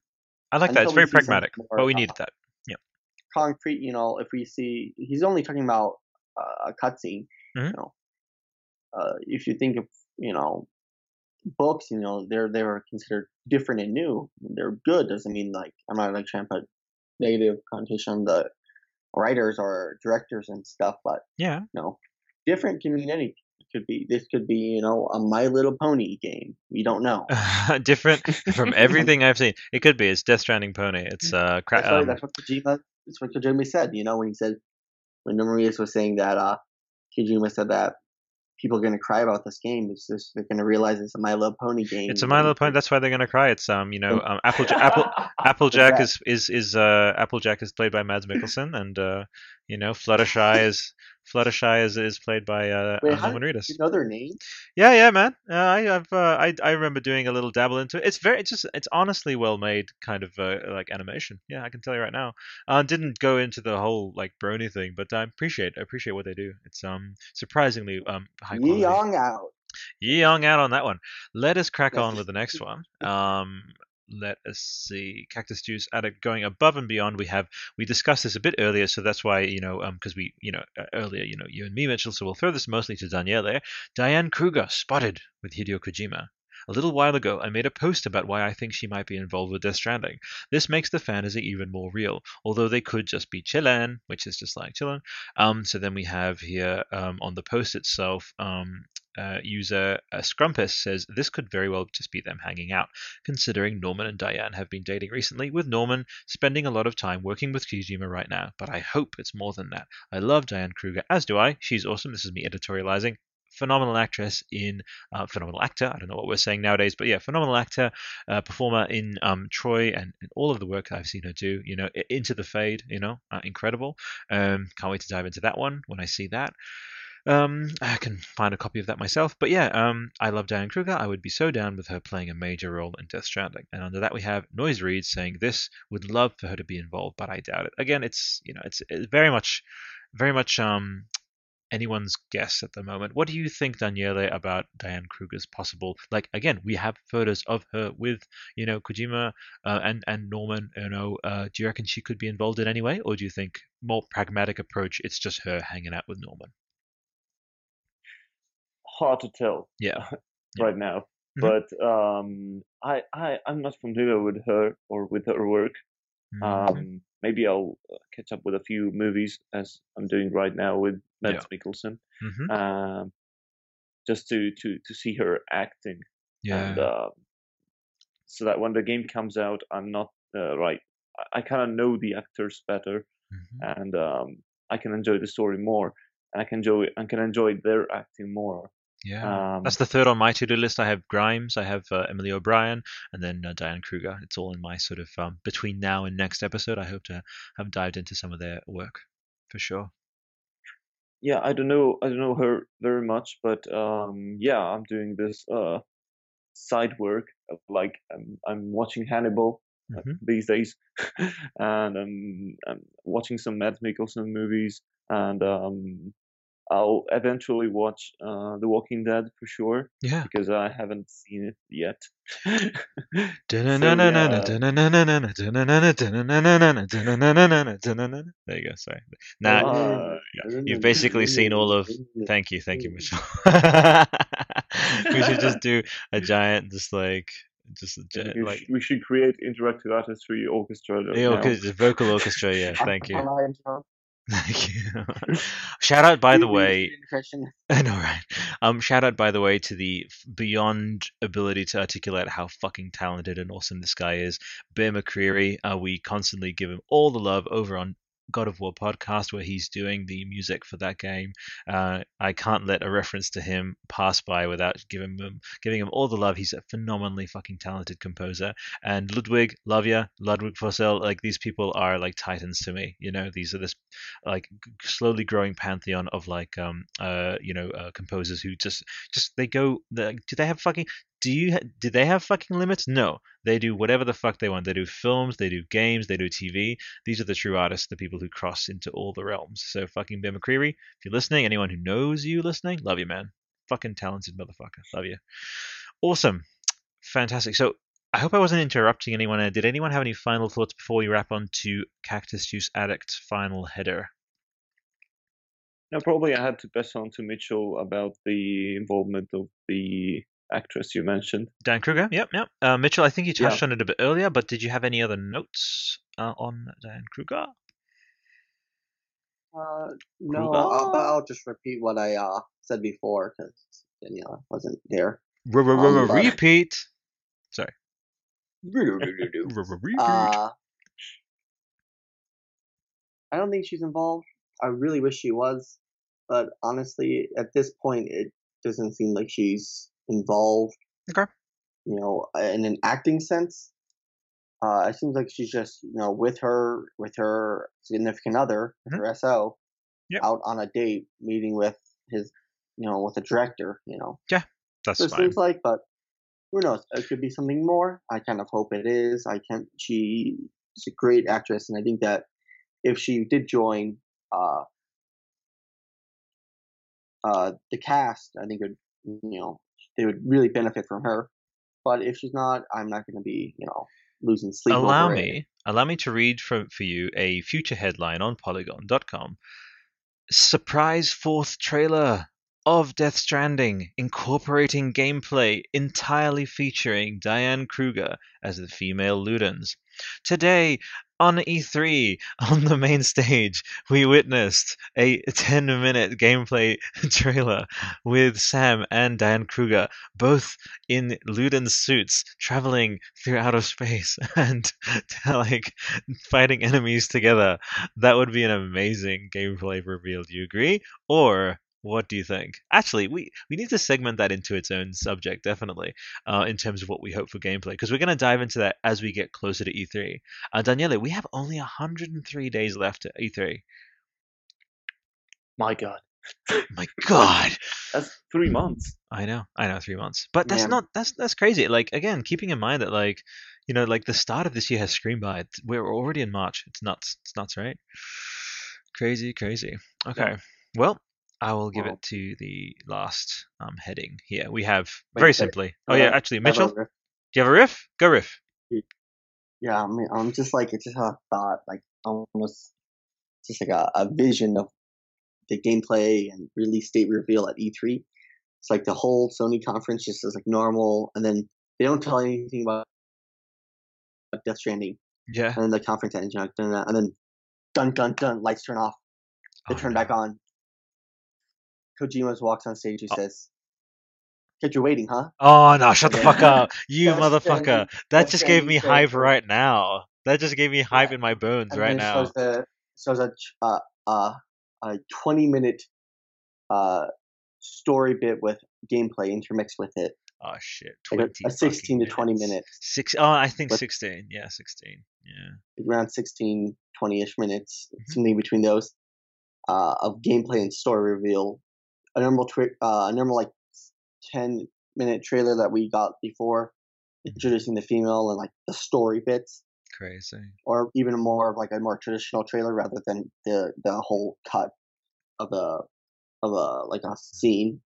I like that. It's very pragmatic, but we needed that Yeah. concrete. You know, if we see, he's only talking about uh, a cutscene. Mm-hmm. You know, uh, if you think of you know books, you know, they're they're considered different and new. They're good. Doesn't mean like I'm not like trying to put negative connotation on the writers or directors and stuff, but yeah, you know, different can mean anything. It could be this could be you know a My Little Pony game. We don't know. different from everything I've seen. It could be. It's Death Stranding Pony. It's uh. Cra- that's, um, that's what Kojima that's what Kojima said. You know, when he said when Norman Reedus was saying that uh, Kojima said that people are going to cry about this game. It's just they're going to realize it's a My Little Pony game. It's a My Little Pony. That's why they're going to cry. It's um, you know, um, Apple Apple Applejack is is is uh Applejack is played by Mads Mikkelsen, and uh, you know, Fluttershy is Fluttershy is, is played by uh, Wait, how Reedus. You name? Yeah, yeah, man. Uh, I I've uh, I I remember doing a little dabble into it. It's very it's just it's honestly well made kind of uh, like animation. Yeah, I can tell you right now. Uh, didn't go into the whole like brony thing, but I appreciate I appreciate what they do. It's um surprisingly um high quality. Young out. Young out on that one. Let us crack on with the next one. Um, let us see cactus juice addict going above and beyond we have we discussed this a bit earlier so that's why you know um because we you know uh, earlier you know you and me mitchell so we'll throw this mostly to daniele diane kruger spotted with hideo kojima a little while ago, I made a post about why I think she might be involved with Death Stranding. This makes the fantasy even more real, although they could just be chillin', which is just like chillin'. Um, so then we have here um, on the post itself, um, uh, user uh, Scrumpus says this could very well just be them hanging out, considering Norman and Diane have been dating recently, with Norman spending a lot of time working with Kojima right now. But I hope it's more than that. I love Diane Kruger, as do I. She's awesome. This is me editorializing phenomenal actress in uh, phenomenal actor. I don't know what we're saying nowadays, but yeah, phenomenal actor, uh, performer in um, Troy and, and, all of the work I've seen her do. You know, Into the Fade, you know, uh, incredible. Um, can't wait to dive into that one when I see that. Um, I can find a copy of that myself. But yeah, um, I love Diane Kruger. I would be so down with her playing a major role in Death Stranding. And under that, we have Noise Read saying this would love for her to be involved, but I doubt it. Again, it's you know, it's, it's very much, very much um, anyone's guess at the moment. What do you think, Daniele, about Diane Kruger's possible? Like again, we have photos of her with you know Kojima uh, and and Norman. You know, uh, do you reckon she could be involved in any way, or do you think more pragmatic approach? It's just her hanging out with Norman. Hard to tell. Yeah. right yeah. now. Mm-hmm. But um, I, I, I'm not familiar with her or with her work. Mm-hmm. Um, maybe I'll uh, catch up with a few movies as I'm doing right now with Mads yeah. Mikkelsen, mm-hmm. um, just to to to see her acting. Yeah. And, uh, so that when the game comes out, I'm not uh, right. I, I kind of know the actors better, mm-hmm. and um, I can enjoy the story more, and I can enjoy I can enjoy their acting more. Yeah, um, that's the third on my to-do list. I have Grimes, I have uh, Emily O'Brien, and then uh, Diane Kruger. It's all in my sort of um, between now and next episode. I hope to have dived into some of their work for sure. Yeah, I don't know. I don't know her very much, but um, yeah, I'm doing this uh, side work. Like I'm, I'm watching Hannibal uh, mm-hmm. these days, and I'm, I'm watching some Mads Mikkelsen movies, and um, I'll eventually watch uh, The Walking Dead for sure. Yeah. Because I haven't seen it yet. there you go. Sorry. Now uh, you've basically seen all of. Thank you, thank you, Michelle. we should just do a giant, just like just a, we, like should, we should create interactive artistry orchestra. Yeah, okay, vocal orchestra. Yeah, thank you. Thank you. shout out, by the way. I know, right? Um, shout out, by the way, to the beyond ability to articulate how fucking talented and awesome this guy is, Bear McCreary. Uh, we constantly give him all the love over on God of War podcast where he's doing the music for that game. Uh, I can't let a reference to him pass by without giving him giving him all the love. He's a phenomenally fucking talented composer. And Ludwig, love ya, Ludwig Forssell. Like these people are like titans to me. You know, these are this like slowly growing pantheon of like um uh you know uh, composers who just just they go. Do they have fucking do you do they have fucking limits? No, they do whatever the fuck they want. They do films, they do games, they do TV. These are the true artists, the people who cross into all the realms. So fucking Ben McCreary, if you're listening, anyone who knows you listening, love you, man. Fucking talented motherfucker, love you. Awesome, fantastic. So I hope I wasn't interrupting anyone. Uh, did anyone have any final thoughts before we wrap on to Cactus Juice Addict final header? No, probably I had to pass on to Mitchell about the involvement of the actress you mentioned. Dan Kruger, yep, yep. Uh, Mitchell, I think you touched yeah. on it a bit earlier, but did you have any other notes uh, on Dan Kruger? Uh, no, I'll, I'll, just repeat what I uh, said before because Daniela wasn't there. Um, repeat. Sorry. uh, I don't think she's involved. I really wish she was, but honestly, at this point, it doesn't seem like she's involved. Okay. You know, in an acting sense, uh, it seems like she's just you know with her with her significant other, mm-hmm. her SO, yep. out on a date, meeting with his, you know, with a director. You know. Yeah, that's so fine. It seems like, but who knows? It could be something more. I kind of hope it is. I can't. She's a great actress, and I think that if she did join uh, uh, the cast, I think it would, you know, they would really benefit from her. but if she's not, I'm not going to be, you know, losing sleep. Allow over me, it. allow me to read for, for you a future headline on Polygon.com. Surprise fourth trailer of Death Stranding, incorporating gameplay entirely featuring Diane Kruger as the female Ludens. Today, on E3, on the main stage, we witnessed a 10 minute gameplay trailer with Sam and Diane Kruger, both in Luden suits, traveling through outer space and like fighting enemies together. That would be an amazing gameplay reveal. Do you agree? Or what do you think? Actually, we, we need to segment that into its own subject, definitely, uh, in terms of what we hope for gameplay, because we're going to dive into that as we get closer to E3. Uh, Daniele, we have only 103 days left to E3. My God. My God, that's three months. I know, I know, three months, but that's Man. not that's that's crazy. Like again, keeping in mind that like you know, like the start of this year has screamed by. It's- We're already in March. It's nuts. It's nuts, right? Crazy, crazy. Okay, well, I will give Wow. it to the last um, heading here. We have Wait, very simply. Oh yeah, actually, I have a Mitchell, do you have a riff? Go riff. Yeah, I mean, I'm just like it's just a thought, like almost just like a, a vision of the gameplay and release date reveal at E3. It's like the whole Sony conference just is like normal, and then they don't tell anything about Death Stranding, Yeah. and then the conference ends, you know, and then dun dun dun, lights turn off, they Oh, turn no. back on. Kojima walks on stage, he Oh. says, "Kept you waiting, huh?" Oh no! Shut the Yeah. fuck up, you motherfucker! That just gave me hype right now. That just gave me hype Yeah. in my bones and right now. shows the shows a uh, uh, a twenty minute uh, story bit with gameplay intermixed with it, Oh shit! like a, a sixteen to twenty minutes. minutes, Six. Oh, I think But- sixteen. Yeah, sixteen. Yeah. around 16, 20 ish minutes, Mhm. something between those, uh, of gameplay and story reveal. A normal twi- uh, a normal like ten minute trailer that we got before, introducing the female and like the story bits. Crazy. or even more of like a more traditional trailer rather than the the whole cut of a of a like a scene,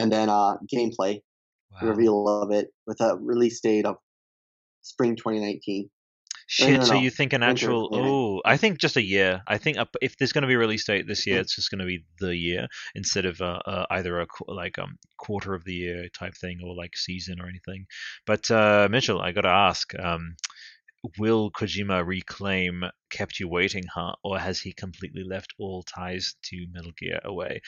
and then uh gameplay Wow. reveal of it with a release date of spring 2019. Shit. no, So you think an actual? Oh, I think just a year. I think up, if there's going to be a release date this year, Mm. it's just going to be the year instead of uh, uh, either a like um quarter of the year type thing or like season or anything. But uh, Mitchell, I got to ask. Um, will Kojima reclaim Kept You Waiting, huh? Or has he completely left all ties to Metal Gear away?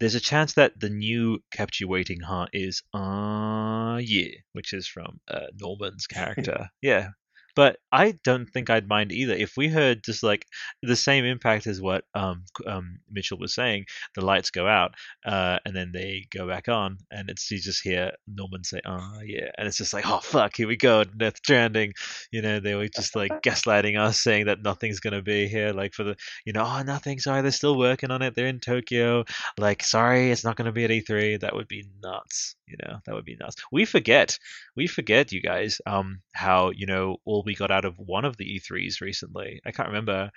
There's a chance that the new Kept You Waiting, huh, is uh yeah, which is from uh, Norman's character. yeah. But I don't think I'd mind either if we heard just like the same impact as what um, um, Mitchell was saying. The lights go out, uh, and then they go back on, and it's you just hear Norman say, "Oh yeah," and it's just like, "Oh fuck, here we go, Death Stranding." You know, they were just like gaslighting us, saying that nothing's gonna be here. Like for the, you know, oh nothing. Sorry, they're still working on it. They're in Tokyo. Like, sorry, it's not gonna be at E3. That would be nuts. You know, that would be nuts. We forget, we forget, you guys, um, how you know all we got out of one of the E3s recently. I can't remember.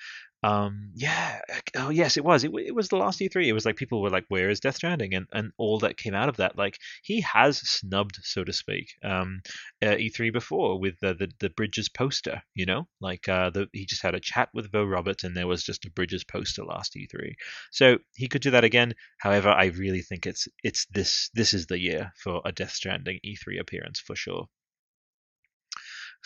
Um, yeah. Oh, yes, it was. It, it was the last E3. It was like people were like, "Where is Death Stranding?" and and all that came out of that. Like he has snubbed, so to speak, um, uh, E3 before with the, the the Bridges poster. You know, like uh, the he just had a chat with Vogt-Roberts, and there was just a Bridges poster last E3. So he could do that again. However, I really think it's it's this this is the year for a Death Stranding E3 appearance for sure.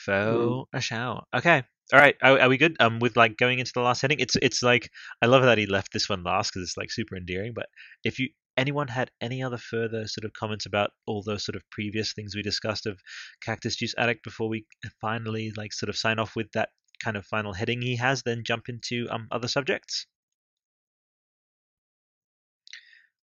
For a shout. Okay. All right. Are, are we good? Um, with like going into the last heading, it's it's like I love that he left this one last because it's like super endearing. But if you anyone had any other further sort of comments about all those sort of previous things we discussed of Cactus Juice Addict before we finally like sort of sign off with that kind of final heading he has, then jump into um other subjects.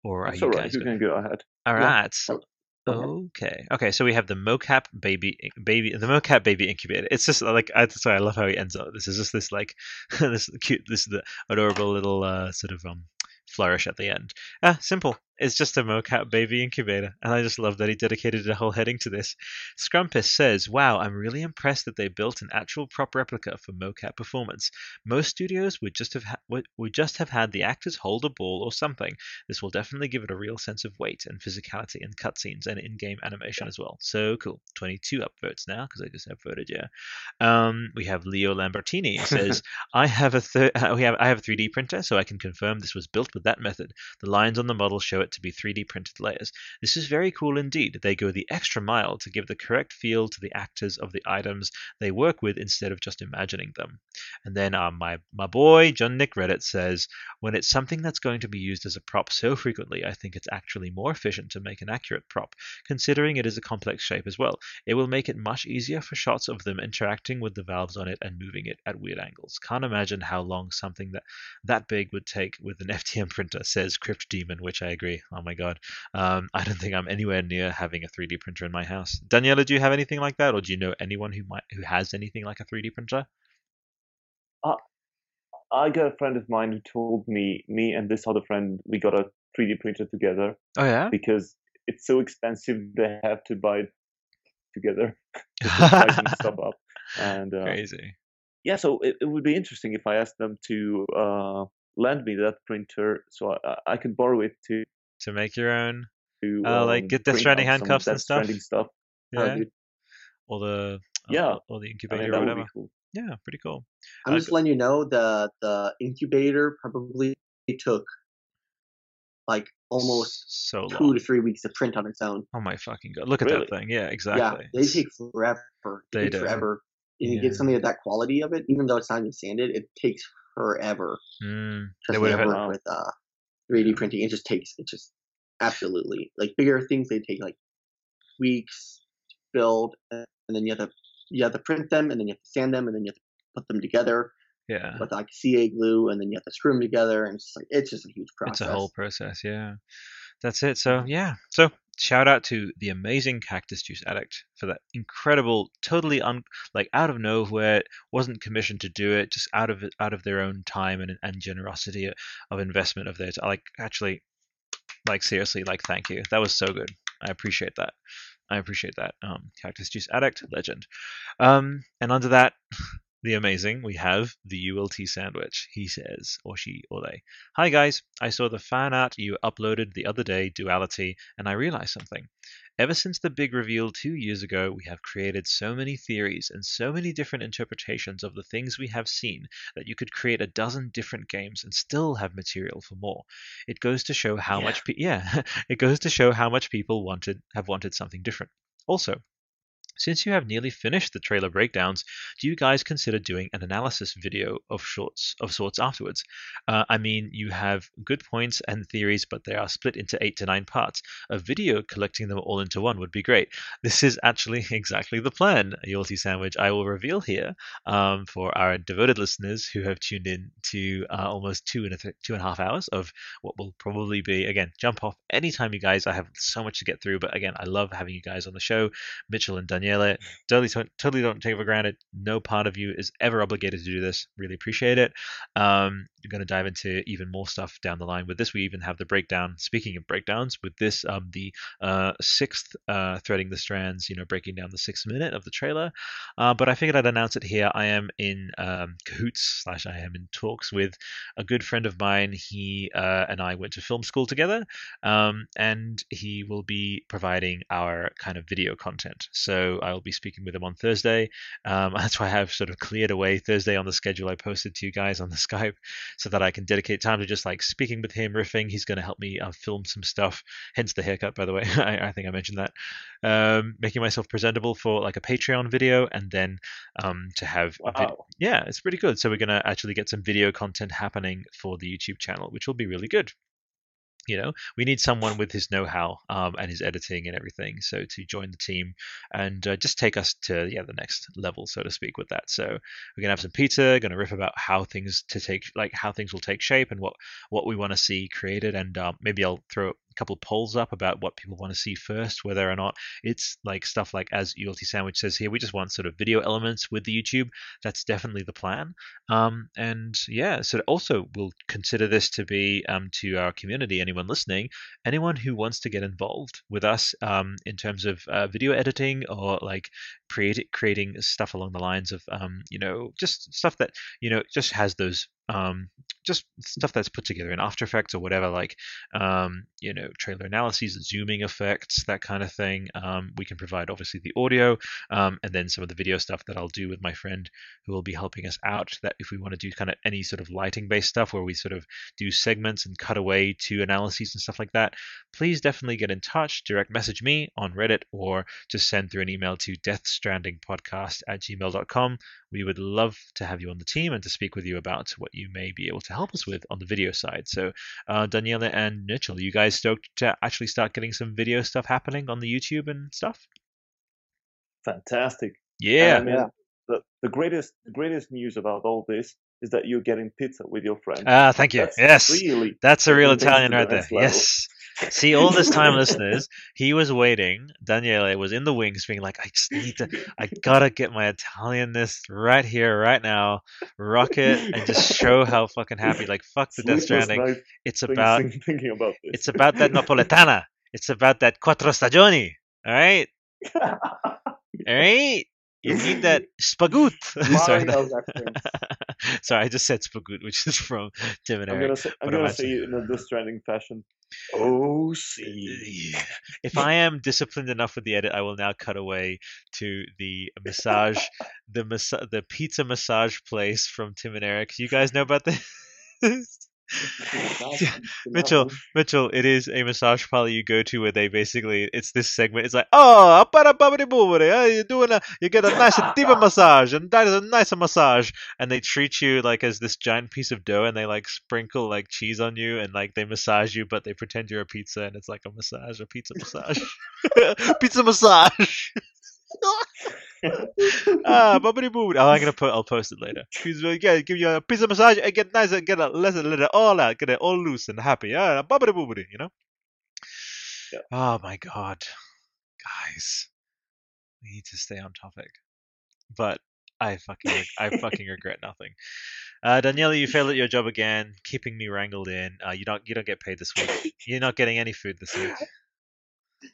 Or are That's you all right. guys You good? can go ahead. All Yeah. right. Ahead. Okay. Okay. So we have the mocap baby, baby, the mocap baby incubator. It's just like I sorry, I love how he ends up. This is just this like this cute, this is the adorable little uh, sort of um flourish at the end. Ah, simple. It's just a mocap baby incubator, and I just love that he dedicated a whole heading to this. Scrumpus says, Wow, I'm really impressed that they built an actual prop replica for mocap performance. Most studios would just have ha- would just have had the actors hold a ball or something. This will definitely give it a real sense of weight and physicality in cutscenes and in-game animation as well. So cool. 22 upvotes now because I just upvoted, yeah. Um, we have Leo Lambertini says, I have a thir- we have I have a 3D printer, so I can confirm this was built with that method. The lines on the model show to be 3D printed layers. This is very cool indeed. They go the extra mile to give the correct feel to the actors of the items they work with instead of just imagining them. And then uh, my my boy John Nick Reddit says, when it's something that's going to be used as a prop so frequently, I think it's actually more efficient to make an accurate prop, considering it is a complex shape as well. It will make it much easier for shots of them interacting with the valves on it and moving it at weird angles. Can't imagine how long something that that big would take with an FDM printer, says Crypt Demon, which I agree. Oh my god. Um, I don't think I'm anywhere near having a 3D printer in my house. Daniela, do you have anything like that, or do you know anyone who might who has anything like a 3D printer? Uh, I got a friend of mine who told me, me and this other friend, we got a 3D printer together. Oh yeah. Because it's so expensive, they have to buy it together to sub up. And uh, crazy. Yeah, so it, it would be interesting if I asked them to uh, lend me that printer so I, I could borrow it to to make your own. To uh, um, like get the stranding handcuffs and stuff. stuff. Yeah. or the yeah, or, or the incubator I mean, or whatever. Cool. Yeah, pretty cool. I'm just letting you know the the incubator probably took like almost so two to three weeks to print on its own. Oh my fucking god! Look at really? that thing. Yeah, exactly. Yeah, they take forever. They, they take do. forever. And you get something of that quality of it, even though it's not even sanded, it takes forever. Mm, they would have worked with uh, 3D printing. It just takes. It just absolutely like bigger things. They take like weeks to build, and then you have to you have to print them, and then you have to sand them, and then you have to put them together. Yeah. With like CA glue, and then you have to screw them together, and it's just like it's just a huge process. It's a whole process. Yeah. That's it. So yeah. So shout out to the amazing Cactus Juice Addict for that incredible, totally un like out of nowhere, wasn't commissioned to do it, just out of out of their own time and and generosity of investment of theirs. Like actually, like seriously, like thank you. That was so good. I appreciate that. I appreciate that. Um, Cactus Juice Addict, legend. Um, and under that, the amazing, we have the ULT sandwich. He says, or she, or they. Hi guys, I saw the fan art you uploaded the other day, Duality, and I realized something. Ever since the big reveal two years ago, we have created so many theories and so many different interpretations of the things we have seen that you could create a dozen different games and still have material for more. It goes to show how yeah. much, pe- yeah, it goes to show how much people wanted have wanted something different. Also, since you have nearly finished the trailer breakdowns, do you guys consider doing an analysis video of shorts of sorts afterwards? Uh, I mean, you have good points and theories, but they are split into eight to nine parts. A video collecting them all into one would be great. This is actually exactly the plan, Yulty Sandwich. I will reveal here um, for our devoted listeners who have tuned in to uh, almost two and a th- two and a half hours of what will probably be again jump off anytime you guys. I have so much to get through, but again, I love having you guys on the show, Mitchell and Danielle Daniela, totally, totally don't take it for granted. No part of you is ever obligated to do this. Really appreciate it. Um, going to dive into even more stuff down the line. With this, we even have the breakdown. Speaking of breakdowns, with this, um, the uh, sixth uh, threading the strands. You know, breaking down the sixth minute of the trailer. Uh, but I figured I'd announce it here. I am in um, cahoots slash I am in talks with a good friend of mine. He uh, and I went to film school together, um, and he will be providing our kind of video content. So I'll be speaking with him on Thursday. Um, that's why I have sort of cleared away Thursday on the schedule I posted to you guys on the Skype so that I can dedicate time to just like speaking with him, riffing. He's going to help me uh, film some stuff, hence the haircut, by the way. I, I, think I mentioned that. Um, making myself presentable for like a Patreon video and then um, to have. Wow. Vid- yeah, it's pretty good. So we're going to actually get some video content happening for the YouTube channel, which will be really good you know we need someone with his know-how um, and his editing and everything so to join the team and uh, just take us to yeah the next level so to speak with that. So we're gonna have some pizza gonna riff about how things to take like how things will take shape and what what we want to see created and um, maybe i'll throw couple polls up about what people want to see first, whether or not it's like stuff like as ULT Sandwich says here, we just want sort of video elements with the YouTube. That's definitely the plan. Um, and yeah, so also we'll consider this to be um, to our community, anyone listening, anyone who wants to get involved with us um, in terms of uh, video editing or like create, creating stuff along the lines of um, you know just stuff that you know just has those um, just stuff that's put together in After Effects or whatever, like um, you know trailer analyses, zooming effects, that kind of thing. Um, we can provide obviously the audio um, and then some of the video stuff that I'll do with my friend who will be helping us out. That if we want to do kind of any sort of lighting based stuff where we sort of do segments and cut away to analyses and stuff like that, please definitely get in touch. Direct message me on Reddit or just send through an email to deathstrandingpodcast at gmail.com. We would love to have you on the team and to speak with you about what you may be able to help us with on the video side. So, uh, Daniele and Mitchell, you guys stoked to actually start getting some video stuff happening on the YouTube and stuff? Fantastic. Yeah. Yeah. The, the greatest the greatest news about all this is that you're getting pizza with your friends. Ah, thank you. That's yes, really that's a real Italian right there. Level. Yes. See, all this time, listeners, he was waiting. Daniele was in the wings, being like, "I just need to, I gotta get my Italianness right here, right now, rock it, and just show how fucking happy." Like, fuck the Death Stranding. It's about thinking about this. It's about that Napoletana. It's about that Quattro Stagioni. All right. all right. You need that spagoot. Sorry, Sorry, I just said spagoot, which is from Tim and I'm Eric. Gonna say, I'm gonna say it in a Death Stranding fashion. Oh, uh, see. If I am disciplined enough with the edit, I will now cut away to the massage, the massa- the pizza massage place from Tim and Eric. You guys know about this? Mitchell, Mitchell, it is a massage parlor you go to where they basically it's this segment. It's like, oh, eh, you're doing a, you get a nice deeper massage, and that is a nicer massage, and they treat you like as this giant piece of dough, and they like sprinkle like cheese on you, and like they massage you, but they pretend you're a pizza, and it's like a massage, a pizza massage, pizza massage ah, bubbly boo. Oh, I'm gonna put. I'll post it later. He's uh, yeah, give you a piece of massage and get nice and get a it, let it all out, get it all loose and happy. Ah, bubbly boobity, you know. Yeah. Oh my god, guys, we need to stay on topic. But I fucking I fucking regret nothing. Uh, Daniela, you failed at your job again, keeping me wrangled in. Uh, you don't you don't get paid this week. You're not getting any food this week.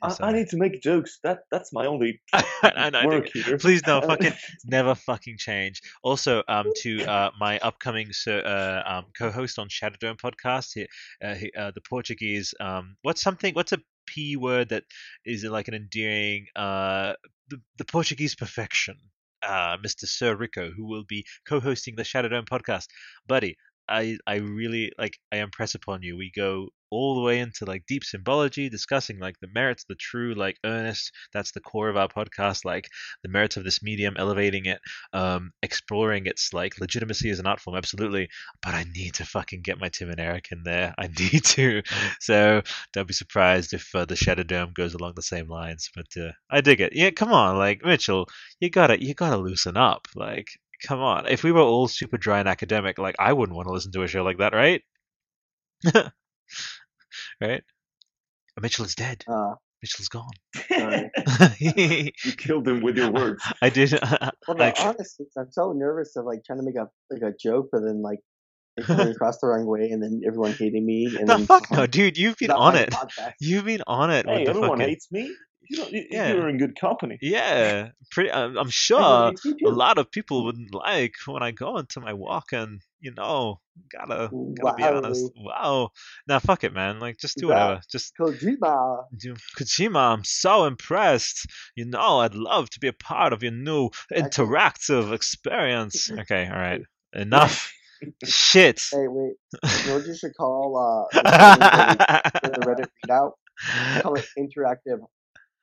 I, I, need to make jokes. That that's my only I, I work here. Please no, fucking never fucking change. Also, um, to uh, my upcoming uh, um, co-host on Shadow Dome podcast, he, uh, he, uh, the Portuguese. Um, what's something? What's a p word that is like an endearing? Uh, the, the Portuguese perfection. Uh, Mr. Sir Rico, who will be co-hosting the Shadow Dome podcast, buddy. I I really like I impress upon you. We go all the way into like deep symbology, discussing like the merits, the true like earnest. That's the core of our podcast, like the merits of this medium, elevating it, um, exploring its like legitimacy as an art form, absolutely. But I need to fucking get my Tim and Eric in there. I need to. So don't be surprised if uh, the Shadow Dome goes along the same lines. But uh, I dig it. Yeah, come on, like Mitchell, you gotta you gotta loosen up. Like come on. If we were all super dry and academic, like I wouldn't want to listen to a show like that, right? right? Mitchell is dead. Uh, Mitchell's gone. you killed him with your words. I did. well, like, honestly, I'm so nervous of like trying to make a like a joke, but then like coming across the wrong way, and then everyone hating me. And the then, fuck no, dude! You've been on it. Podcast. You've been on it. Hey, everyone fucking... hates me you know, yeah. you're in good company. Yeah, pretty. I'm sure a lot of people wouldn't like when I go into my walk and you know, gotta gotta wow. be honest. Wow. Now fuck it, man. Like just do whatever. Just Kojima. Do, Kojima, I'm so impressed. You know, I'd love to be a part of your new interactive experience. Okay, all right. Enough. Shit. Hey, wait. You you should call uh, the Reddit readout? Call it interactive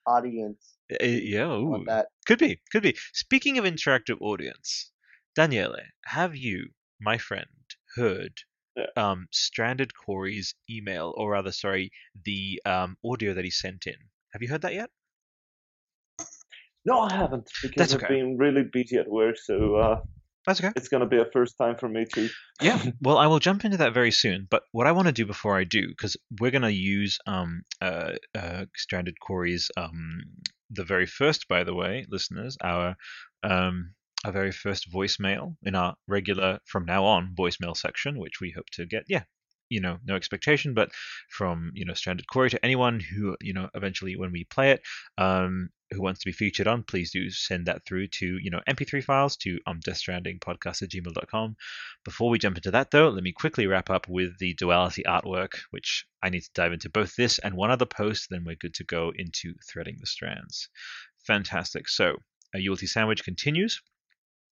audience. Uh, yeah, ooh, could be, could be. Speaking of interactive audience, Daniele, have you, my friend, heard yeah. um, Stranded Corey's email, or rather, sorry, the um, audio that he sent in? Have you heard that yet? No, I haven't because That's I've been really busy at work. So uh, That's okay. It's going to be a first time for me too. yeah. Well, I will jump into that very soon. But what I want to do before I do, because we're going to use um, uh, uh, Stranded Corey's um, the very first, by the way, listeners, our um, our very first voicemail in our regular from now on voicemail section, which we hope to get. Yeah, you know, no expectation, but from you know Stranded Corey to anyone who you know eventually when we play it, um, who wants to be featured on, please do send that through to you know MP3 files to um Death Stranding podcast at gmail.com. Before we jump into that though, let me quickly wrap up with the duality artwork, which I need to dive into both this and one other post. Then we're good to go into threading the strands. Fantastic. So a ULT sandwich continues.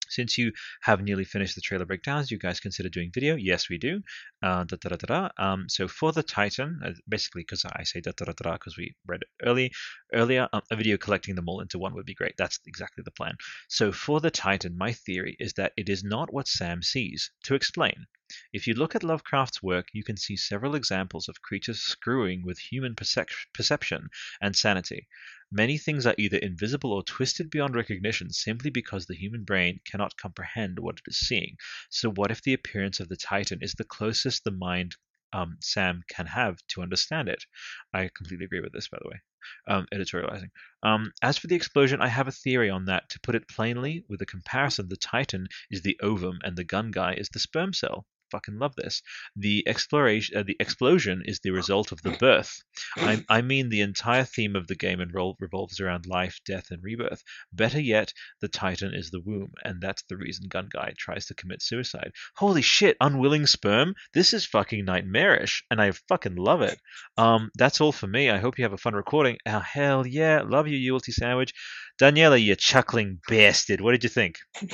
Since you have nearly finished the trailer breakdowns, you guys consider doing video? Yes, we do. Uh, da, da, da, um, so for the Titan, uh, basically because I say da da da because we read it early earlier, um, a video collecting them all into one would be great. That's exactly the plan. So for the Titan, my theory is that it is not what Sam sees. To explain, if you look at Lovecraft's work, you can see several examples of creatures screwing with human perception and sanity. Many things are either invisible or twisted beyond recognition simply because the human brain cannot comprehend what it is seeing. So, what if the appearance of the Titan is the closest the mind um, Sam can have to understand it? I completely agree with this, by the way. Um, editorializing. Um, as for the explosion, I have a theory on that. To put it plainly, with a comparison, the Titan is the ovum and the gun guy is the sperm cell fucking love this. The exploration, uh, the explosion is the result of the birth. I, I mean, the entire theme of the game revolves around life, death, and rebirth. Better yet, the Titan is the womb, and that's the reason Gun Guy tries to commit suicide. Holy shit, unwilling sperm. This is fucking nightmarish, and I fucking love it. Um, that's all for me. I hope you have a fun recording. Oh, hell yeah, love you, ULT sandwich. Daniela, you chuckling bastard. What did you think?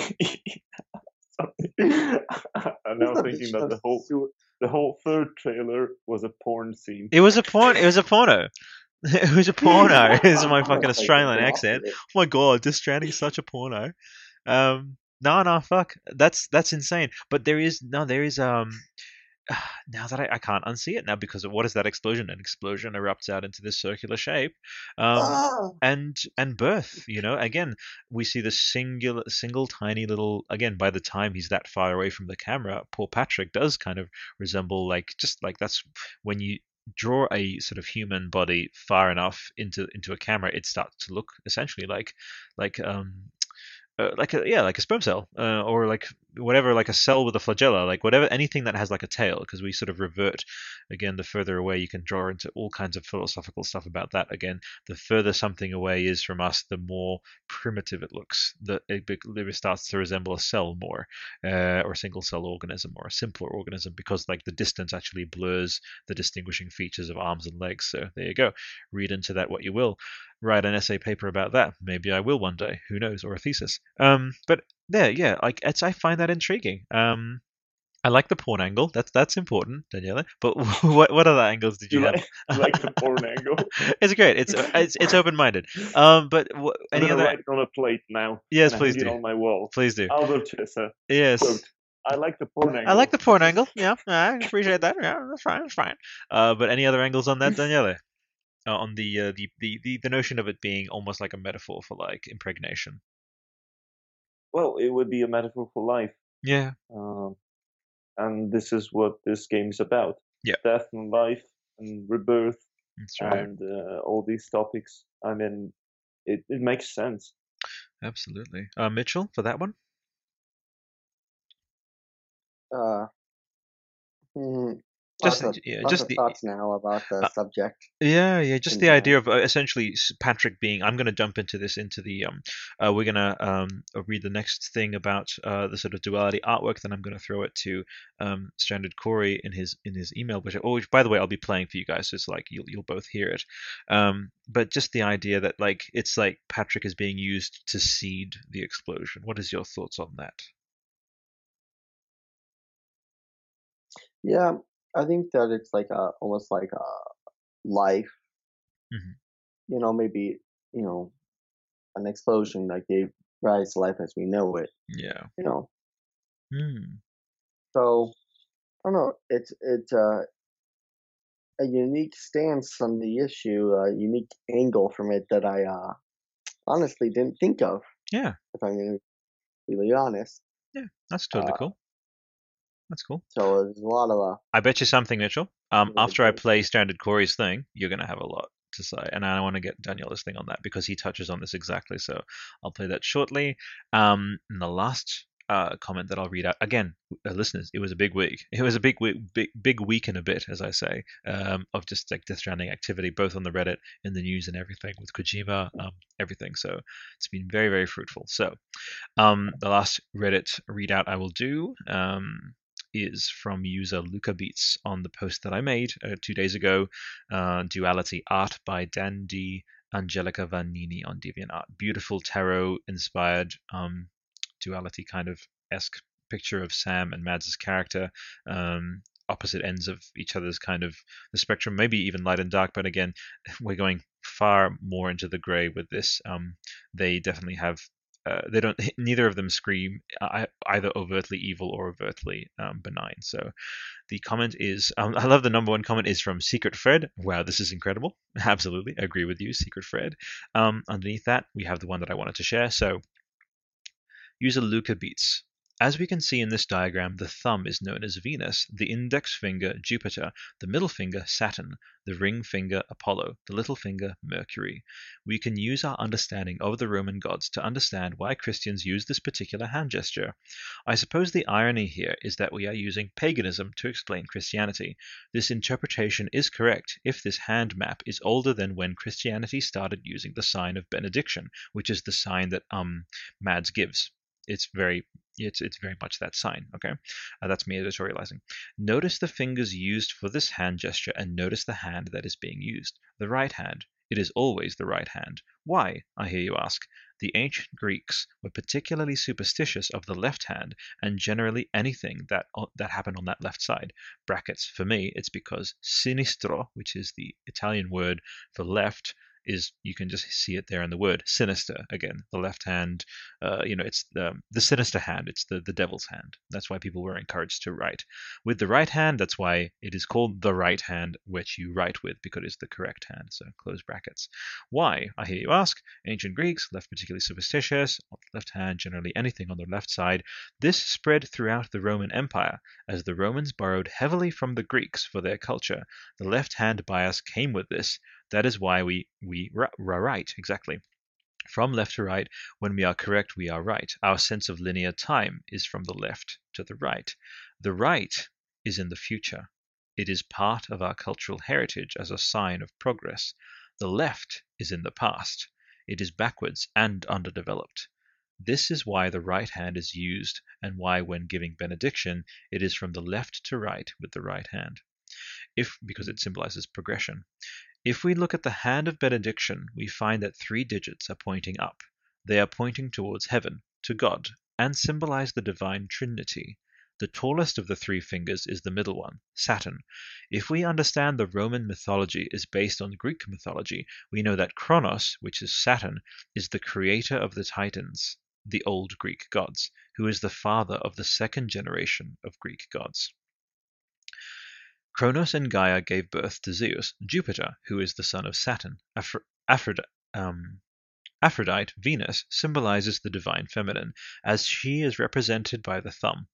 I'm now thinking that the whole the whole third trailer was a porn scene. It was a porn. It was a porno. It was a porno. is my fucking Australian accent. Oh my god, this Stranding is such a porno. Um, no, no, fuck. That's that's insane. But there is no, there is um now that I, I, can't unsee it now because of what is that explosion? An explosion erupts out into this circular shape, um, oh. and and birth. You know, again, we see the singular, single, tiny little. Again, by the time he's that far away from the camera, poor Patrick does kind of resemble like just like that's when you draw a sort of human body far enough into into a camera, it starts to look essentially like like um uh, like a yeah like a sperm cell uh, or like whatever like a cell with a flagella like whatever anything that has like a tail because we sort of revert again the further away you can draw into all kinds of philosophical stuff about that again the further something away is from us the more primitive it looks that it, it starts to resemble a cell more uh, or a single cell organism or a simpler organism because like the distance actually blurs the distinguishing features of arms and legs so there you go read into that what you will write an essay paper about that. Maybe I will one day. Who knows? Or a thesis. Um, but there, yeah, like it's I find that intriguing. Um, I like the porn angle. That's that's important, Daniela. But what what other angles did you, you have? Like, like the porn angle. it's great. It's it's, it's open minded. Um, but w- any other? Write on a plate now. Yes, please do. on my wall. Please do. Albert Chessa. Yes. Quote, I like the porn angle. I like the porn angle. Yeah, I appreciate that. Yeah, that's fine. That's fine. Uh, but any other angles on that, Daniela? uh, on the, uh, the, the the the notion of it being almost like a metaphor for like impregnation. Well, it would be a metaphor for life. Yeah. Um, and this is what this game is about. Yeah. Death and life and rebirth right. and uh, all these topics. I mean, it, it makes sense. Absolutely. Uh, Mitchell, for that one? Uh, hmm, just of, yeah, just the thoughts now about the uh, subject. Yeah, yeah, just the idea of uh, essentially Patrick being. I'm going to jump into this into the. Um, uh, we're going to um uh, read the next thing about uh the sort of duality artwork. Then I'm going to throw it to um Stranded Corey in his in his email, which oh, which by the way I'll be playing for you guys. So it's like you'll you'll both hear it. Um, but just the idea that like it's like Patrick is being used to seed the explosion. What is your thoughts on that? Yeah, I think that it's like a almost like a life. Mm-hmm. You know, maybe you know, an explosion that gave rise to life as we know it. Yeah. You know. Hmm. So I don't know. It's it's uh, a unique stance on the issue, a unique angle from it that I uh, honestly didn't think of. Yeah. If I'm going to be really honest. Yeah, that's totally uh, cool. That's cool. So there's a lot of. Uh, I bet you something, Mitchell. Um, after I play Stranded Corey's thing, you're gonna have a lot to say, and I want to get Daniela's thing on that because he touches on this exactly. So I'll play that shortly. Um, and the last uh, comment that I'll read out again, uh, listeners. It was a big week. It was a big week, big big week and a bit, as I say, um, of just like Death Stranding activity, both on the Reddit, in the news, and everything with Kojima, um, everything. So it's been very very fruitful. So um, the last Reddit readout I will do. Um, is from user Luca Beats on the post that I made uh, two days ago. Uh, Duality art by Dan D. Angelica Vanini on DeviantArt. Beautiful tarot inspired um, duality kind of esque picture of Sam and Mads' character. Um, opposite ends of each other's kind of the spectrum, maybe even light and dark. But again, we're going far more into the gray with this. Um, they definitely have. Uh, they don't. Neither of them scream uh, either overtly evil or overtly um, benign. So, the comment is. Um, I love the number one comment is from Secret Fred. Wow, this is incredible. Absolutely, I agree with you, Secret Fred. Um, underneath that, we have the one that I wanted to share. So, User Luca Beats. As we can see in this diagram, the thumb is known as Venus, the index finger Jupiter, the middle finger Saturn, the ring finger Apollo, the little finger Mercury. We can use our understanding of the Roman gods to understand why Christians use this particular hand gesture. I suppose the irony here is that we are using paganism to explain Christianity. This interpretation is correct if this hand map is older than when Christianity started using the sign of benediction, which is the sign that um Mads gives it's very it's it's very much that sign okay? Uh, that's me editorializing. Notice the fingers used for this hand gesture and notice the hand that is being used. The right hand. It is always the right hand. Why i hear you ask? The ancient greeks were particularly superstitious of the left hand and generally anything that that happened on that left side. Brackets. For me it's because sinistro which is the italian word for left is you can just see it there in the word sinister again the left hand uh, you know it's the, the sinister hand it's the, the devil's hand. That's why people were encouraged to write. With the right hand that's why it is called the right hand which you write with because it's the correct hand. So close brackets. Why i hear you ask? Ancient greeks left particularly superstitious on the left hand generally anything on the left side. This spread throughout the roman empire as the romans borrowed heavily from the greeks for their culture. The left hand bias came with this that is why we, we right, exactly. From left to right, when we are correct, we are right. Our sense of linear time is from the left to the right. The right is in the future. It is part of our cultural heritage as a sign of progress. The left is in the past. It is backwards and underdeveloped. This is why the right hand is used and why when giving benediction it is from the left to right with the right hand. If because it symbolizes progression. If we look at the hand of benediction, we find that three digits are pointing up. They are pointing towards heaven, to God, and symbolize the divine Trinity. The tallest of the three fingers is the middle one, Saturn. If we understand the Roman mythology is based on Greek mythology, we know that Kronos, which is Saturn, is the creator of the Titans, the old Greek gods, who is the father of the second generation of Greek gods. Cronos and Gaia gave birth to Zeus, Jupiter, who is the son of Saturn. Aphrodite, um, Aphrodite, Venus, symbolizes the divine feminine, as she is represented by the thumb,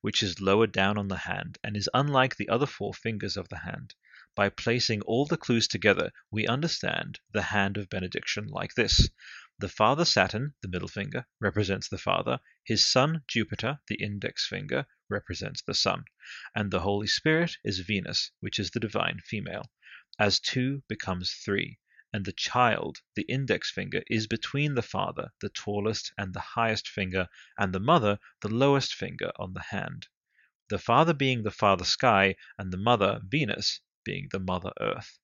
which is lower down on the hand and is unlike the other four fingers of the hand. By placing all the clues together, we understand the hand of benediction like this. The father Saturn, the middle finger, represents the father, his son Jupiter, the index finger, represents the son, and the Holy Spirit is Venus, which is the divine female. As two becomes three, and the child, the index finger, is between the father, the tallest and the highest finger, and the mother, the lowest finger on the hand. The father being the father sky, and the mother, Venus, being the mother earth.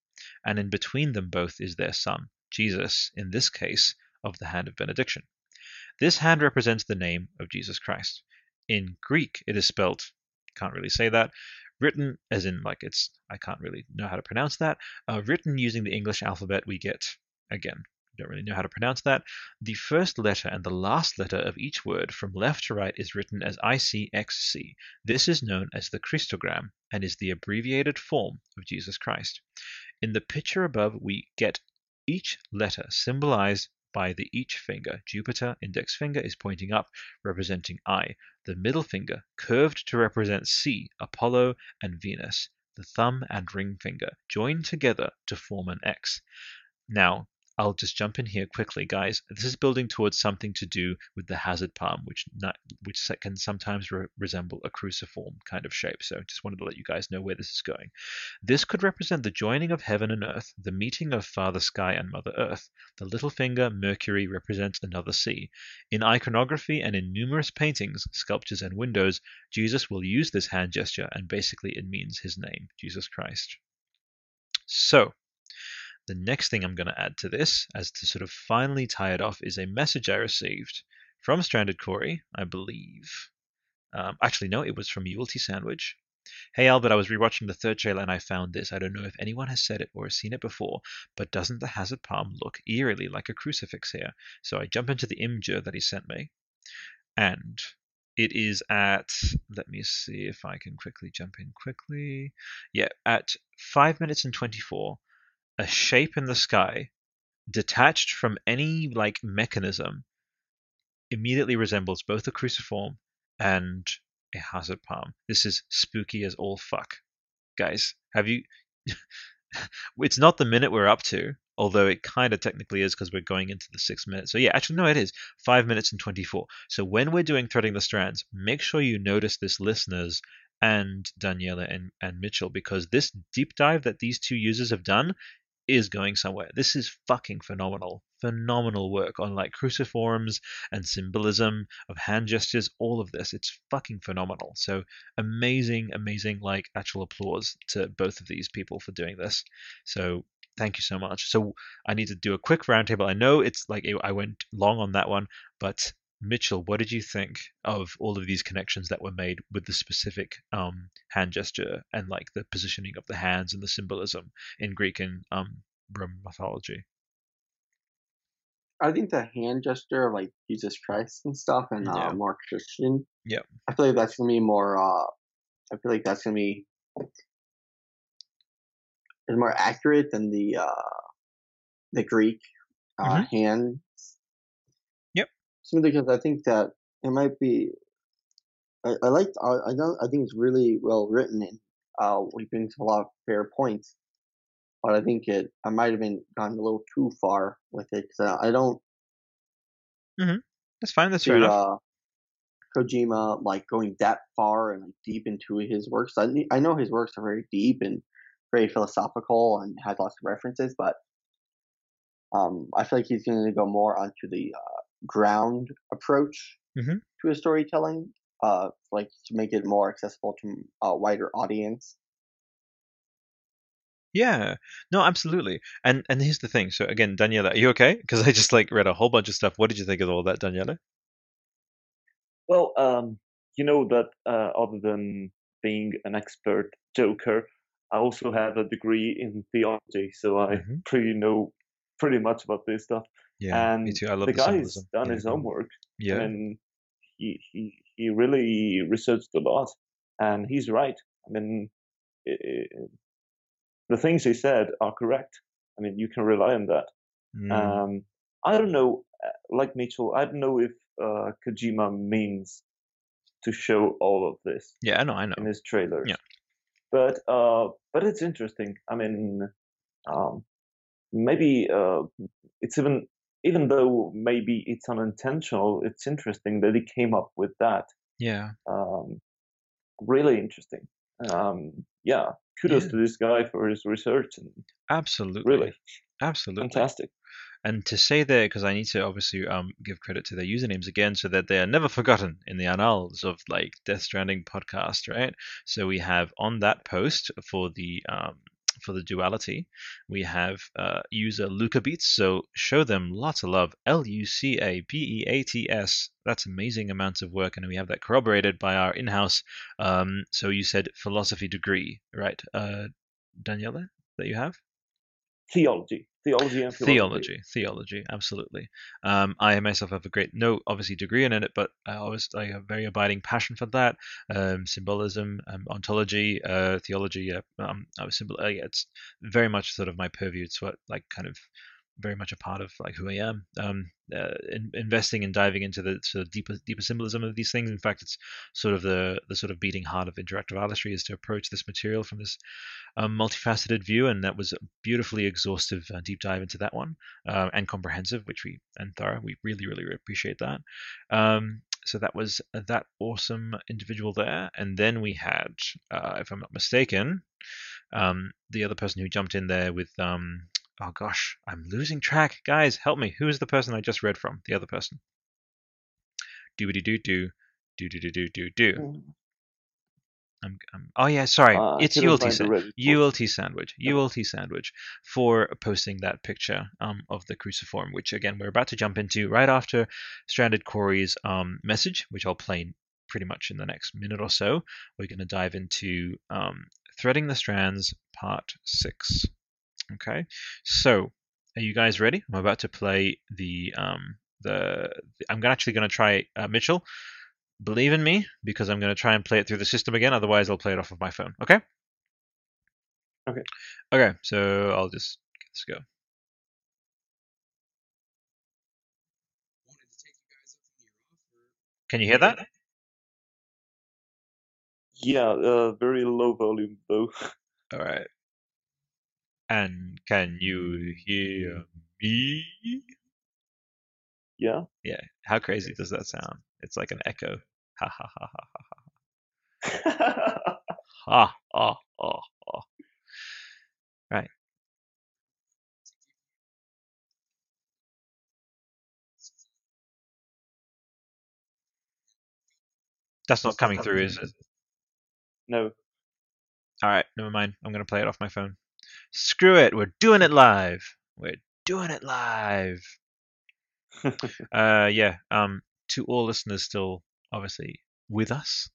And in between them both is their son, Jesus, in this case, of the hand of benediction. This hand represents the name of Jesus Christ. In Greek, it is spelled, can't really say that, written as in like it's, I can't really know how to pronounce that. Uh, written using the English alphabet, we get, again, don't really know how to pronounce that. The first letter and the last letter of each word from left to right is written as ICXC. This is known as the Christogram and is the abbreviated form of Jesus Christ. In the picture above, we get each letter symbolized by the each finger. Jupiter, index finger, is pointing up, representing I. The middle finger, curved to represent C, Apollo, and Venus. The thumb and ring finger joined together to form an X. Now, I'll just jump in here quickly, guys. This is building towards something to do with the hazard palm, which not, which can sometimes re resemble a cruciform kind of shape. So just wanted to let you guys know where this is going. This could represent the joining of heaven and earth, the meeting of Father Sky and Mother Earth. The little finger, Mercury, represents another C. In iconography and in numerous paintings, sculptures, and windows, Jesus will use this hand gesture, and basically it means his name, Jesus Christ. So, the next thing I'm going to add to this, as to sort of finally tie it off, is a message I received from Stranded Corey, I believe. Um, actually, no, it was from Ulti Sandwich. Hey Albert, I was rewatching the third trailer and I found this. I don't know if anyone has said it or has seen it before, but doesn't the Hazard Palm look eerily like a crucifix here? So I jump into the Imgur that he sent me, and it is at let me see if I can quickly jump in quickly. Yeah, at five minutes and twenty four a shape in the sky detached from any like mechanism immediately resembles both a cruciform and a hazard palm. This is spooky as all fuck. Guys, have you it's not the minute we're up to, although it kind of technically is because we're going into the six minutes. So yeah, actually no, it is five minutes and twenty-four. So when we're doing threading the strands, make sure you notice this, listeners and Daniela and, and Mitchell, because this deep dive that these two users have done is going somewhere. This is fucking phenomenal. Phenomenal work on like cruciforms and symbolism of hand gestures, all of this. It's fucking phenomenal. So amazing, amazing, like actual applause to both of these people for doing this. So thank you so much. So I need to do a quick roundtable. I know it's like I went long on that one, but Mitchell, what did you think of all of these connections that were made with the specific um, hand gesture and like the positioning of the hands and the symbolism in Greek and um, Roman mythology? I think the hand gesture of like Jesus Christ and stuff and uh, more Christian. Yeah. I feel like that's gonna be more. Uh, I feel like that's gonna be is more accurate than the uh, the Greek uh, mm-hmm. hand simply because I think that it might be. I, I like. I, I don't. I think it's really well written and uh, he brings a lot of fair points. But I think it. I might have been gone a little too far with it because I, I, don't. Mm-hmm. That's fine. That's fair enough. Uh, Kojima like going that far and like deep into his works. I I know his works are very deep and very philosophical and has lots of references, but um, I feel like he's going to go more onto the uh, ground approach mm-hmm. to a storytelling, uh, like to make it more accessible to a wider audience. Yeah, no, absolutely. And and here's the thing. So again, Daniela, are you okay? Because I just like read a whole bunch of stuff. What did you think of all that, Daniela? Well, um, you know that uh, other than being an expert joker, I also have a degree in theology, so I mm-hmm. pretty know pretty much about this stuff. Yeah, and me too. I love the, the guy's symbolism. done yeah. his homework. Yeah, and he he he really researched a lot, and he's right. I mean, it, it, the things he said are correct. I mean, you can rely on that. Mm. Um, I don't know, uh, like Mitchell, I don't know if uh, Kojima means to show all of this. Yeah, I know, I know. In his trailers. Yeah. But uh, but it's interesting. I mean, um, maybe uh, it's even even though maybe it's unintentional, it's interesting that he came up with that. Yeah. Um, really interesting. Um, yeah. Kudos yeah. to this guy for his research and absolutely, really, absolutely fantastic. And to say that, because I need to obviously um, give credit to their usernames again, so that they are never forgotten in the annals of like Death Stranding podcast, right? So we have on that post for the um, for the duality, we have uh, user Luca Beats. So show them lots of love. L U C A B E A T S. That's amazing amounts of work, and we have that corroborated by our in-house. Um, so you said philosophy degree, right, uh, Daniela, that you have? Theology. Theology and philosophy. theology. Theology. Absolutely. Um, i myself have a great no obviously degree in it but i always i have a very abiding passion for that. Um, symbolism um, ontology uh, theology uh, um, symbol, uh, yeah, it's very much sort of my purview. It's what like kind of very much a part of like who I am. Um, uh, in, investing and diving into the sort of deeper deeper symbolism of these things. In fact, it's sort of the the sort of beating heart of interactive artistry is to approach this material from this um, multifaceted view, and that was a beautifully exhaustive uh, deep dive into that one uh, and comprehensive, which we and thorough. We really really appreciate that. Um, so that was that awesome individual there, and then we had, uh, if I'm not mistaken, um, the other person who jumped in there with um, Oh gosh, I'm losing track. Guys, help me. Who is the person I just read from? The other person. Do do do Do do do do do do. Hmm. I'm, I'm, oh yeah, sorry. Uh, it's ULT, ULT sandwich. ULT sandwich for posting that picture um, of the cruciform, which again we're about to jump into right after Stranded Corey's um, message, which I'll play pretty much in the next minute or so. We're going to dive into um, threading the strands, part six. Okay, so are you guys ready? I'm about to play the um the, I'm actually going to try uh, Mitchell. Believe in me because I'm going to try and play it through the system again. Otherwise, I'll play it off of my phone. Okay. Okay. Okay. So I'll just let's go. Can you hear that? Yeah, uh, very low volume though. All right. And can you hear me? Yeah. Yeah. How crazy does that sound? It's like an echo. Ha ha ha ha ha ha. ha ha ha ha. Right. That's not coming through, is it? No. All right, never mind. I'm going to play it off my phone. Screw it. We're doing it live. We're doing it live. uh, yeah. Um, to all listeners still obviously with us,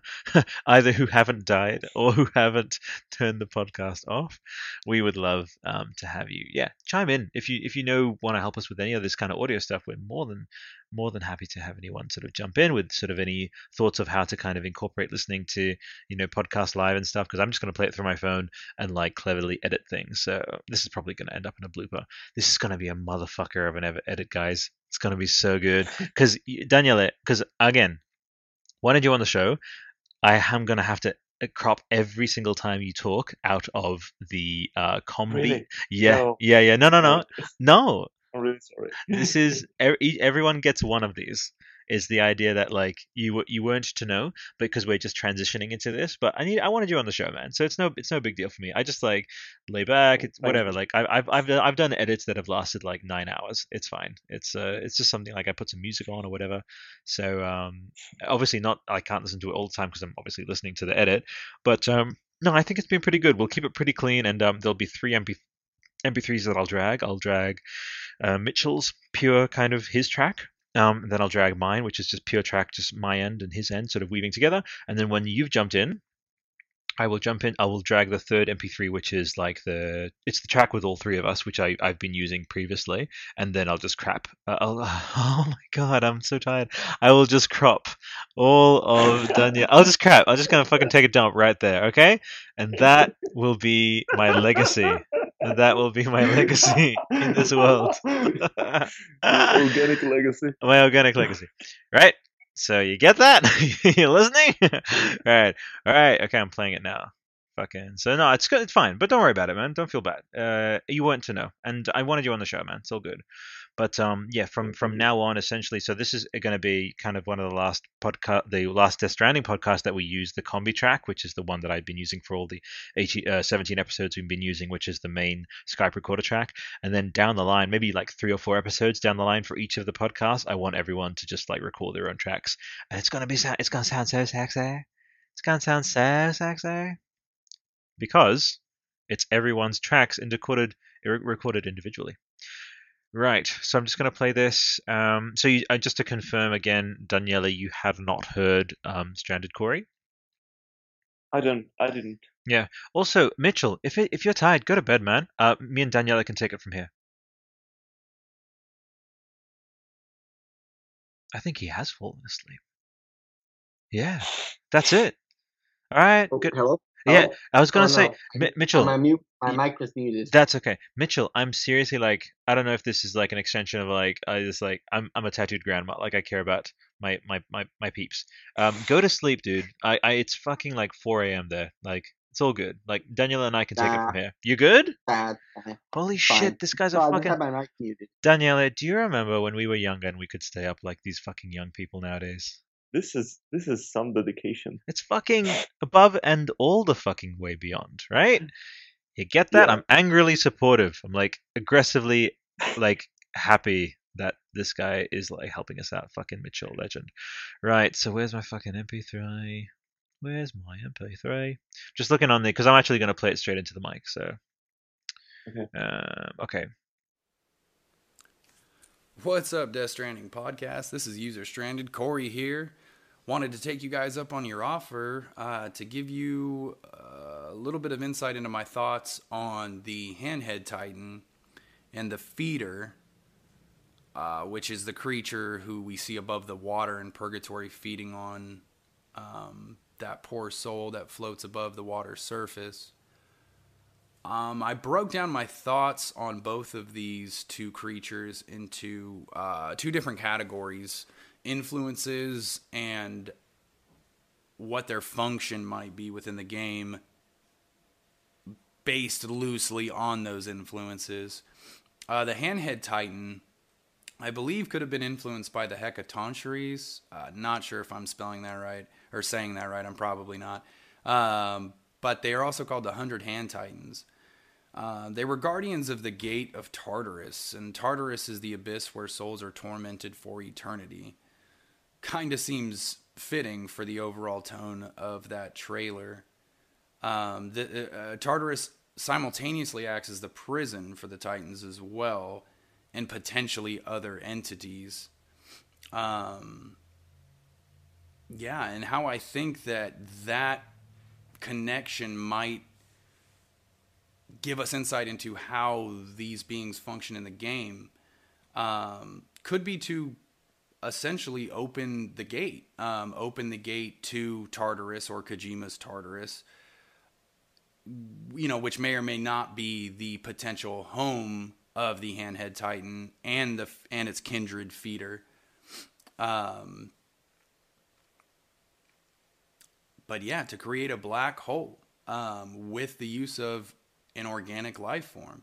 either who haven't died or who haven't turned the podcast off, we would love um, to have you. Yeah, chime in if you if you know want to help us with any of this kind of audio stuff. We're more than more than happy to have anyone sort of jump in with sort of any thoughts of how to kind of incorporate listening to you know podcast live and stuff. Because I'm just going to play it through my phone and like cleverly edit things. So this is probably going to end up in a blooper. This is going to be a motherfucker of an edit, guys. It's going to be so good because Daniele. Because again, wanted you on the show. I am going to have to uh, crop every single time you talk out of the uh, combi. Really? Yeah, no. yeah, yeah. No, no, no, no. I'm really sorry. this is everyone gets one of these is the idea that like you you weren't to know because we're just transitioning into this. But I need I wanted you on the show, man. So it's no it's no big deal for me. I just like lay back. It's whatever. Like I, I've I've I've done edits that have lasted like nine hours. It's fine. It's uh it's just something like I put some music on or whatever. So um obviously not I can't listen to it all the time because I'm obviously listening to the edit. But um no, I think it's been pretty good. We'll keep it pretty clean, and um, there'll be three MP MP3s that I'll drag. I'll drag uh, Mitchell's pure kind of his track, um, then I'll drag mine, which is just pure track, just my end and his end, sort of weaving together. And then when you've jumped in, I will jump in. I will drag the third MP3, which is like the it's the track with all three of us, which I I've been using previously, and then I'll just crap. Uh, I'll, oh my god, I'm so tired. I will just crop all of Daniel. I'll just crap. I'm just gonna fucking take a dump right there, okay? And that will be my legacy and that will be my legacy in this world. organic legacy. My organic legacy. Right? So you get that? you listening? right. All right. Okay, I'm playing it now. Fucking. So no, it's good. It's fine. But don't worry about it, man. Don't feel bad. Uh, you weren't to know, and I wanted you on the show, man. It's all good. But um, yeah, from from now on, essentially, so this is going to be kind of one of the last podcast, the last Death Stranding podcast that we use the combi track, which is the one that I've been using for all the 80, uh, 17 episodes we've been using, which is the main Skype recorder track. And then down the line, maybe like three or four episodes down the line for each of the podcasts, I want everyone to just like record their own tracks, and it's gonna be it's gonna sound so sexy. It's gonna sound so sexy because it's everyone's tracks and recorded recorded individually. Right, so I'm just going to play this. Um, so you, uh, just to confirm again, Daniela, you have not heard um, Stranded Corey. I don't. I didn't. Yeah. Also, Mitchell, if it, if you're tired, go to bed, man. Uh, me and Daniela can take it from here. I think he has fallen asleep. Yeah, that's it. All right. Oh, good. Hello. Yeah, I was gonna oh, say, no. Mitchell. Am I mute? My mic was muted. That's okay, Mitchell. I'm seriously like, I don't know if this is like an extension of like, I just like, I'm I'm a tattooed grandma. Like, I care about my my my my peeps. Um, go to sleep, dude. I, I it's fucking like 4 a.m. there. Like, it's all good. Like Daniela and I can take it from here. You good? Bad. Holy Fine. shit, this guy's a fucking. my mic muted. Daniela, do you remember when we were younger and we could stay up like these fucking young people nowadays? This is this is some dedication. It's fucking above and all the fucking way beyond, right? You get that? Yeah. I'm angrily supportive. I'm like aggressively like happy that this guy is like helping us out. Fucking Mitchell legend. Right, so where's my fucking MP3? Where's my MP3? Just looking on there because I'm actually going to play it straight into the mic. So, okay. Uh, okay. What's up, Death Stranding podcast? This is User Stranded. Corey here. Wanted to take you guys up on your offer uh, to give you a little bit of insight into my thoughts on the Handhead Titan and the Feeder, uh, which is the creature who we see above the water in Purgatory feeding on um, that poor soul that floats above the water's surface. Um, I broke down my thoughts on both of these two creatures into uh, two different categories influences and what their function might be within the game, based loosely on those influences. Uh, the Handhead Titan, I believe, could have been influenced by the Hecatoncheires. Uh, not sure if I'm spelling that right or saying that right. I'm probably not. Um, but they are also called the Hundred Hand Titans. Uh, they were guardians of the gate of Tartarus, and Tartarus is the abyss where souls are tormented for eternity. Kind of seems fitting for the overall tone of that trailer. Um, the, uh, Tartarus simultaneously acts as the prison for the Titans as well, and potentially other entities. Um, yeah, and how I think that that connection might give us insight into how these beings function in the game um, could be to essentially open the gate, um, open the gate to Tartarus or Kojima's Tartarus, you know, which may or may not be the potential home of the Handhead Titan and the and its kindred feeder. Um, but yeah, to create a black hole um, with the use of an organic life form.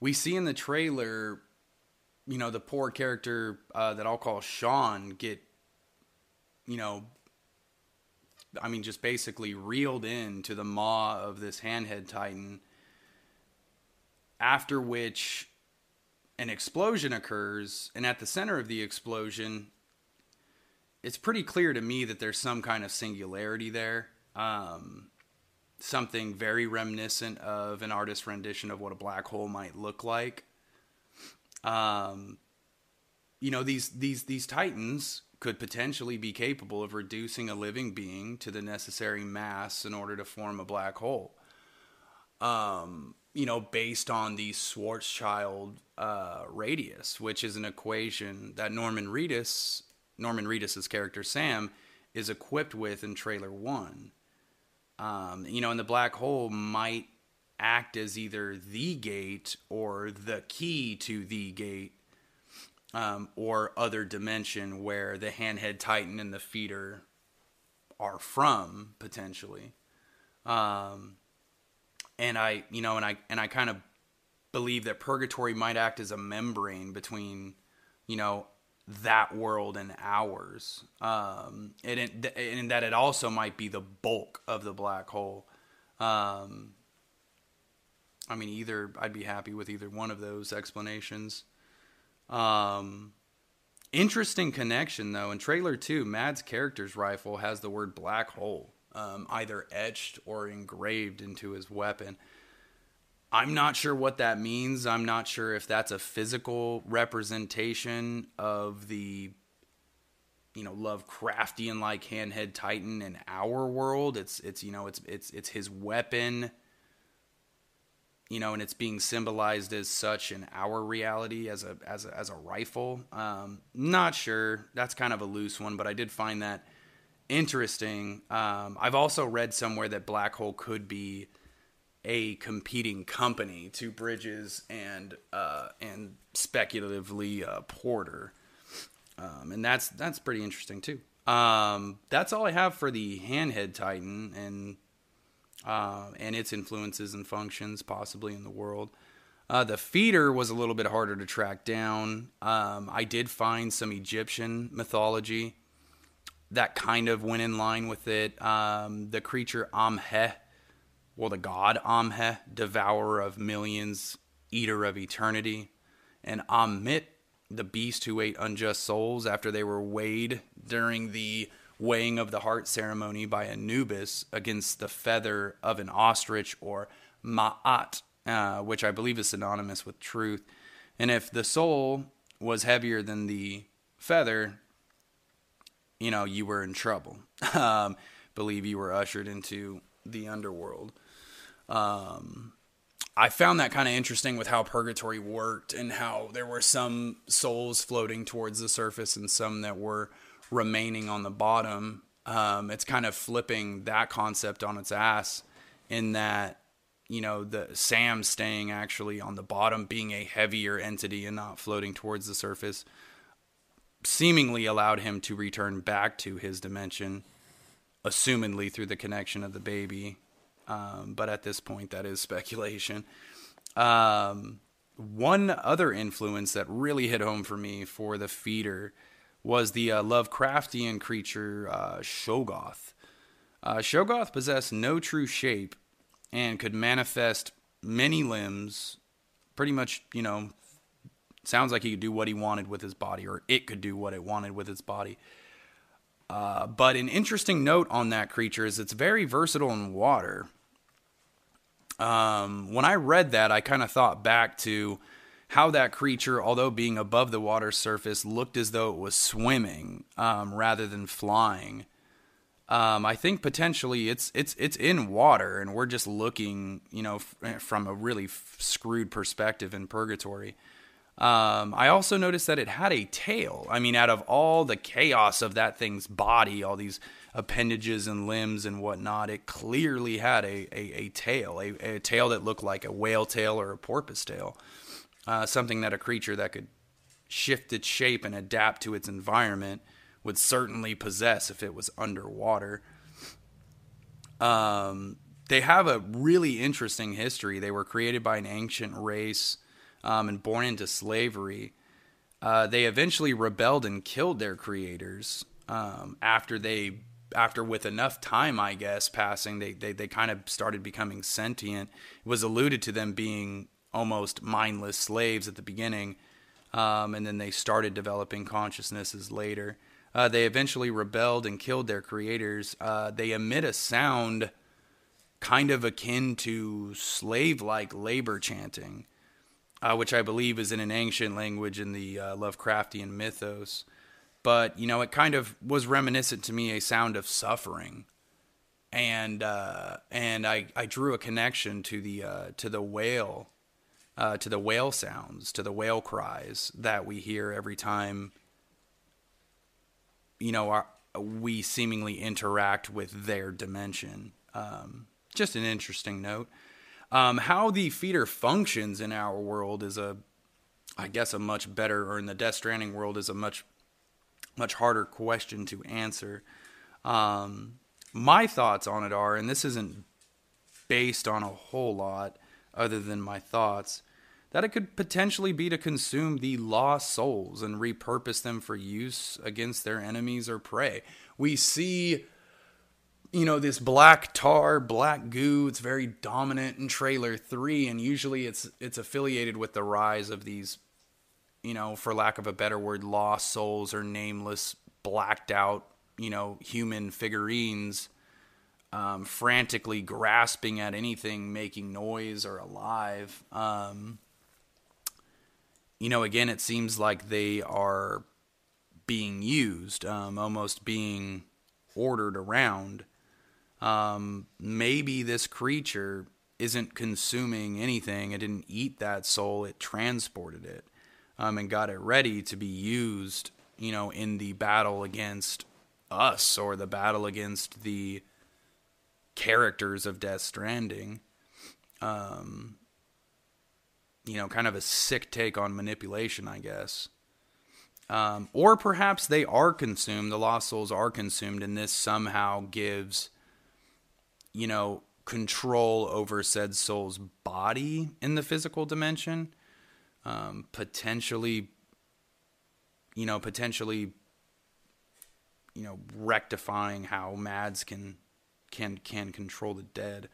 We see in the trailer, you know, the poor character uh, that I'll call Sean get, you know, I mean, just basically reeled in to the maw of this handhead titan. After which an explosion occurs, and at the center of the explosion it's pretty clear to me that there's some kind of singularity there. Um, something very reminiscent of an artist's rendition of what a black hole might look like. Um, you know, these these these titans could potentially be capable of reducing a living being to the necessary mass in order to form a black hole. Um, you know, based on the Schwarzschild uh, radius, which is an equation that Norman Reedus Norman Reedus's character Sam is equipped with in trailer one. Um, you know, and the black hole might act as either the gate or the key to the gate um, or other dimension where the handhead titan and the feeder are from potentially. Um, and I, you know, and I and I kind of believe that purgatory might act as a membrane between, you know, that world and ours, um, and, it, and that it also might be the bulk of the black hole. Um, I mean, either I'd be happy with either one of those explanations. Um, interesting connection though. In trailer two, Mad's character's rifle has the word black hole um, either etched or engraved into his weapon. I'm not sure what that means. I'm not sure if that's a physical representation of the you know Lovecraftian like handhead titan in our world. It's it's you know it's it's it's his weapon. You know, and it's being symbolized as such in our reality as a as a, as a rifle. Um, not sure. That's kind of a loose one, but I did find that interesting. Um, I've also read somewhere that black hole could be a competing company to Bridges and uh, and speculatively uh, Porter, um, and that's that's pretty interesting too. Um, that's all I have for the Handhead Titan and uh, and its influences and functions possibly in the world. Uh, the feeder was a little bit harder to track down. Um, I did find some Egyptian mythology that kind of went in line with it. Um, the creature Amheh, well, the god Amheh, devourer of millions, eater of eternity, and Ammit, the beast who ate unjust souls after they were weighed during the weighing of the heart ceremony by Anubis against the feather of an ostrich or Ma'at, uh, which I believe is synonymous with truth. And if the soul was heavier than the feather, you know, you were in trouble. Um, believe you were ushered into the underworld. Um, I found that kind of interesting with how purgatory worked and how there were some souls floating towards the surface and some that were remaining on the bottom. Um, it's kind of flipping that concept on its ass in that you know the Sam staying actually on the bottom, being a heavier entity and not floating towards the surface, seemingly allowed him to return back to his dimension, assumedly through the connection of the baby. Um, but at this point, that is speculation. Um, one other influence that really hit home for me for the feeder was the uh, Lovecraftian creature uh, Shoggoth. Uh, Shoggoth possessed no true shape and could manifest many limbs. Pretty much, you know, sounds like he could do what he wanted with his body, or it could do what it wanted with its body. Uh, but an interesting note on that creature is it's very versatile in water. Um, when I read that, I kind of thought back to how that creature, although being above the water surface, looked as though it was swimming um, rather than flying. Um, I think potentially it's it's it's in water, and we're just looking, you know, f- from a really f- screwed perspective in purgatory. Um, I also noticed that it had a tail. I mean, out of all the chaos of that thing's body, all these appendages and limbs and whatnot, it clearly had a, a, a tail, a, a tail that looked like a whale tail or a porpoise tail uh, something that a creature that could shift its shape and adapt to its environment would certainly possess if it was underwater. Um, they have a really interesting history. They were created by an ancient race um, and born into slavery. Uh, they eventually rebelled and killed their creators um, after they after with enough time i guess passing they, they they kind of started becoming sentient it was alluded to them being almost mindless slaves at the beginning, um, and then they started developing consciousnesses later. Uh, they eventually rebelled and killed their creators. Uh, they emit a sound kind of akin to slave like labor chanting, uh, which I believe is in an ancient language in the uh, Lovecraftian mythos. But, you know, it kind of was reminiscent to me a sound of suffering. And uh, and I, I drew a connection to the uh, to the wail uh, to the whale sounds, to the whale cries that we hear every time, you know, our, we seemingly interact with their dimension. Um, just an interesting note. Um, how the feeder functions in our world is a, I guess, a much better, or in the Death Stranding world, is a much, much harder question to answer. Um, my thoughts on it are, and this isn't based on a whole lot, other than my thoughts, that it could potentially be to consume the lost souls and repurpose them for use against their enemies or prey. We see, you know, this black tar, black goo. It's very dominant in trailer three, and usually it's it's affiliated with the rise of these, you know, for lack of a better word, lost souls or nameless, blacked out, you know, human figurines um, frantically grasping at anything making noise or alive. Um, you know, again, it seems like they are being used, um, almost being ordered around. Um, maybe this creature isn't consuming anything. It didn't eat that soul. It transported it um, and got it ready to be used, you know, in the battle against us or the battle against the characters of Death Stranding. um, you know, kind of a sick take on manipulation, I guess. Um, or perhaps they are consumed, the lost souls are consumed, and this somehow gives, you know, control over said soul's body in the physical dimension. Um, potentially, you know, potentially, you know, rectifying how Mads can can can control the dead.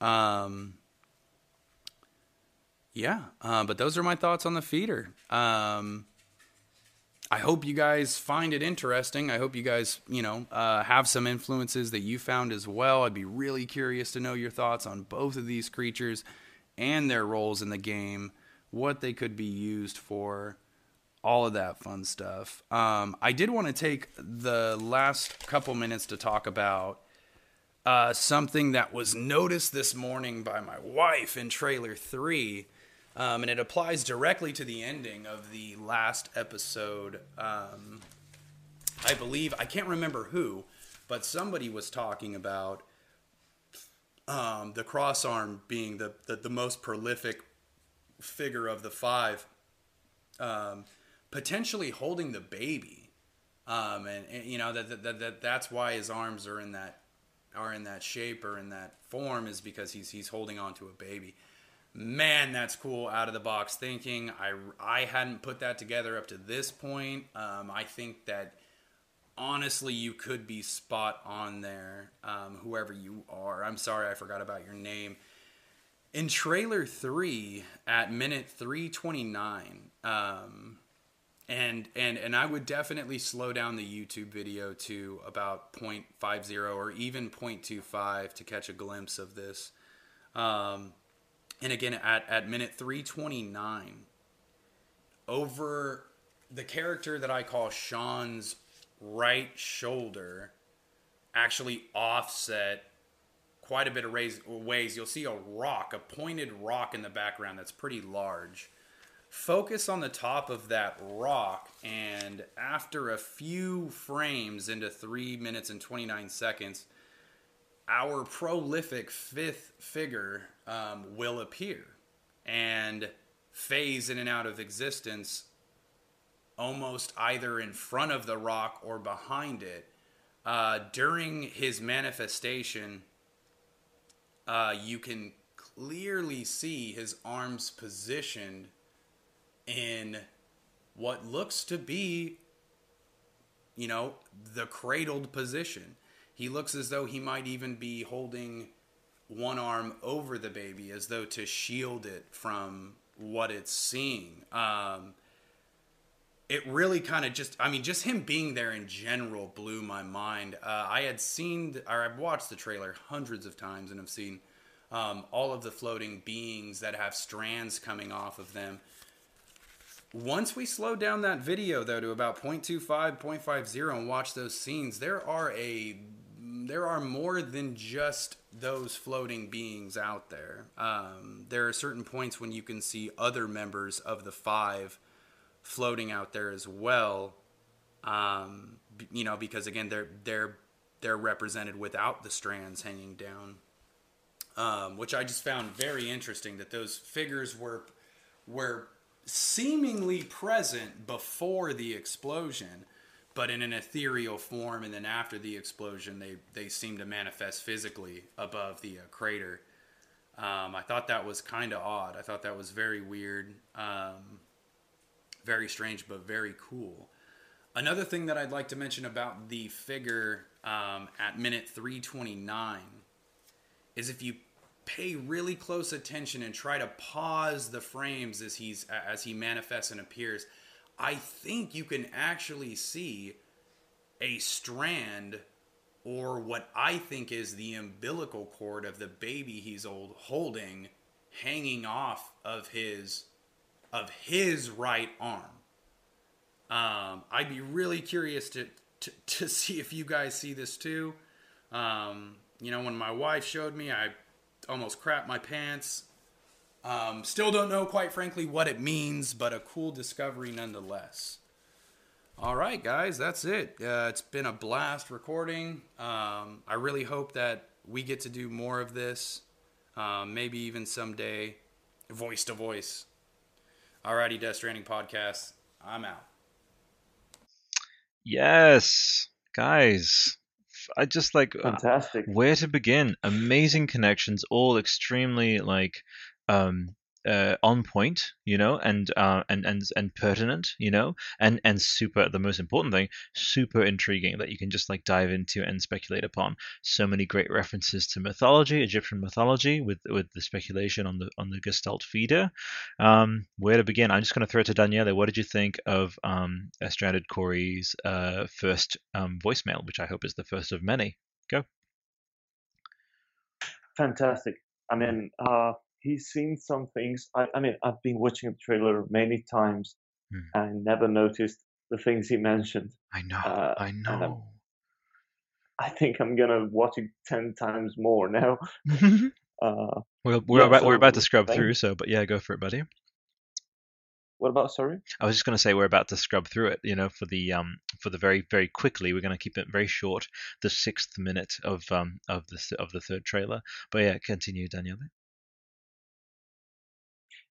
Um, yeah, uh, but those are my thoughts on the feeder. Um, I hope you guys find it interesting. I hope you guys, you know, uh, have some influences that you found as well. I'd be really curious to know your thoughts on both of these creatures and their roles in the game, what they could be used for, all of that fun stuff. Um, I did want to take the last couple minutes to talk about uh, something that was noticed this morning by my wife in trailer three um, and it applies directly to the ending of the last episode. Um, I believe, I can't remember who, but somebody was talking about um, the cross arm being the, the, the, most prolific figure of the five, um, potentially holding the baby. Um, and, and, you know that, that, that that's why his arms are in that are in that shape or in that form is because he's he's holding on to a baby man, that's cool out of the box thinking. I, I hadn't put that together up to this point. Um, I think that honestly, you could be spot on there, um, whoever you are. I'm sorry, I forgot about your name. In trailer three, at minute 329, um, and and and I would definitely slow down the YouTube video to about 0.50 or even 0.25 to catch a glimpse of this. Um, and again, at, at minute 329, over the character that I call Sean's right shoulder actually offset quite a bit of ways. You'll see a rock, a pointed rock in the background that's pretty large. Focus on the top of that rock, and after a few frames into 3 minutes and 29 seconds, our prolific fifth figure um, will appear and phase in and out of existence almost either in front of the rock or behind it. Uh, during his manifestation, uh, you can clearly see his arms positioned in what looks to be, you know, the cradled position. He looks as though he might even be holding one arm over the baby as though to shield it from what it's seeing. Um, it really kind of just, I mean, just him being there in general blew my mind. Uh, I had seen, or I've watched the trailer hundreds of times and I've seen um, all of the floating beings that have strands coming off of them. Once we slow down that video, though, to about 0.25, 0.50 and watch those scenes, there are a there are more than just those floating beings out there. Um, there are certain points when you can see other members of the five floating out there as well. Um, you know, because again, they're they're they're represented without the strands hanging down, um, which I just found very interesting. That those figures were were seemingly present before the explosion but in an ethereal form, and then after the explosion, they they seem to manifest physically above the uh, crater. Um, I thought that was kind of odd. I thought that was very weird, um, very strange, but very cool. Another thing that I'd like to mention about the figure um, at minute 329 is if you pay really close attention and try to pause the frames as he's as he manifests and appears I think you can actually see a strand or what I think is the umbilical cord of the baby he's old holding hanging off of his of his right arm. Um, I'd be really curious to, to, to see if you guys see this too. Um, you know, when my wife showed me, I almost crap my pants. Um, still don't know, quite frankly, what it means, but a cool discovery nonetheless. All right, guys, that's it. Uh, it's been a blast recording. Um, I really hope that we get to do more of this. Um, maybe even someday, voice to voice. Alrighty, Death Stranding podcast. I'm out. Yes, guys. I just like uh, fantastic. Uh, where to begin? Amazing connections, all extremely like um uh, on point, you know, and uh, and and and pertinent, you know, and and super. The most important thing, super intriguing that you can just like dive into and speculate upon. So many great references to mythology, Egyptian mythology, with with the speculation on the on the Gestalt feeder. Um, where to begin? I'm just going to throw it to Daniele. What did you think of um, Corey's uh, first um, voicemail, which I hope is the first of many? Go. Fantastic. I mean, uh, he's seen some things. I, I mean, I've been watching the trailer many times mm. and I never noticed the things he mentioned. I know. Uh, I know. I think I'm gonna watch it ten times more now. uh, well, we're yeah, about so we're about to scrub through, so but yeah, go for it, buddy. What about sorry? I was just going to say we're about to scrub through it. You know, for the um for the very very quickly, we're going to keep it very short. The sixth minute of um of the of the third trailer. But yeah, continue, Daniele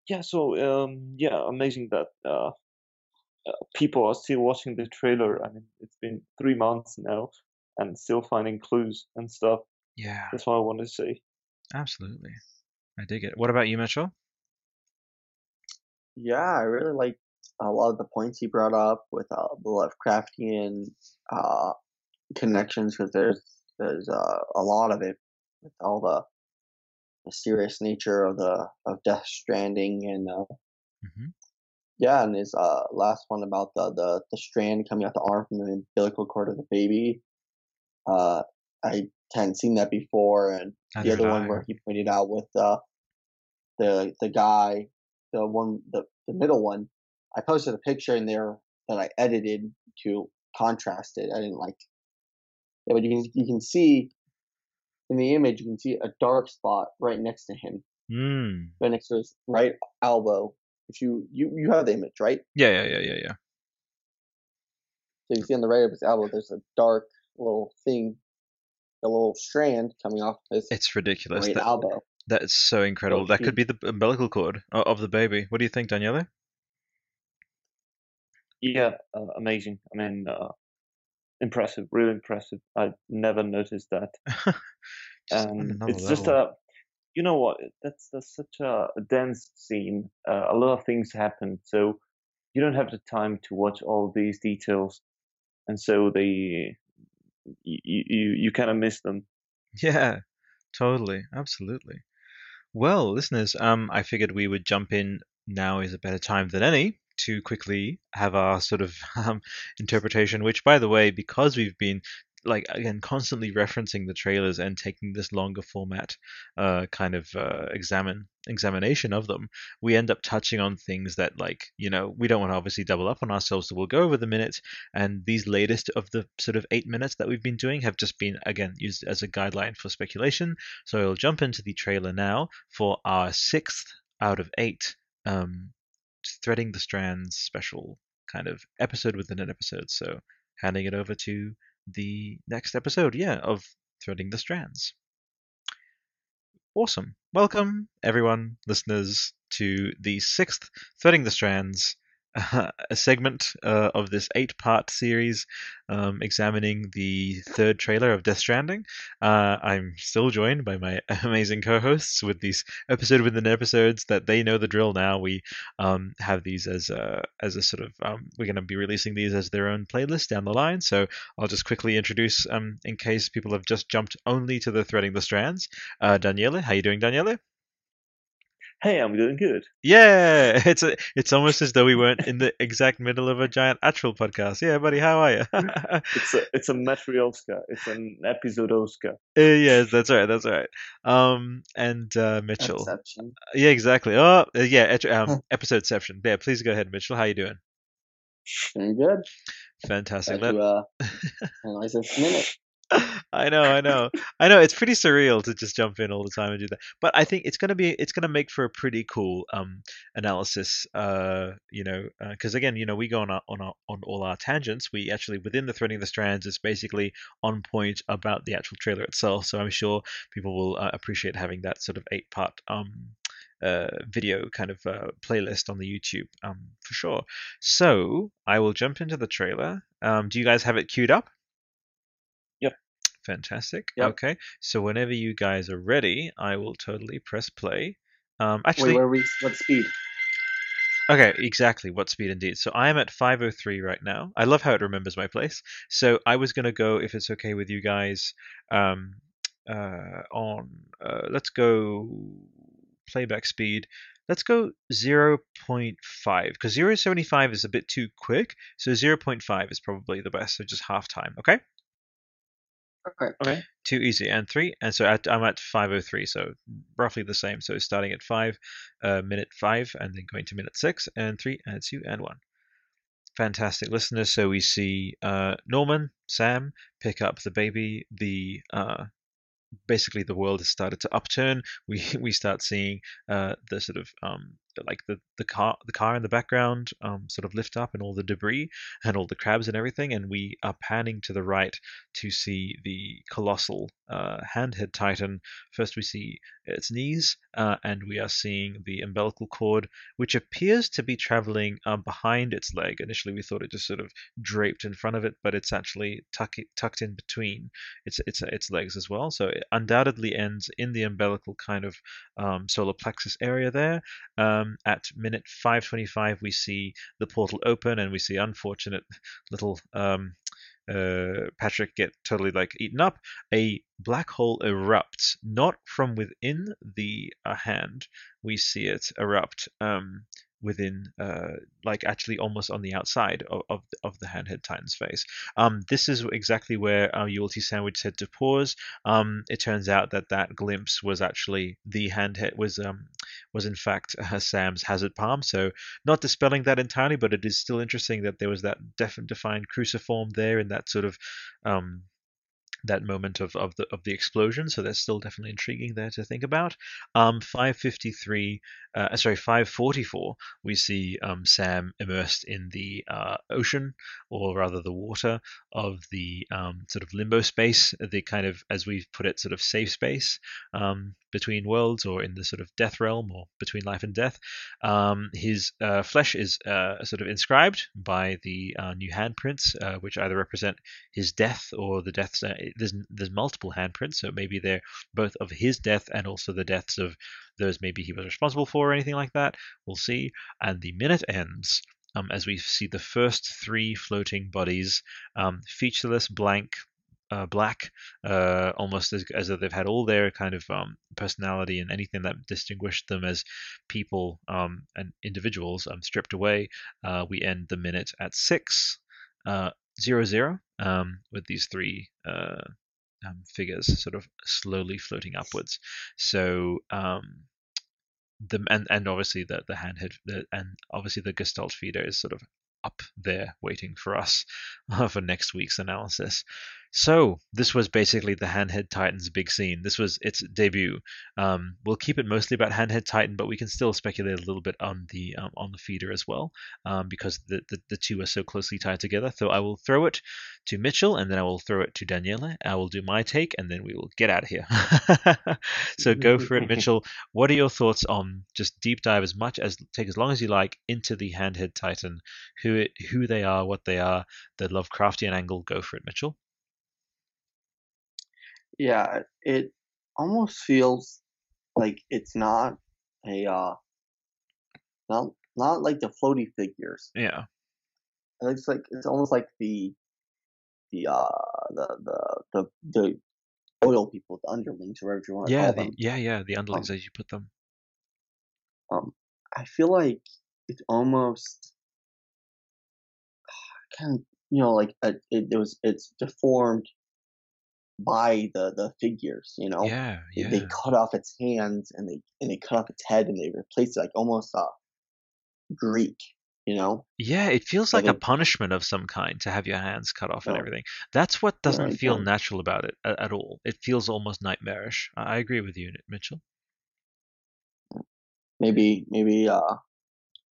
yeah, so um, yeah, amazing that uh, uh, people are still watching the trailer. I mean, it's been three months now, and still finding clues and stuff. Yeah, that's what I want to say. Absolutely, I dig it. What about you, Mitchell? Yeah, I really like a lot of the points he brought up with uh, the Lovecraftian uh, connections because there's there's uh, a lot of it with all the mysterious nature of the of Death Stranding and uh, mm-hmm. yeah, and his uh, last one about the, the the strand coming out the arm from the umbilical cord of the baby. Uh, I hadn't seen that before, and the other one where he pointed out with the the the guy, the one the the middle one. I posted a picture in there that I edited to contrast it. I didn't like, yeah, but you can you can see in the image, you can see a dark spot right next to him, mm. right next to his right elbow. If you you you have the image, right? Yeah, yeah, yeah, yeah, yeah. So you see on the right of his elbow, there's a dark little thing, a little strand coming off his. It's ridiculous. Right that, elbow. That is so incredible. that could be the umbilical cord of the baby. What do you think, Daniele? Yeah, uh, amazing. I mean, uh, impressive, really impressive. I never noticed that. and it's just a, you know what? That's, that's such a, dense scene. Uh, a lot of things happen, so you don't have the time to watch all these details, and so they, you you, you kind of miss them. Yeah, totally, absolutely. Well, listeners, um, I figured we would jump in. Now is a better time than any to quickly have our sort of um, interpretation, which, by the way, because we've been like again constantly referencing the trailers and taking this longer format uh, kind of uh, examine examination of them we end up touching on things that like you know we don't want to obviously double up on ourselves so we'll go over the minutes and these latest of the sort of eight minutes that we've been doing have just been again used as a guideline for speculation. So i'll jump into the trailer now for our sixth out of eight um, threading the strands special kind of episode within an episode. So handing it over to the next episode, yeah, of threading the strands. Awesome. Welcome, everyone, listeners, to the sixth Threading the Strands a segment uh, of this eight part series um, examining the third trailer of Death Stranding. Uh, I'm still joined by my amazing co hosts with these episode within episodes that they know the drill now. We um, have these as a, as a sort of, um, we're going to be releasing these as their own playlist down the line. So I'll just quickly introduce, um, in case people have just jumped only to the Threading the Strands. Uh, Daniele, how are you doing, Daniele? Hey, I'm doing good. Yeah, it's a, it's almost as though we weren't in the exact middle of a giant actual podcast. Yeah, buddy, how are you? it's a it's a Matryoshka. It's an episode Oscar. Uh, yes, that's right. That's right. Um, and uh, Mitchell. Exception. Yeah, exactly. Oh, uh, yeah. Um, episode exception. Yeah, please go ahead, Mitchell. How you doing? Doing good. Fantastic. Let... To, uh, analyze this minute. I know, I know, I know. It's pretty surreal to just jump in all the time and do that. But I think it's gonna be, it's gonna make for a pretty cool um, analysis. Uh, you know, because uh, again, you know, we go on our, on our, on all our tangents. We actually within the threading the strands is basically on point about the actual trailer itself. So I'm sure people will uh, appreciate having that sort of eight part um, uh, video kind of uh, playlist on the YouTube um, for sure. So I will jump into the trailer. Um, do you guys have it queued up? Fantastic. Yep. Okay. So whenever you guys are ready, I will totally press play. Um, actually, Wait, where we, what speed? Okay, exactly. What speed indeed? So I am at 503 right now. I love how it remembers my place. So I was going to go, if it's okay with you guys, um, uh, on, uh, let's go playback speed. Let's go 0.5 because 0.75 is a bit too quick. So 0.5 is probably the best. So just half time. Okay. Okay. Okay. Too easy. And three. And so at, I'm at 503. So roughly the same. So starting at five, uh, minute five, and then going to minute six, and three, and two, and one. Fantastic listeners. So we see uh, Norman, Sam pick up the baby. The uh, basically the world has started to upturn. We we start seeing uh, the sort of um, like the, the car the car in the background um, sort of lift up and all the debris and all the crabs and everything, and we are panning to the right to see the colossal uh, handhead titan. First, we see its knees, uh, and we are seeing the umbilical cord, which appears to be traveling uh, behind its leg. Initially, we thought it just sort of draped in front of it, but it's actually tuck, tucked in between its its its legs as well. So it undoubtedly ends in the umbilical kind of um, solar plexus area there. Um, at minute 525, we see the portal open, and we see unfortunate little um, uh, Patrick get totally like eaten up, a black hole erupts not from within the uh, hand. We see it erupt um, within, uh, like actually almost on the outside of, of, of the handhead titan's face. Um, this is exactly where our Yuletide sandwich said to pause. Um, it turns out that that glimpse was actually the handhead was um, was in fact uh, Sam's hazard palm. So not dispelling that entirely, but it is still interesting that there was that def- defined cruciform there in that sort of um, that moment of, of the of the explosion. So that's still definitely intriguing there to think about. Um, 553, uh, sorry, 544, we see um, Sam immersed in the uh, ocean, or rather the water of the um, sort of limbo space, the kind of, as we've put it, sort of safe space um, between worlds, or in the sort of death realm, or between life and death. Um, his uh, flesh is uh, sort of inscribed by the uh, new handprints, uh, which either represent his death or the deaths there's there's multiple handprints, so maybe they're both of his death and also the deaths of those maybe he was responsible for or anything like that. We'll see. And the minute ends um, as we see the first three floating bodies, um, featureless, blank, uh, black, uh, almost as, as though they've had all their kind of um, personality and anything that distinguished them as people um, and individuals um, stripped away. Uh, we end the minute at six. Uh, zero zero um, with these three uh, um, figures sort of slowly floating upwards. So um, the and, and obviously the the handhead the, and obviously the Gestalt feeder is sort of up there waiting for us uh, for next week's analysis. So this was basically the Handhead Titan's big scene. This was its debut. Um, we'll keep it mostly about Handhead Titan, but we can still speculate a little bit on the um, on the feeder as well, um, because the, the, the two are so closely tied together. So I will throw it to Mitchell, and then I will throw it to Daniela. I will do my take, and then we will get out of here. so go for it, Mitchell. What are your thoughts on just deep dive as much as take as long as you like into the Handhead Titan, who it, who they are, what they are, the Lovecraftian angle. Go for it, Mitchell yeah, it almost feels like it's not a uh not not like the floaty figures. Yeah. It's like it's almost like the the uh the the the the oil people, the underlings, or whatever you want to yeah, call the, them. Yeah, yeah, the underlings um, as you put them. Um, I feel like it's almost kind of you know like a, it, it was it's deformed by the the figures. You know, yeah, yeah. They, they, cut off its hands and they and they cut off its head and they replaced it like almost uh Greek. You know? Yeah, it feels like a punishment of some kind to have your hands cut off and everything. That's what doesn't feel natural about it at, at, all. It feels almost nightmarish. I agree with you, Mitchell. Maybe, maybe, uh,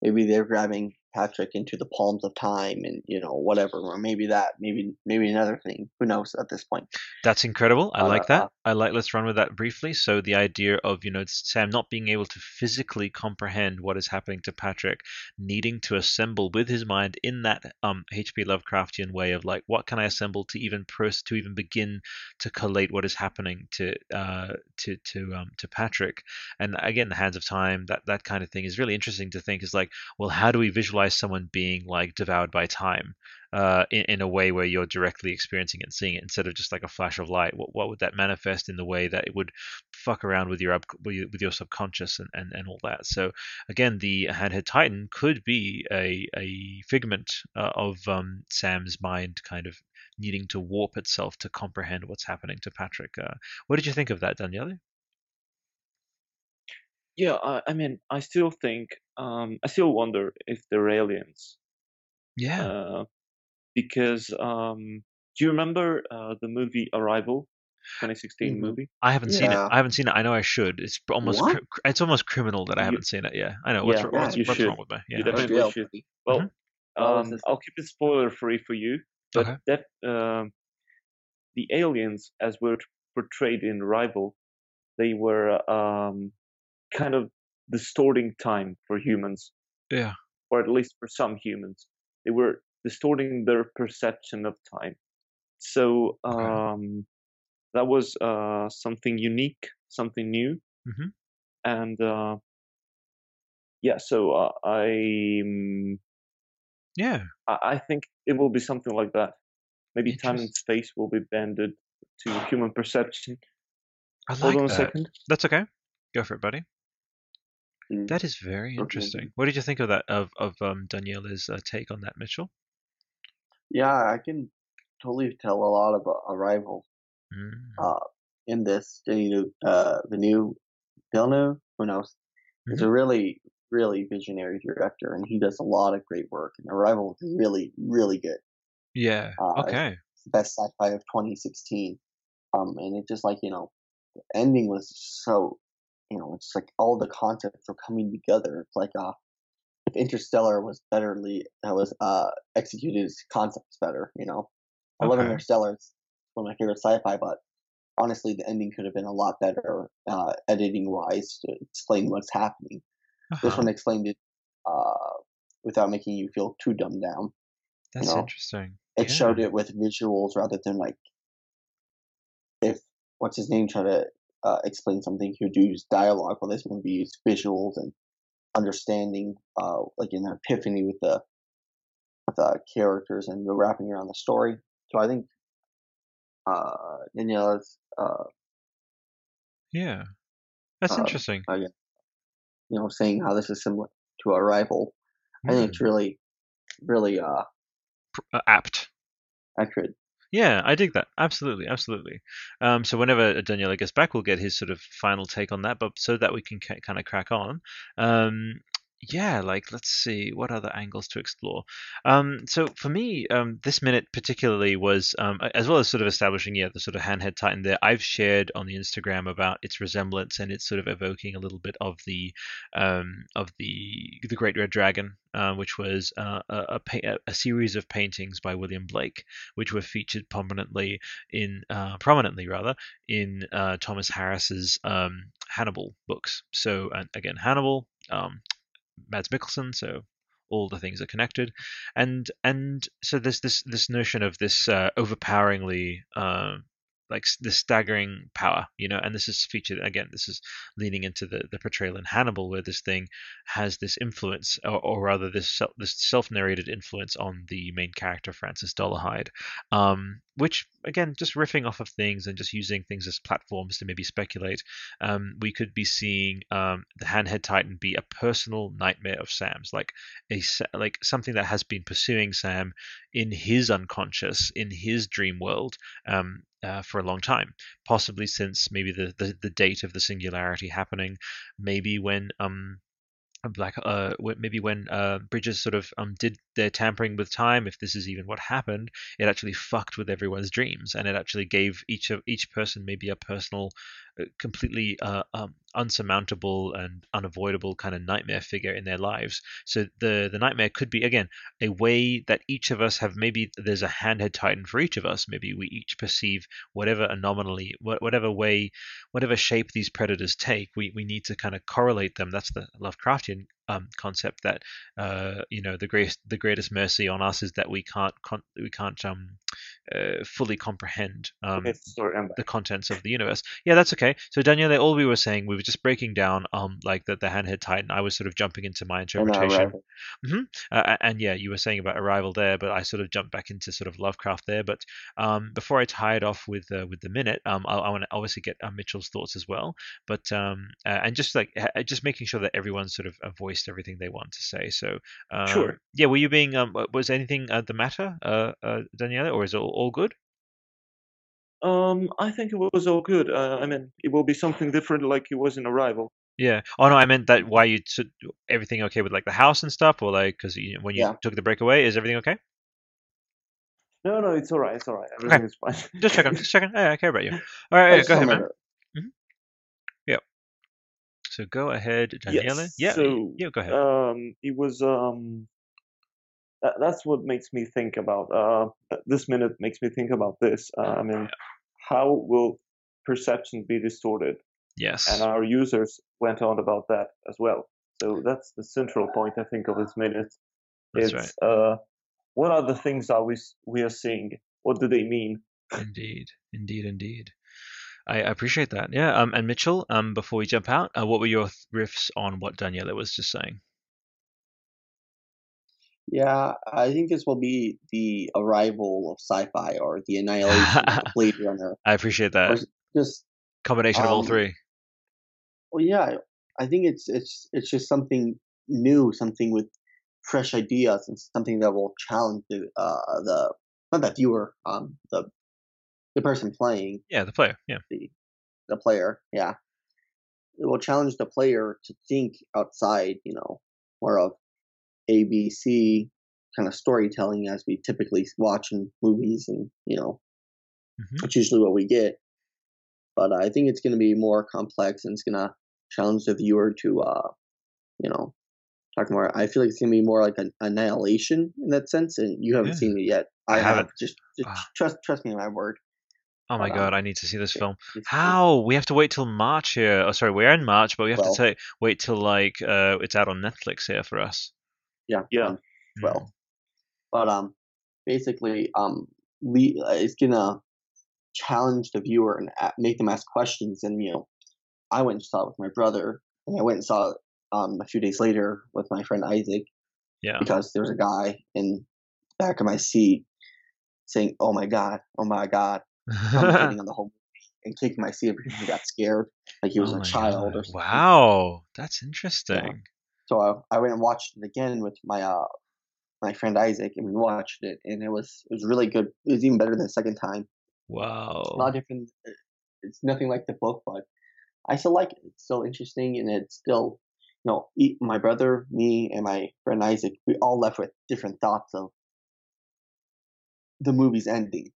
maybe they're grabbing Patrick into the palms of time and you know whatever or maybe that maybe maybe another thing who knows at this point. That's incredible i uh, like that uh, i like let's run with that briefly. So the idea of you know sam not being able to physically comprehend what is happening to patrick needing to assemble with his mind in that um hp lovecraftian way of like what can i assemble to even pros to even begin to collate what is happening to uh to to um to patrick? And again the hands of time that that kind of thing is really interesting to think is like well how do we visualize visualize someone being like devoured by time uh, in, in a way where you're directly experiencing it and seeing it instead of just like a flash of light. What, what would that manifest in the way that it would fuck around with your with your subconscious and, and, and all that? So again the handhead titan could be a, a figment uh, of um, sam's mind kind of needing to warp itself to comprehend what's happening to patrick uh, what did you think of that daniele yeah, I, I mean, I still think, um, I still wonder if they're aliens. Yeah. Uh, because um, do you remember uh, the movie Arrival? 2016 mm-hmm. movie. I haven't yeah. seen it. I haven't seen it. I know I should. It's almost cr- it's almost criminal that I haven't you, seen it. Yeah, I know. What's, yeah, what's, what's wrong with me? Yeah. You definitely should. Well, mm-hmm. um, I'll keep it spoiler free for you. But okay. that uh, the aliens, as were portrayed in Arrival, they were um, kind of distorting time for humans. Yeah. Or at least for some humans. They were distorting their perception of time. So um, okay. that was uh, something unique, something new. Mm-hmm. And uh, yeah, so uh, I. Um, yeah. I, I think it will be something like that. Maybe time and space will be bended to human perception. I like Hold on that. a second. That's okay. Go for it, buddy. Mm. That is very interesting. What did you think of that of of um, Daniele's uh, take on that, Mitchell? Yeah, I can totally tell a lot about Arrival mm. uh, in this. Denis, uh, Denis Villeneuve, who knows, mm-hmm. is a really really visionary director, and he does a lot of great work. And Arrival is really really good. Yeah. Uh, okay. best sci-fi of 2016. Um, and it just like you know, the ending was so you know, it's like all the concepts are coming together. It's like uh, if Interstellar was betterly that was uh executed its concepts better, you know. I love Interstellar; it's one of my favorite sci-fi, but honestly, the ending could have been a lot better, uh, editing wise, to explain what's happening. Uh-huh. This one explained it uh, without making you feel too dumbed down. That's you know? interesting. It yeah. showed it with visuals rather than like if what's his name tried to uh, explain something, he would use dialogue. For this movie, use visuals and understanding, uh, like an epiphany with the with the characters and the wrapping around the story. So I think uh, Daniele's. Uh, yeah, that's uh, interesting. Uh. You know, saying how this is similar to Arrival. Mm. I think it's hmm. really, really uh, uh apt. Accurate. Yeah, I dig that. Absolutely, absolutely. Um, so whenever Daniele gets back, we'll get his sort of final take on that. But so that we can ca- kind of crack on, um, yeah, like let's see what other angles to explore. Um, so for me, um, this minute particularly was um, as well as sort of establishing yeah the sort of handhead titan there. I've shared on the Instagram about its resemblance and it's sort of evoking a little bit of the um, of the the Great Red Dragon, uh, which was uh, a, a, a, series of paintings by William Blake, which were featured prominently in uh, prominently rather in uh, Thomas Harris's um, Hannibal books. So again, Hannibal. Um, Mads Mikkelsen, so all the things are connected, and and so there's this this notion of this uh, overpoweringly uh, like the staggering power, you know, and this is featured again. This is leaning into the, the portrayal in Hannibal, where this thing has this influence, or, or rather, this this self narrated influence on the main character Francis Dolarhyde, um, which again, just riffing off of things and just using things as platforms to maybe speculate. Um, we could be seeing um, the Handhead Titan be a personal nightmare of Sam's, like a like something that has been pursuing Sam in his unconscious, in his dream world, um, uh, for a long time, possibly since maybe the, the, the date of the singularity happening, maybe when um, black uh maybe when uh bridges sort of um did their tampering with time if this is even what happened it actually fucked with everyone's dreams and it actually gave each of each person maybe a personal completely uh, um, unsurmountable and unavoidable kind of nightmare figure in their lives. So the the nightmare could be again a way that each of us have maybe there's a handhead titan for each of us. Maybe we each perceive whatever anomaly whatever way whatever shape these predators take we, we need to kind of correlate them. That's the lovecraftian um, concept that uh, you know the greatest the greatest mercy on us is that we can't con- we can't um, uh, fully comprehend um, the contents of the universe. Yeah, that's okay. So Daniele, all we were saying, we were just breaking down um like the the handhead titan. I was sort of jumping into my interpretation. Mm-hmm. Uh, and yeah, you were saying about arrival there, but I sort of jumped back into sort of Lovecraft there. But um, before I tie it off with uh, with the minute, um, I, I want to obviously get uh, Mitchell's thoughts as well. But um, uh, and just like just making sure that everyone sort of voiced everything they want to say. So um, sure. Yeah, were you being um was anything uh, the matter, uh, uh Daniele, or is it all, all good? Um, I think it was all good. Uh, I mean, it will be something different, like it was in Arrival. Yeah. Oh no, I meant that. Why you took everything okay with like the house and stuff, or like because you, when you Yeah. took the breakaway, is everything okay? No, no, it's all right. It's all right. Everything is fine. Just checking. Just checking. Hey, I care about you. All right, go ahead, man. So go ahead, Daniela. Yes. Yeah. So, yeah. Go ahead. um, it was um, that, that's what makes me think about uh, this minute makes me think about this. Uh, I mean, how will perception be distorted? yes. And our users went on about that as well. So that's the central point I think of this minute. That's it's uh, what are the things are we we are seeing? What do they mean? Indeed, indeed, indeed. I appreciate that. Yeah. Um. And Mitchell. Um. Before we jump out, uh, what were your riffs on what Daniela was just saying? Yeah, I think this will be the arrival of sci-fi or the annihilation of the Blade Runner. I appreciate that just combination of all um, three. well, yeah, I think it's it's it's just something new, something with fresh ideas, and something that will challenge the uh the not the viewer, um the the person playing Yeah, the player. Yeah. the the player. Yeah, it will challenge the player to think outside, you know, more of ABC kind of storytelling as we typically watch in movies, and you know, Mhm. that's usually what we get. But I think it's going to be more complex, and it's going to challenge the viewer to, uh, you know, talk more. I feel like it's going to be more like an annihilation in that sense, and you haven't Yeah. seen it yet. I I, have. haven't. Just, just Ah. trust, trust me on my word. Oh my god, I need to see this film. How? We have to wait till March here. Oh, sorry, we're in March, but we have Well- to say wait till like uh, it's out on Netflix here for us. Yeah, Yeah. um, well, but um, basically, um, le- uh, it's gonna challenge the viewer and make them ask questions. And you know, I went and saw it with my brother, and I went and saw it um a few days later with my friend Isaac Yeah. because there was a guy in the back of my seat saying, "Oh my god, oh my god," commentating on the whole movie and kicking my seat because he got scared, like he was Oh a child God. or something. Wow, that's interesting. So I, I went and watched it again with my uh my friend Isaac, and we watched it, and it was it was really good. It was even better than the second time. Wow. A lot different. uh, It's nothing like the book, but I still like it. It's still interesting, and it's still, you know, my brother, me, and my friend Isaac, we all left with different thoughts of the movie's ending.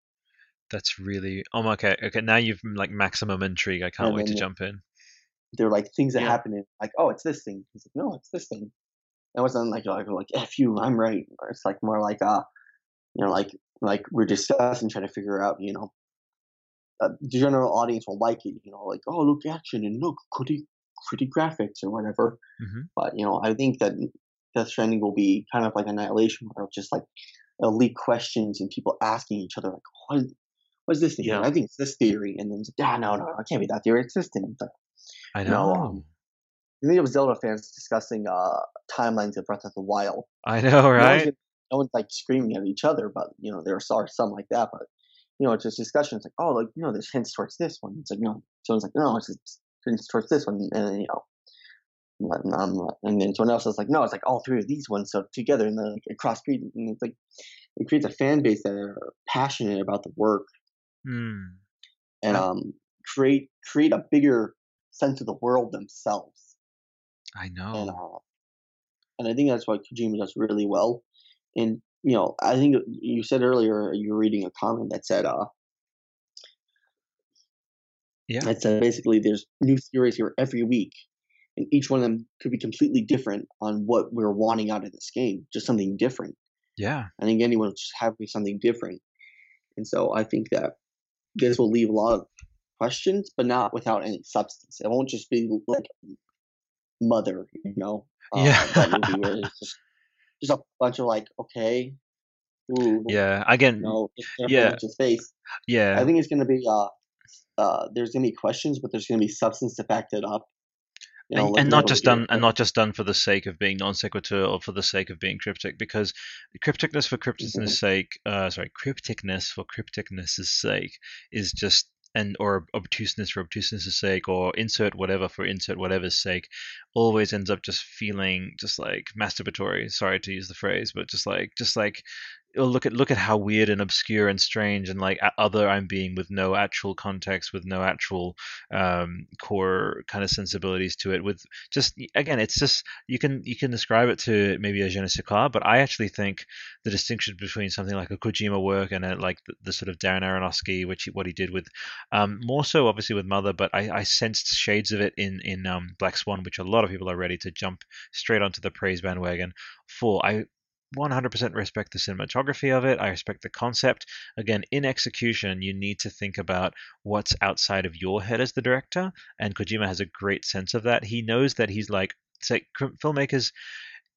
That's really. Oh my. Okay. Okay. Now you've mm, like maximum intrigue. I can't And wait to jump in. They're like things that Yeah. happen in like, oh, it's this thing. He's like, no, it's this thing. It wasn't like like like f you, I'm right. Or it's like more like uh, you know, like like we're discussing, trying to figure out, you know, uh, the general audience will like it. You know, like oh, look action and look pretty pretty graphics or whatever. Mhm. But you know, I think that Death Stranding will be kind of like Annihilation, where just like elite questions and people asking each other like, what is, what is this thing? Yeah. I think it's this theory, and then it's like, ah, no, no, it can't be that theory. It's this thing. Like, I No, know. um, I think it was Zelda fans discussing uh, timelines of Breath of the Wild. I know, No one's, right? no one's like screaming at each other, but you know there are some like that. But you know, it's just discussion. It's like, oh, like you know, there's hints towards this one. It's like no, someone's like, no, it's just hints towards this one, and then, you know, and, and then someone else is like, no, it's like all three of these ones so together, and then like, across street, and it's like it creates a fan base that are passionate about the work Hmm. and um create create a bigger sense of the world themselves. I And know. uh, and I think that's what Kojima does really well. And you know, I think you said earlier you were reading a comment that said, uh, yeah, that said basically there's new theories here every week, and each one of them could be completely different on what we're wanting out of this game, just something different. Yeah, I think anyone just have something different, and so I think that this will leave a lot of questions, but not without any substance. It won't just be like Mother, you know, uh, yeah, that movie where it's just just a bunch of like, okay, ooh, yeah, again, you know, yeah, face. Yeah, I think it's gonna be uh, uh, there's gonna be questions, but there's gonna be substance to back that up. You know, and, and not just done and not just done for the sake of being non sequitur or for the sake of being cryptic because crypticness for crypticness' mm-hmm. sake uh, sorry crypticness for crypticness' sake is just and or obtuseness for obtuseness' sake or insert whatever for insert whatever's sake always ends up just feeling just like masturbatory sorry to use the phrase but just like just like look at look at how weird and obscure and strange and like other I'm being with no actual context, with no actual um, core kind of sensibilities to it. With just again, it's just you can you can describe it to maybe a je ne sais quoi, but I actually think the distinction between something like a Kojima work and a, like the, the, sort of Darren Aronofsky, which what he did with um, more so obviously with Mother, but I, I sensed shades of it in in um, Black Swan, which a lot of people are ready to jump straight onto the praise bandwagon for. I 100% respect the cinematography of it. I respect the concept. Again, in execution, you need to think about what's outside of your head as the director, and Kojima has a great sense of that. He knows that he's like, say, filmmakers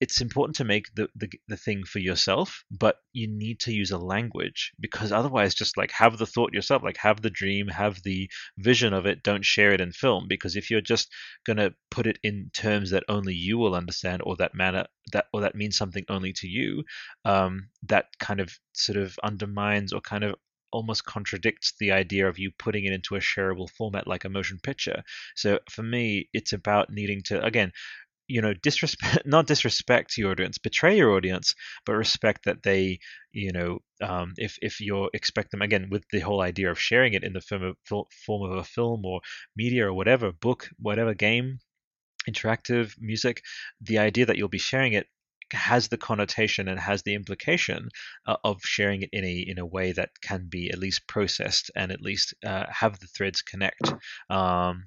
it's important to make the, the, the thing for yourself, but you need to use a language because otherwise, just like have the thought yourself, like have the dream, have the vision of it. Don't share it in film because if you're just gonna put it in terms that only you will understand, or that manner that or that means something only to you, um, that kind of sort of undermines or kind of almost contradicts the idea of you putting it into a shareable format like a motion picture. So for me, it's about needing to again you know disrespect not disrespect your audience betray your audience but respect that they you know um, if if you expect them again with the whole idea of sharing it in the form of, form of a film or media or whatever book whatever game interactive music the idea that you'll be sharing it has the connotation and has the implication uh, of sharing it in a in a way that can be at least processed and at least uh, have the threads connect um,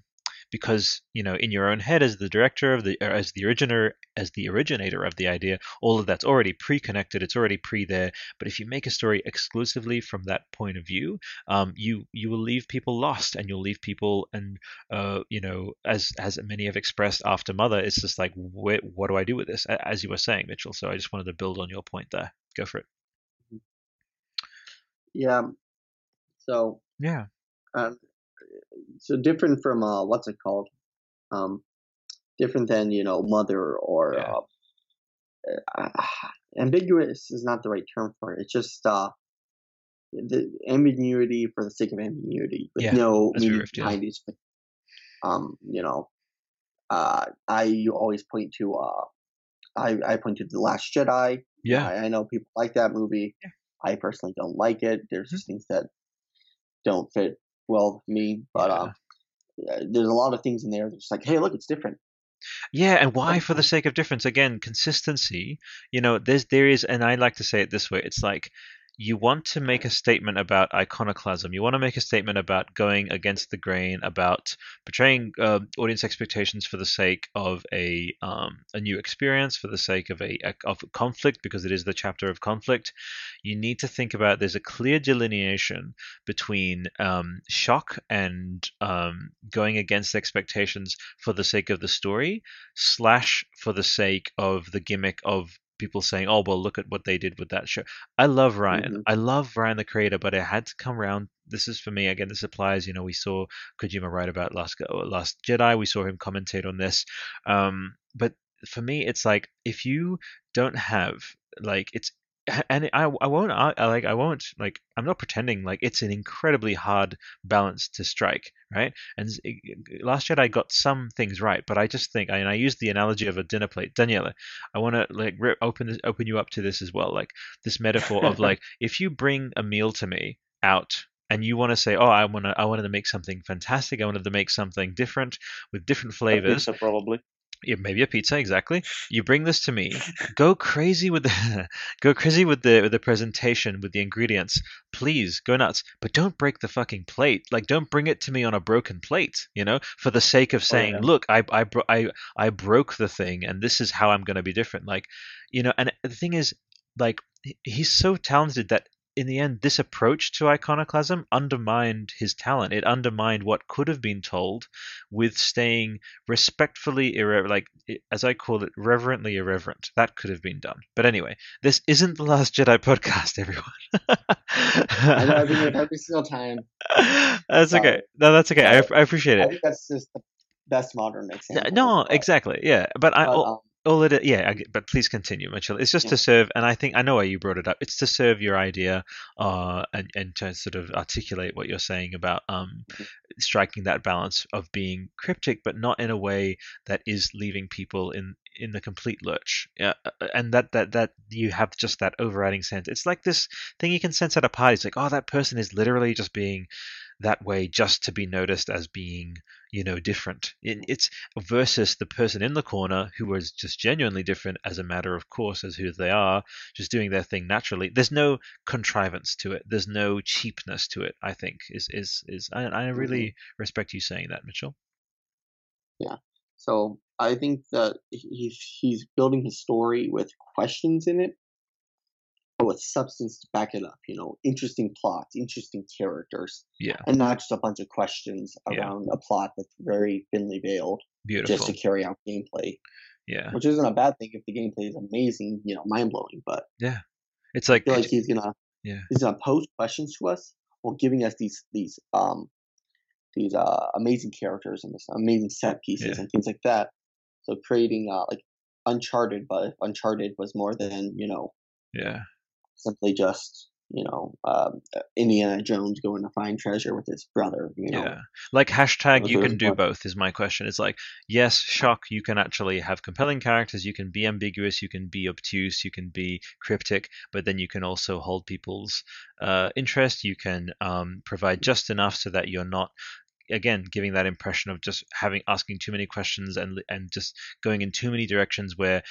because you know in your own head as the director of the as the originator as the originator of the idea all of that's already pre-connected it's already pre there but if you make a story exclusively from that point of view um, you you will leave people lost and you'll leave people and uh, you know as as many have expressed after mother it's just like what do i do with this? As you were saying mitchell so i just wanted to build on your point there. Go for it. Yeah. So yeah. um, so different from uh, what's it called? Um, different than you know mother or yeah. uh, uh, ambiguous is not the right term for it. It's just uh, the ambiguity for the sake of ambiguity with yeah, no meaning behind it. Um, you know, uh, I always point to uh, I I point to the Last Jedi. Yeah, I, I know people like that movie. Yeah. I personally don't like it. There's mm-hmm. just things that don't fit well me, but uh, there's a lot of things in there that's like, hey, look, it's different. Yeah, and why for the sake of difference? Again, consistency. You know, there's there is, and I like to say it this way: it's like you want to make a statement about iconoclasm. You want to make a statement about going against the grain, about portraying uh, audience expectations for the sake of a um, a new experience, for the sake of a, a of conflict, because it is the chapter of conflict. You need to think about there's a clear delineation between um, shock and um, going against expectations for the sake of the story, slash for the sake of the gimmick of people saying, "Oh, well, look at what they did with that show." I love Rian. Mm-hmm. I love Rian the creator, but it had to come around. This is for me again. This applies. You know, we saw Kojima write about Last Last Jedi. We saw him commentate on this. Um, but for me, it's like if you don't have like it's and I, I won't I, like I won't like I'm not pretending like it's an incredibly hard balance to strike right and last Jedi got some things right but I just think I, and I use the analogy of a dinner plate Daniela I want to like open this, open you up to this as well like this metaphor of like if you bring a meal to me out and you want to say, "Oh, I want to, I wanted to make something fantastic. I wanted to make something different with different flavors." probably Yeah, maybe a pizza, exactly. You bring this to me. Go crazy with the go crazy with the with the presentation, with the ingredients. Please go nuts, but don't break the fucking plate. Like, don't bring it to me on a broken plate. You know, for the sake of oh, saying, oh, yeah. look, I I I I broke the thing, and this is how I'm going to be different. Like, you know, and the thing is, like, he's so talented that in the end, this approach to iconoclasm undermined his talent. It undermined what could have been told with staying respectfully like as I call it, reverently irreverent. That could have been done. But anyway, this isn't the Last Jedi podcast, everyone. I know I've been here every single time. That's okay. No, that's okay. I, I appreciate it. I think that's just the best modern example. No, exactly. Yeah, but, but I. Um, all it yeah but please continue mitchell. It's just yeah. to serve and i think i know why you brought it up. It's to serve your idea uh and, and to sort of articulate what you're saying about um mm-hmm. striking that balance of being cryptic but not in a way that is leaving people in in the complete lurch. Yeah uh, uh, and that that that you have just that overriding sense. It's like this thing you can sense at a party. It's like oh that person is literally just being that way just to be noticed as being you know different. It's versus the person in the corner who was just genuinely different as a matter of course as who they are just doing their thing naturally. There's no contrivance to it. There's no cheapness to it i think is is is i, I really mm-hmm. respect you saying that mitchell. Yeah. So i think that he's he's building his story with questions in it with substance to back it up. You know, interesting plots, interesting characters. Yeah. And not just a bunch of questions around yeah. a plot that's very thinly veiled. Beautiful. Just to carry out gameplay. Yeah. Which isn't a bad thing if the gameplay is amazing, you know, mind blowing. But yeah, it's like I feel like he's gonna yeah he's gonna pose questions to us while giving us these these um these uh amazing characters and this amazing set pieces yeah. and things like that. So creating uh like Uncharted, but Uncharted was more than you know yeah simply just you know um, Indiana Jones going to find treasure with his brother. You know, yeah, like hashtag you can do both is my question. It's like yes, shock. You can actually have compelling characters. You can be ambiguous. You can be obtuse. You can be cryptic. But then you can also hold people's uh, interest. You can um, provide just enough so that you're not again giving that impression of just having asking too many questions and and just going in too many directions where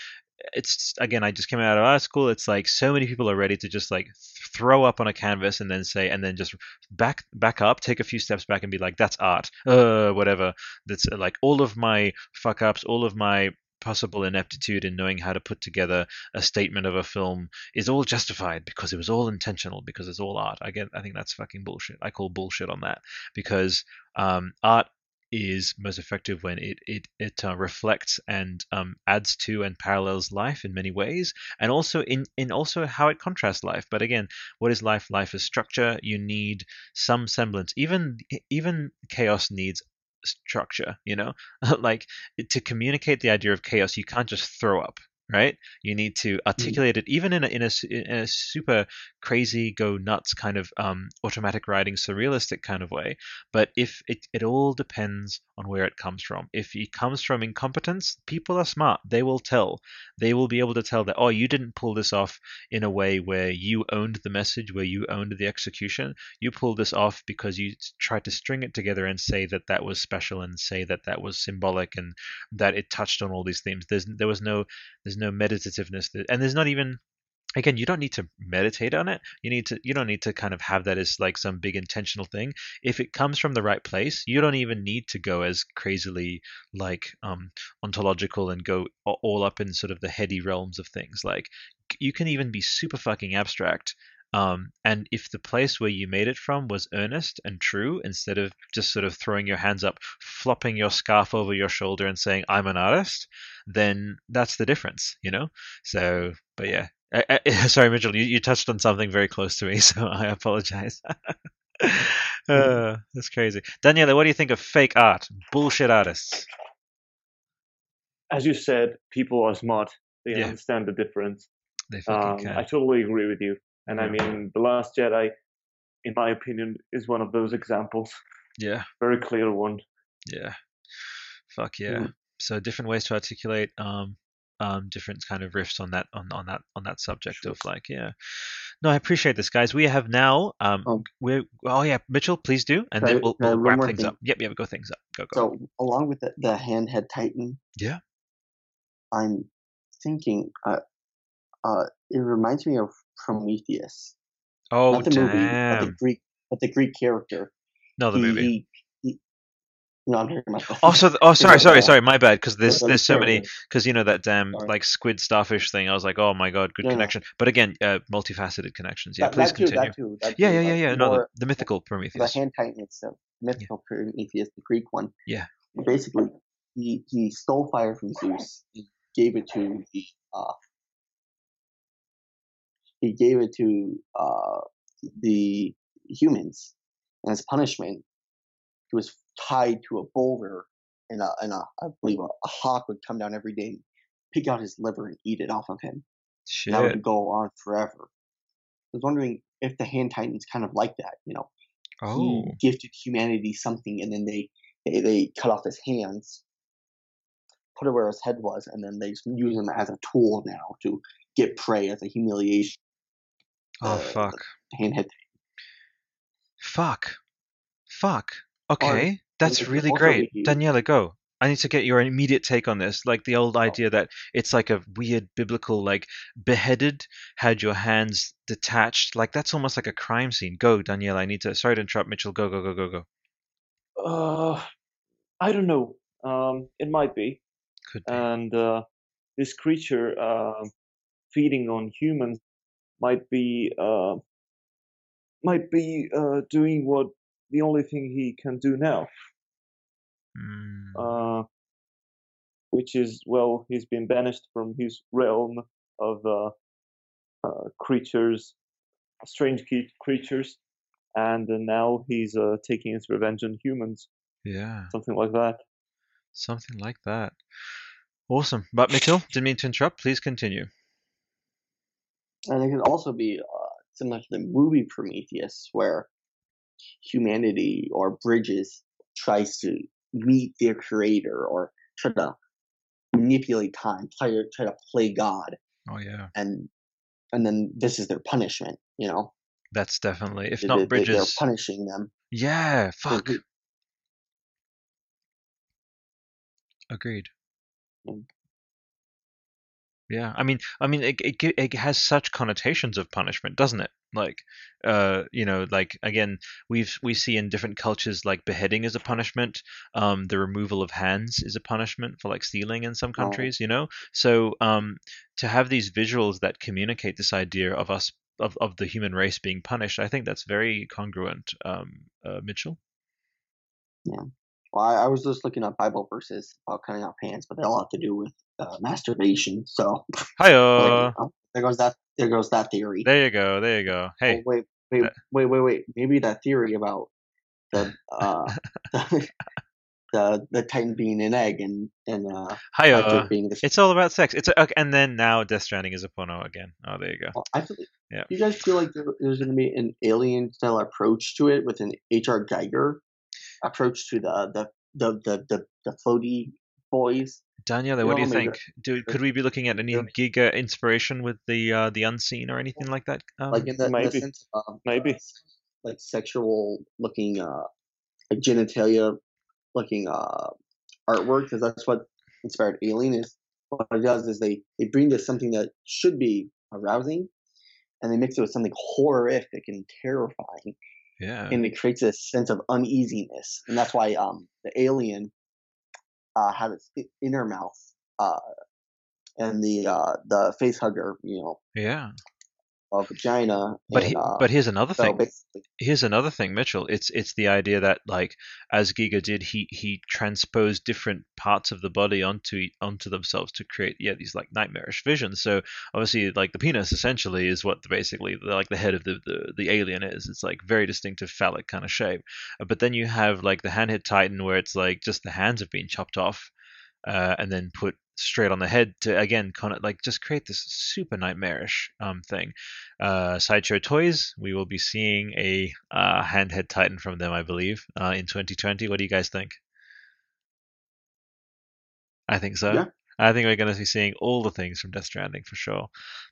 it's again i just came out of art school it's like so many people are ready to just like throw up on a canvas and then say and then just back back up take a few steps back and be like that's art uh whatever that's uh, like all of my fuck ups all of my possible ineptitude in knowing how to put together a statement of a film is all justified because it was all intentional because it's all art. I get I think that's fucking bullshit. I call bullshit on that because um, art is most effective when it it it uh, reflects and um, adds to and parallels life in many ways, and also in in also how it contrasts life. But again, what is life? Life is structure. You need some semblance. Even even chaos needs structure. You know, like to communicate the idea of chaos, you can't just throw up right? You need to mm. articulate it even in a, in a, in a super crazy, go nuts kind of um, automatic writing, surrealistic kind of way. But if it, it all depends on where it comes from. If it comes from incompetence, people are smart. They will tell. They will be able to tell that, oh, you didn't pull this off in a way where you owned the message, where you owned the execution. You pulled this off because you tried to string it together and say that that was special and say that that was symbolic and that it touched on all these themes. There's there was no there's no meditativeness, and there's not even again you don't need to meditate on it. You need to you don't need to kind of have that as like some big intentional thing. If it comes from the right place you don't even need to go as crazily like um ontological and go all up in sort of the heady realms of things. Like you can even be super fucking abstract um, and if the place where you made it from was earnest and true, instead of just sort of throwing your hands up, flopping your scarf over your shoulder and saying, I'm an artist, then that's the difference, you know? So, but yeah. I, I, sorry, Mitchell, you, you touched on something very close to me, so I apologize. uh, that's crazy. Daniela, what do you think of fake art? Bullshit artists. As you said, people are smart. They yeah. understand the difference. They fucking um, can. I totally agree with you. And. I mean, The Last Jedi, in my opinion, is one of those examples. Yeah. Very clear one. Yeah. Fuck yeah. Mm. So different ways to articulate um, um, different kind of riffs on that on, on that on that subject sure. of like yeah no i appreciate this guys we have now um, um we're oh yeah mitchell please do and then we'll, we'll wrap things thing. up yep yep go things up go go so along with the, the handhead titan yeah I'm thinking, uh, uh, it reminds me of Prometheus. Oh, Not the damn. movie, but the Greek, but the Greek character. No, the He- movie. he- he- no, I'm talking about. the- Oh, so oh, sorry, sorry, sorry. My bad. Because there's the- the there's so many. Because you know that damn Sorry. like squid starfish thing. I was like, oh my god, good No, no. connection. But again, uh, multifaceted connections. Yeah, That, please that continue. too, that Yeah, too, yeah, yeah, but yeah. No, the, the mythical the Prometheus. hand titan itself, mythical Prometheus, the Greek one. Yeah. Basically, he he stole fire from Zeus. He gave it to the uh, he gave it to uh, the humans, and as punishment, he was tied to a boulder, and a and a I believe a, a hawk would come down every day, and pick out his liver and eat it off of him. Shit. And that would go on forever. I was wondering if the hand titan's kind of like that, you know Oh, he gifted humanity something and then they, they they cut off his hands put it where his head was and then they use him as a tool now to get prey as a humiliation oh uh, fuck, hand head fuck, fuck. Okay, that's really great. Daniela, go. I need to get your immediate take on this. Like the old idea that it's like a weird biblical, like beheaded, had your hands detached. Like that's almost like a crime scene. Go, Daniela. I need to. Sorry to interrupt, Mitchell. Go, go, go, go, go. Uh, I don't know. Um, it might be. Could be. And uh, this creature uh, feeding on humans might be uh, might be uh, doing what the only thing he can do now, Mm, uh, which is well, he's been banished from his realm of uh, uh, creatures, strange creatures, and uh, now he's uh, taking his revenge on humans, yeah, something like that. something like that. Awesome. But Mitchell, didn't mean to interrupt. Please continue. And it could also be uh, similar to the movie prometheus where humanity or bridges tries to meet their creator or try to manipulate time try to try to play god Oh yeah, and and then this is their punishment you know that's definitely. If They- not they- they're bridges, punishing them yeah. Fuck. Agreed. Yeah, I mean, I mean, it, it it has such connotations of punishment, doesn't it? Like, uh, you know, like again, we've we see in different cultures like beheading is a punishment. Um, the removal of hands is a punishment for like stealing in some Oh. countries. You know, so um, to have these visuals that communicate this idea of us of of the human race being punished, I think that's very congruent. Um, uh, Mitchell. Yeah. Well I, I was just looking up bible verses about cutting off hands but they all have to do with uh, masturbation so Hi, I was like, oh, there goes that there goes that theory there you go, there you go. Hey, Oh, wait, wait, that- wait, wait, wait. Maybe that theory about the uh, the, the the Titan being an egg and and uh, hi, being the. It's all about sex. It's a, okay, and then now Death Stranding is a porno again. Oh, there you go. Well, I feel, Yeah. Do you guys feel like there, there's going to be an alien style approach to it with an H.R. Giger approach to the the the the the, the floaty boys? Daniela, what do you think? Do could we be looking at any Giger inspiration with the uh, the unseen or anything like that? Um, like in the, in the maybe. sense of um, Maybe. uh, like sexual looking uh like genitalia looking uh artwork because that's what inspired alien is what it does is they they bring to something that should be arousing and they mix it with something horrific and terrifying yeah. and it creates a sense of uneasiness and that's why um the alien uh had its inner mouth uh and the uh the face hugger you know Yeah. A vagina But and, he, uh, but here's another so thing. basically Here's another thing, Mitchell. It's it's the idea that like as Giger did, he he transposed different parts of the body onto onto themselves to create yeah these like nightmarish visions. So obviously like the penis essentially is what the, basically the, like the head of the, the the alien is. It's like very distinctive phallic kind of shape. But then you have like the handhead titan where it's like just the hands have been chopped off uh, and then put straight on the head to again kind of like just create this super nightmarish um, thing. Uh, Sideshow Toys, we will be seeing a uh, handhead Titan from them, I believe, uh, in 2020. What do you guys think? I think so. Yeah. I think we're going to be seeing all the things from Death Stranding for sure.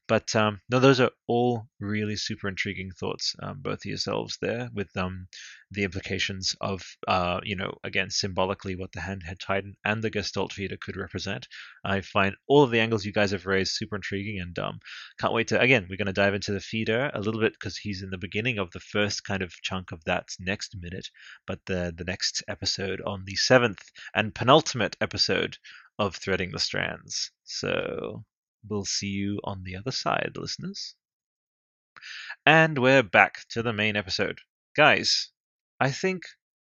But um, no, those are all really super intriguing thoughts, um, both of yourselves there, with um, the implications of, uh, you know, again, symbolically what the Handhead Titan and the Gestalt feeder could represent. I find all of the angles you guys have raised super intriguing and um, can't wait to, again, we're going to dive into the feeder a little bit because he's in the beginning of the first kind of chunk of that next minute, but the, the next episode on the seventh and penultimate episode of Threading the Strands. So We'll see you on the other side, listeners. And we're back to the main episode. Guys, I think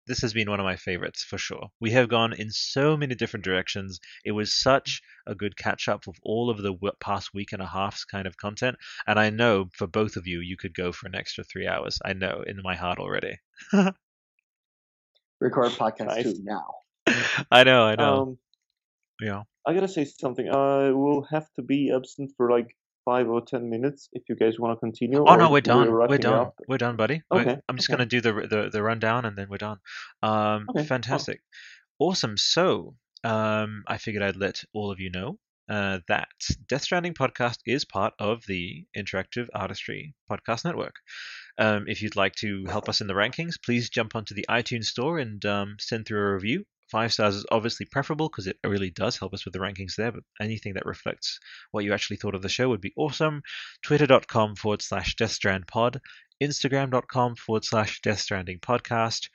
this has been one of my favorites for sure. We have gone in so many different directions. It was such a good catch up of all of the past week and a half's kind of content. And I know for both of you, you could go for an extra three hours. I know in my heart already. Record podcast nice. two now. I know, I know. Um, yeah. I gotta say something. I will have to be absent for like five or ten minutes if you guys want to continue. Oh no, we're done. We're, we're done. Up. We're done, buddy. Okay. I'm just okay. gonna do the, the the rundown and then we're done. Um, okay. fantastic, awesome. So, um, I figured I'd let all of you know uh, that Death Stranding podcast is part of the Interactive Artistry Podcast Network. Um, if you'd like to help us in the rankings, please jump onto the iTunes store and um, send through a review. Five stars is obviously preferable because it really does help us with the rankings there, but anything that reflects what you actually thought of the show would be awesome. Twitter.com forward slash Death Strand Pod, Instagram.com forward slash Death Stranding Podcast.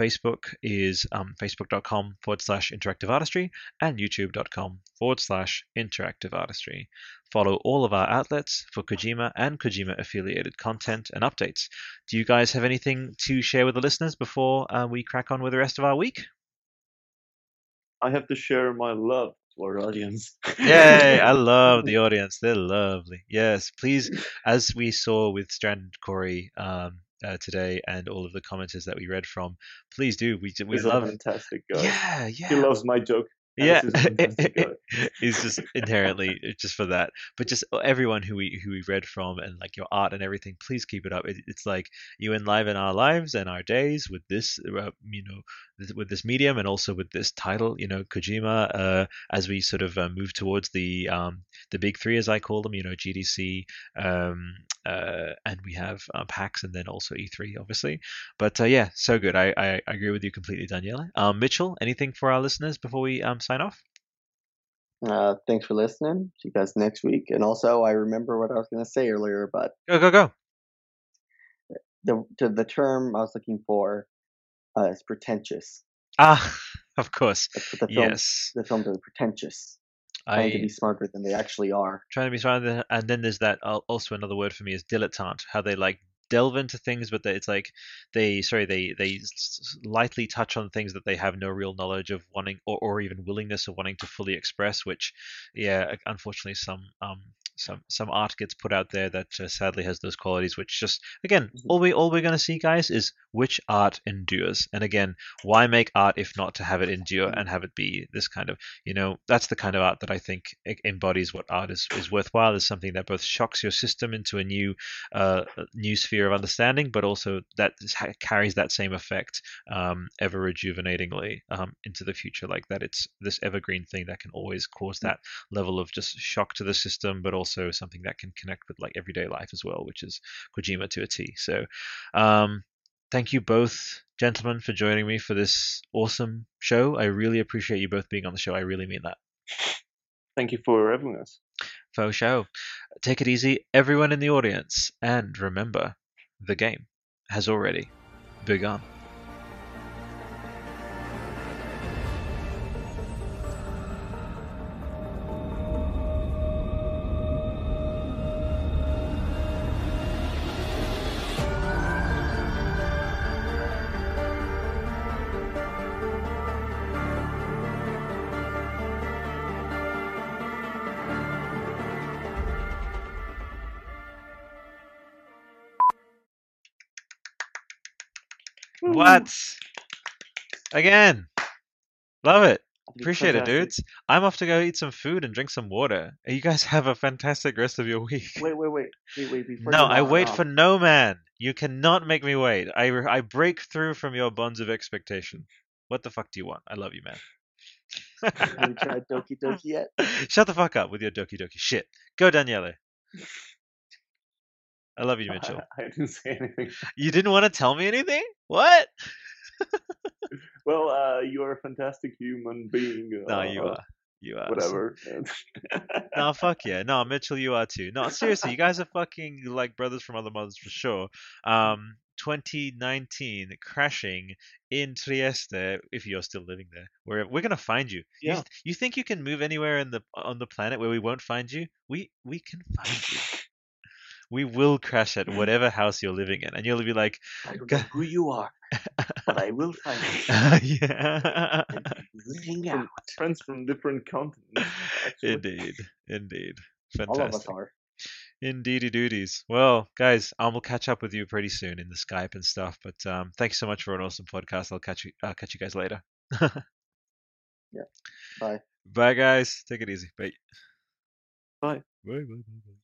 Facebook is um, facebook.com forward slash interactive artistry and youtube.com forward slash interactive artistry. Follow all of our outlets for Kojima and Kojima affiliated content and updates. Do you guys have anything to share with the listeners before uh, we crack on with the rest of our week? I have to share my love to our audience. Yay! I love the audience. They're lovely. Yes, please, as we saw with Strand Corey um, uh, today and all of the commenters that we read from, please do. We we He's love. fantastic guy. Yeah, yeah. He loves my joke yeah, he's just inherently just for that. But just uh, everyone who we who we read from and like your art and everything, please keep it up. It, it's like you enliven our lives and our days with this, uh, you know, with this medium and also with this title, you know, Kojima. Uh, as we sort of uh, move towards the um, the big three, as I call them, you know, GDC, um, uh, and we have uh, PAX and then also E3, obviously. But yeah, so good. I, I, I agree with you completely, Daniela. Um, Mitchell, anything for our listeners before we um, sign off? Uh, thanks for listening. See you guys next week. And also, I remember what I was going to say earlier, but go go go. The to the term I was looking for uh, is pretentious. Ah, of course. The film, yes. The films are pretentious. Trying I, to be smarter than they actually are. Trying to be smarter, and then there's that. Also, another word for me is dilettante. How they like delve into things, but it's like they sorry they they lightly touch on things that they have no real knowledge of wanting or, or even willingness of wanting to fully express. Which, yeah, unfortunately, some um some some art gets put out there that uh, sadly has those qualities which just again mm-hmm. all we all we're going to see guys is which art endures and again why make art if not to have it endure and have it be this kind of you know that's the kind of art that i think embodies what art is, is worthwhile is something that both shocks your system into a new uh, new sphere of understanding but also that carries that same effect um, ever rejuvenatingly um, into the future like that it's this evergreen thing that can always cause mm. that level of just shock to the system but also also something that can connect with like everyday life as well, which is Kojima to a T. So, um, thank you both, gentlemen, for joining me for this awesome show. I really appreciate you both being on the show. I really mean that. Thank you for having us. Faux show. Take it easy, everyone in the audience, and remember, the game has already begun. What? Again. Love it. Appreciate it, dudes. I'm off to go eat some food and drink some water. You guys have a fantastic rest of your week. Wait, wait, wait, wait, wait. no, I wait um for no man. You cannot make me wait. I I break through from your bonds of expectation. What the fuck do you want? I love you, man. Have you tried Doki Doki yet? Shut the fuck up with your Doki Doki shit. Go, Daniele. I love you, Mitchell. I, I didn't say anything. You didn't want to tell me anything? What? well, uh, you are a fantastic human being. No, uh, you are. You are. Whatever. no, fuck yeah. No, Mitchell, you are too. No, seriously, you guys are fucking like brothers from other mothers for sure. Um, 2019 crashing in Trieste if you're still living there. We're we're gonna find you. Yeah. You, you think you can move anywhere in the on the planet where we won't find you? We we can find you. We will crash at whatever house you're living in, and you'll be like, I don't know who you are, but I will find you. yeah. Hang out. Friends from different continents. Actually. Indeed, indeed, All of us are. Indeedy duties. Well, guys, I will catch up with you pretty soon in the Skype and stuff. But um, thanks so much for an awesome podcast. I'll catch you. I'll catch you guys later. Yeah. Bye. Bye, guys. Take it easy. Bye. Bye. Bye. Bye. Bye. bye.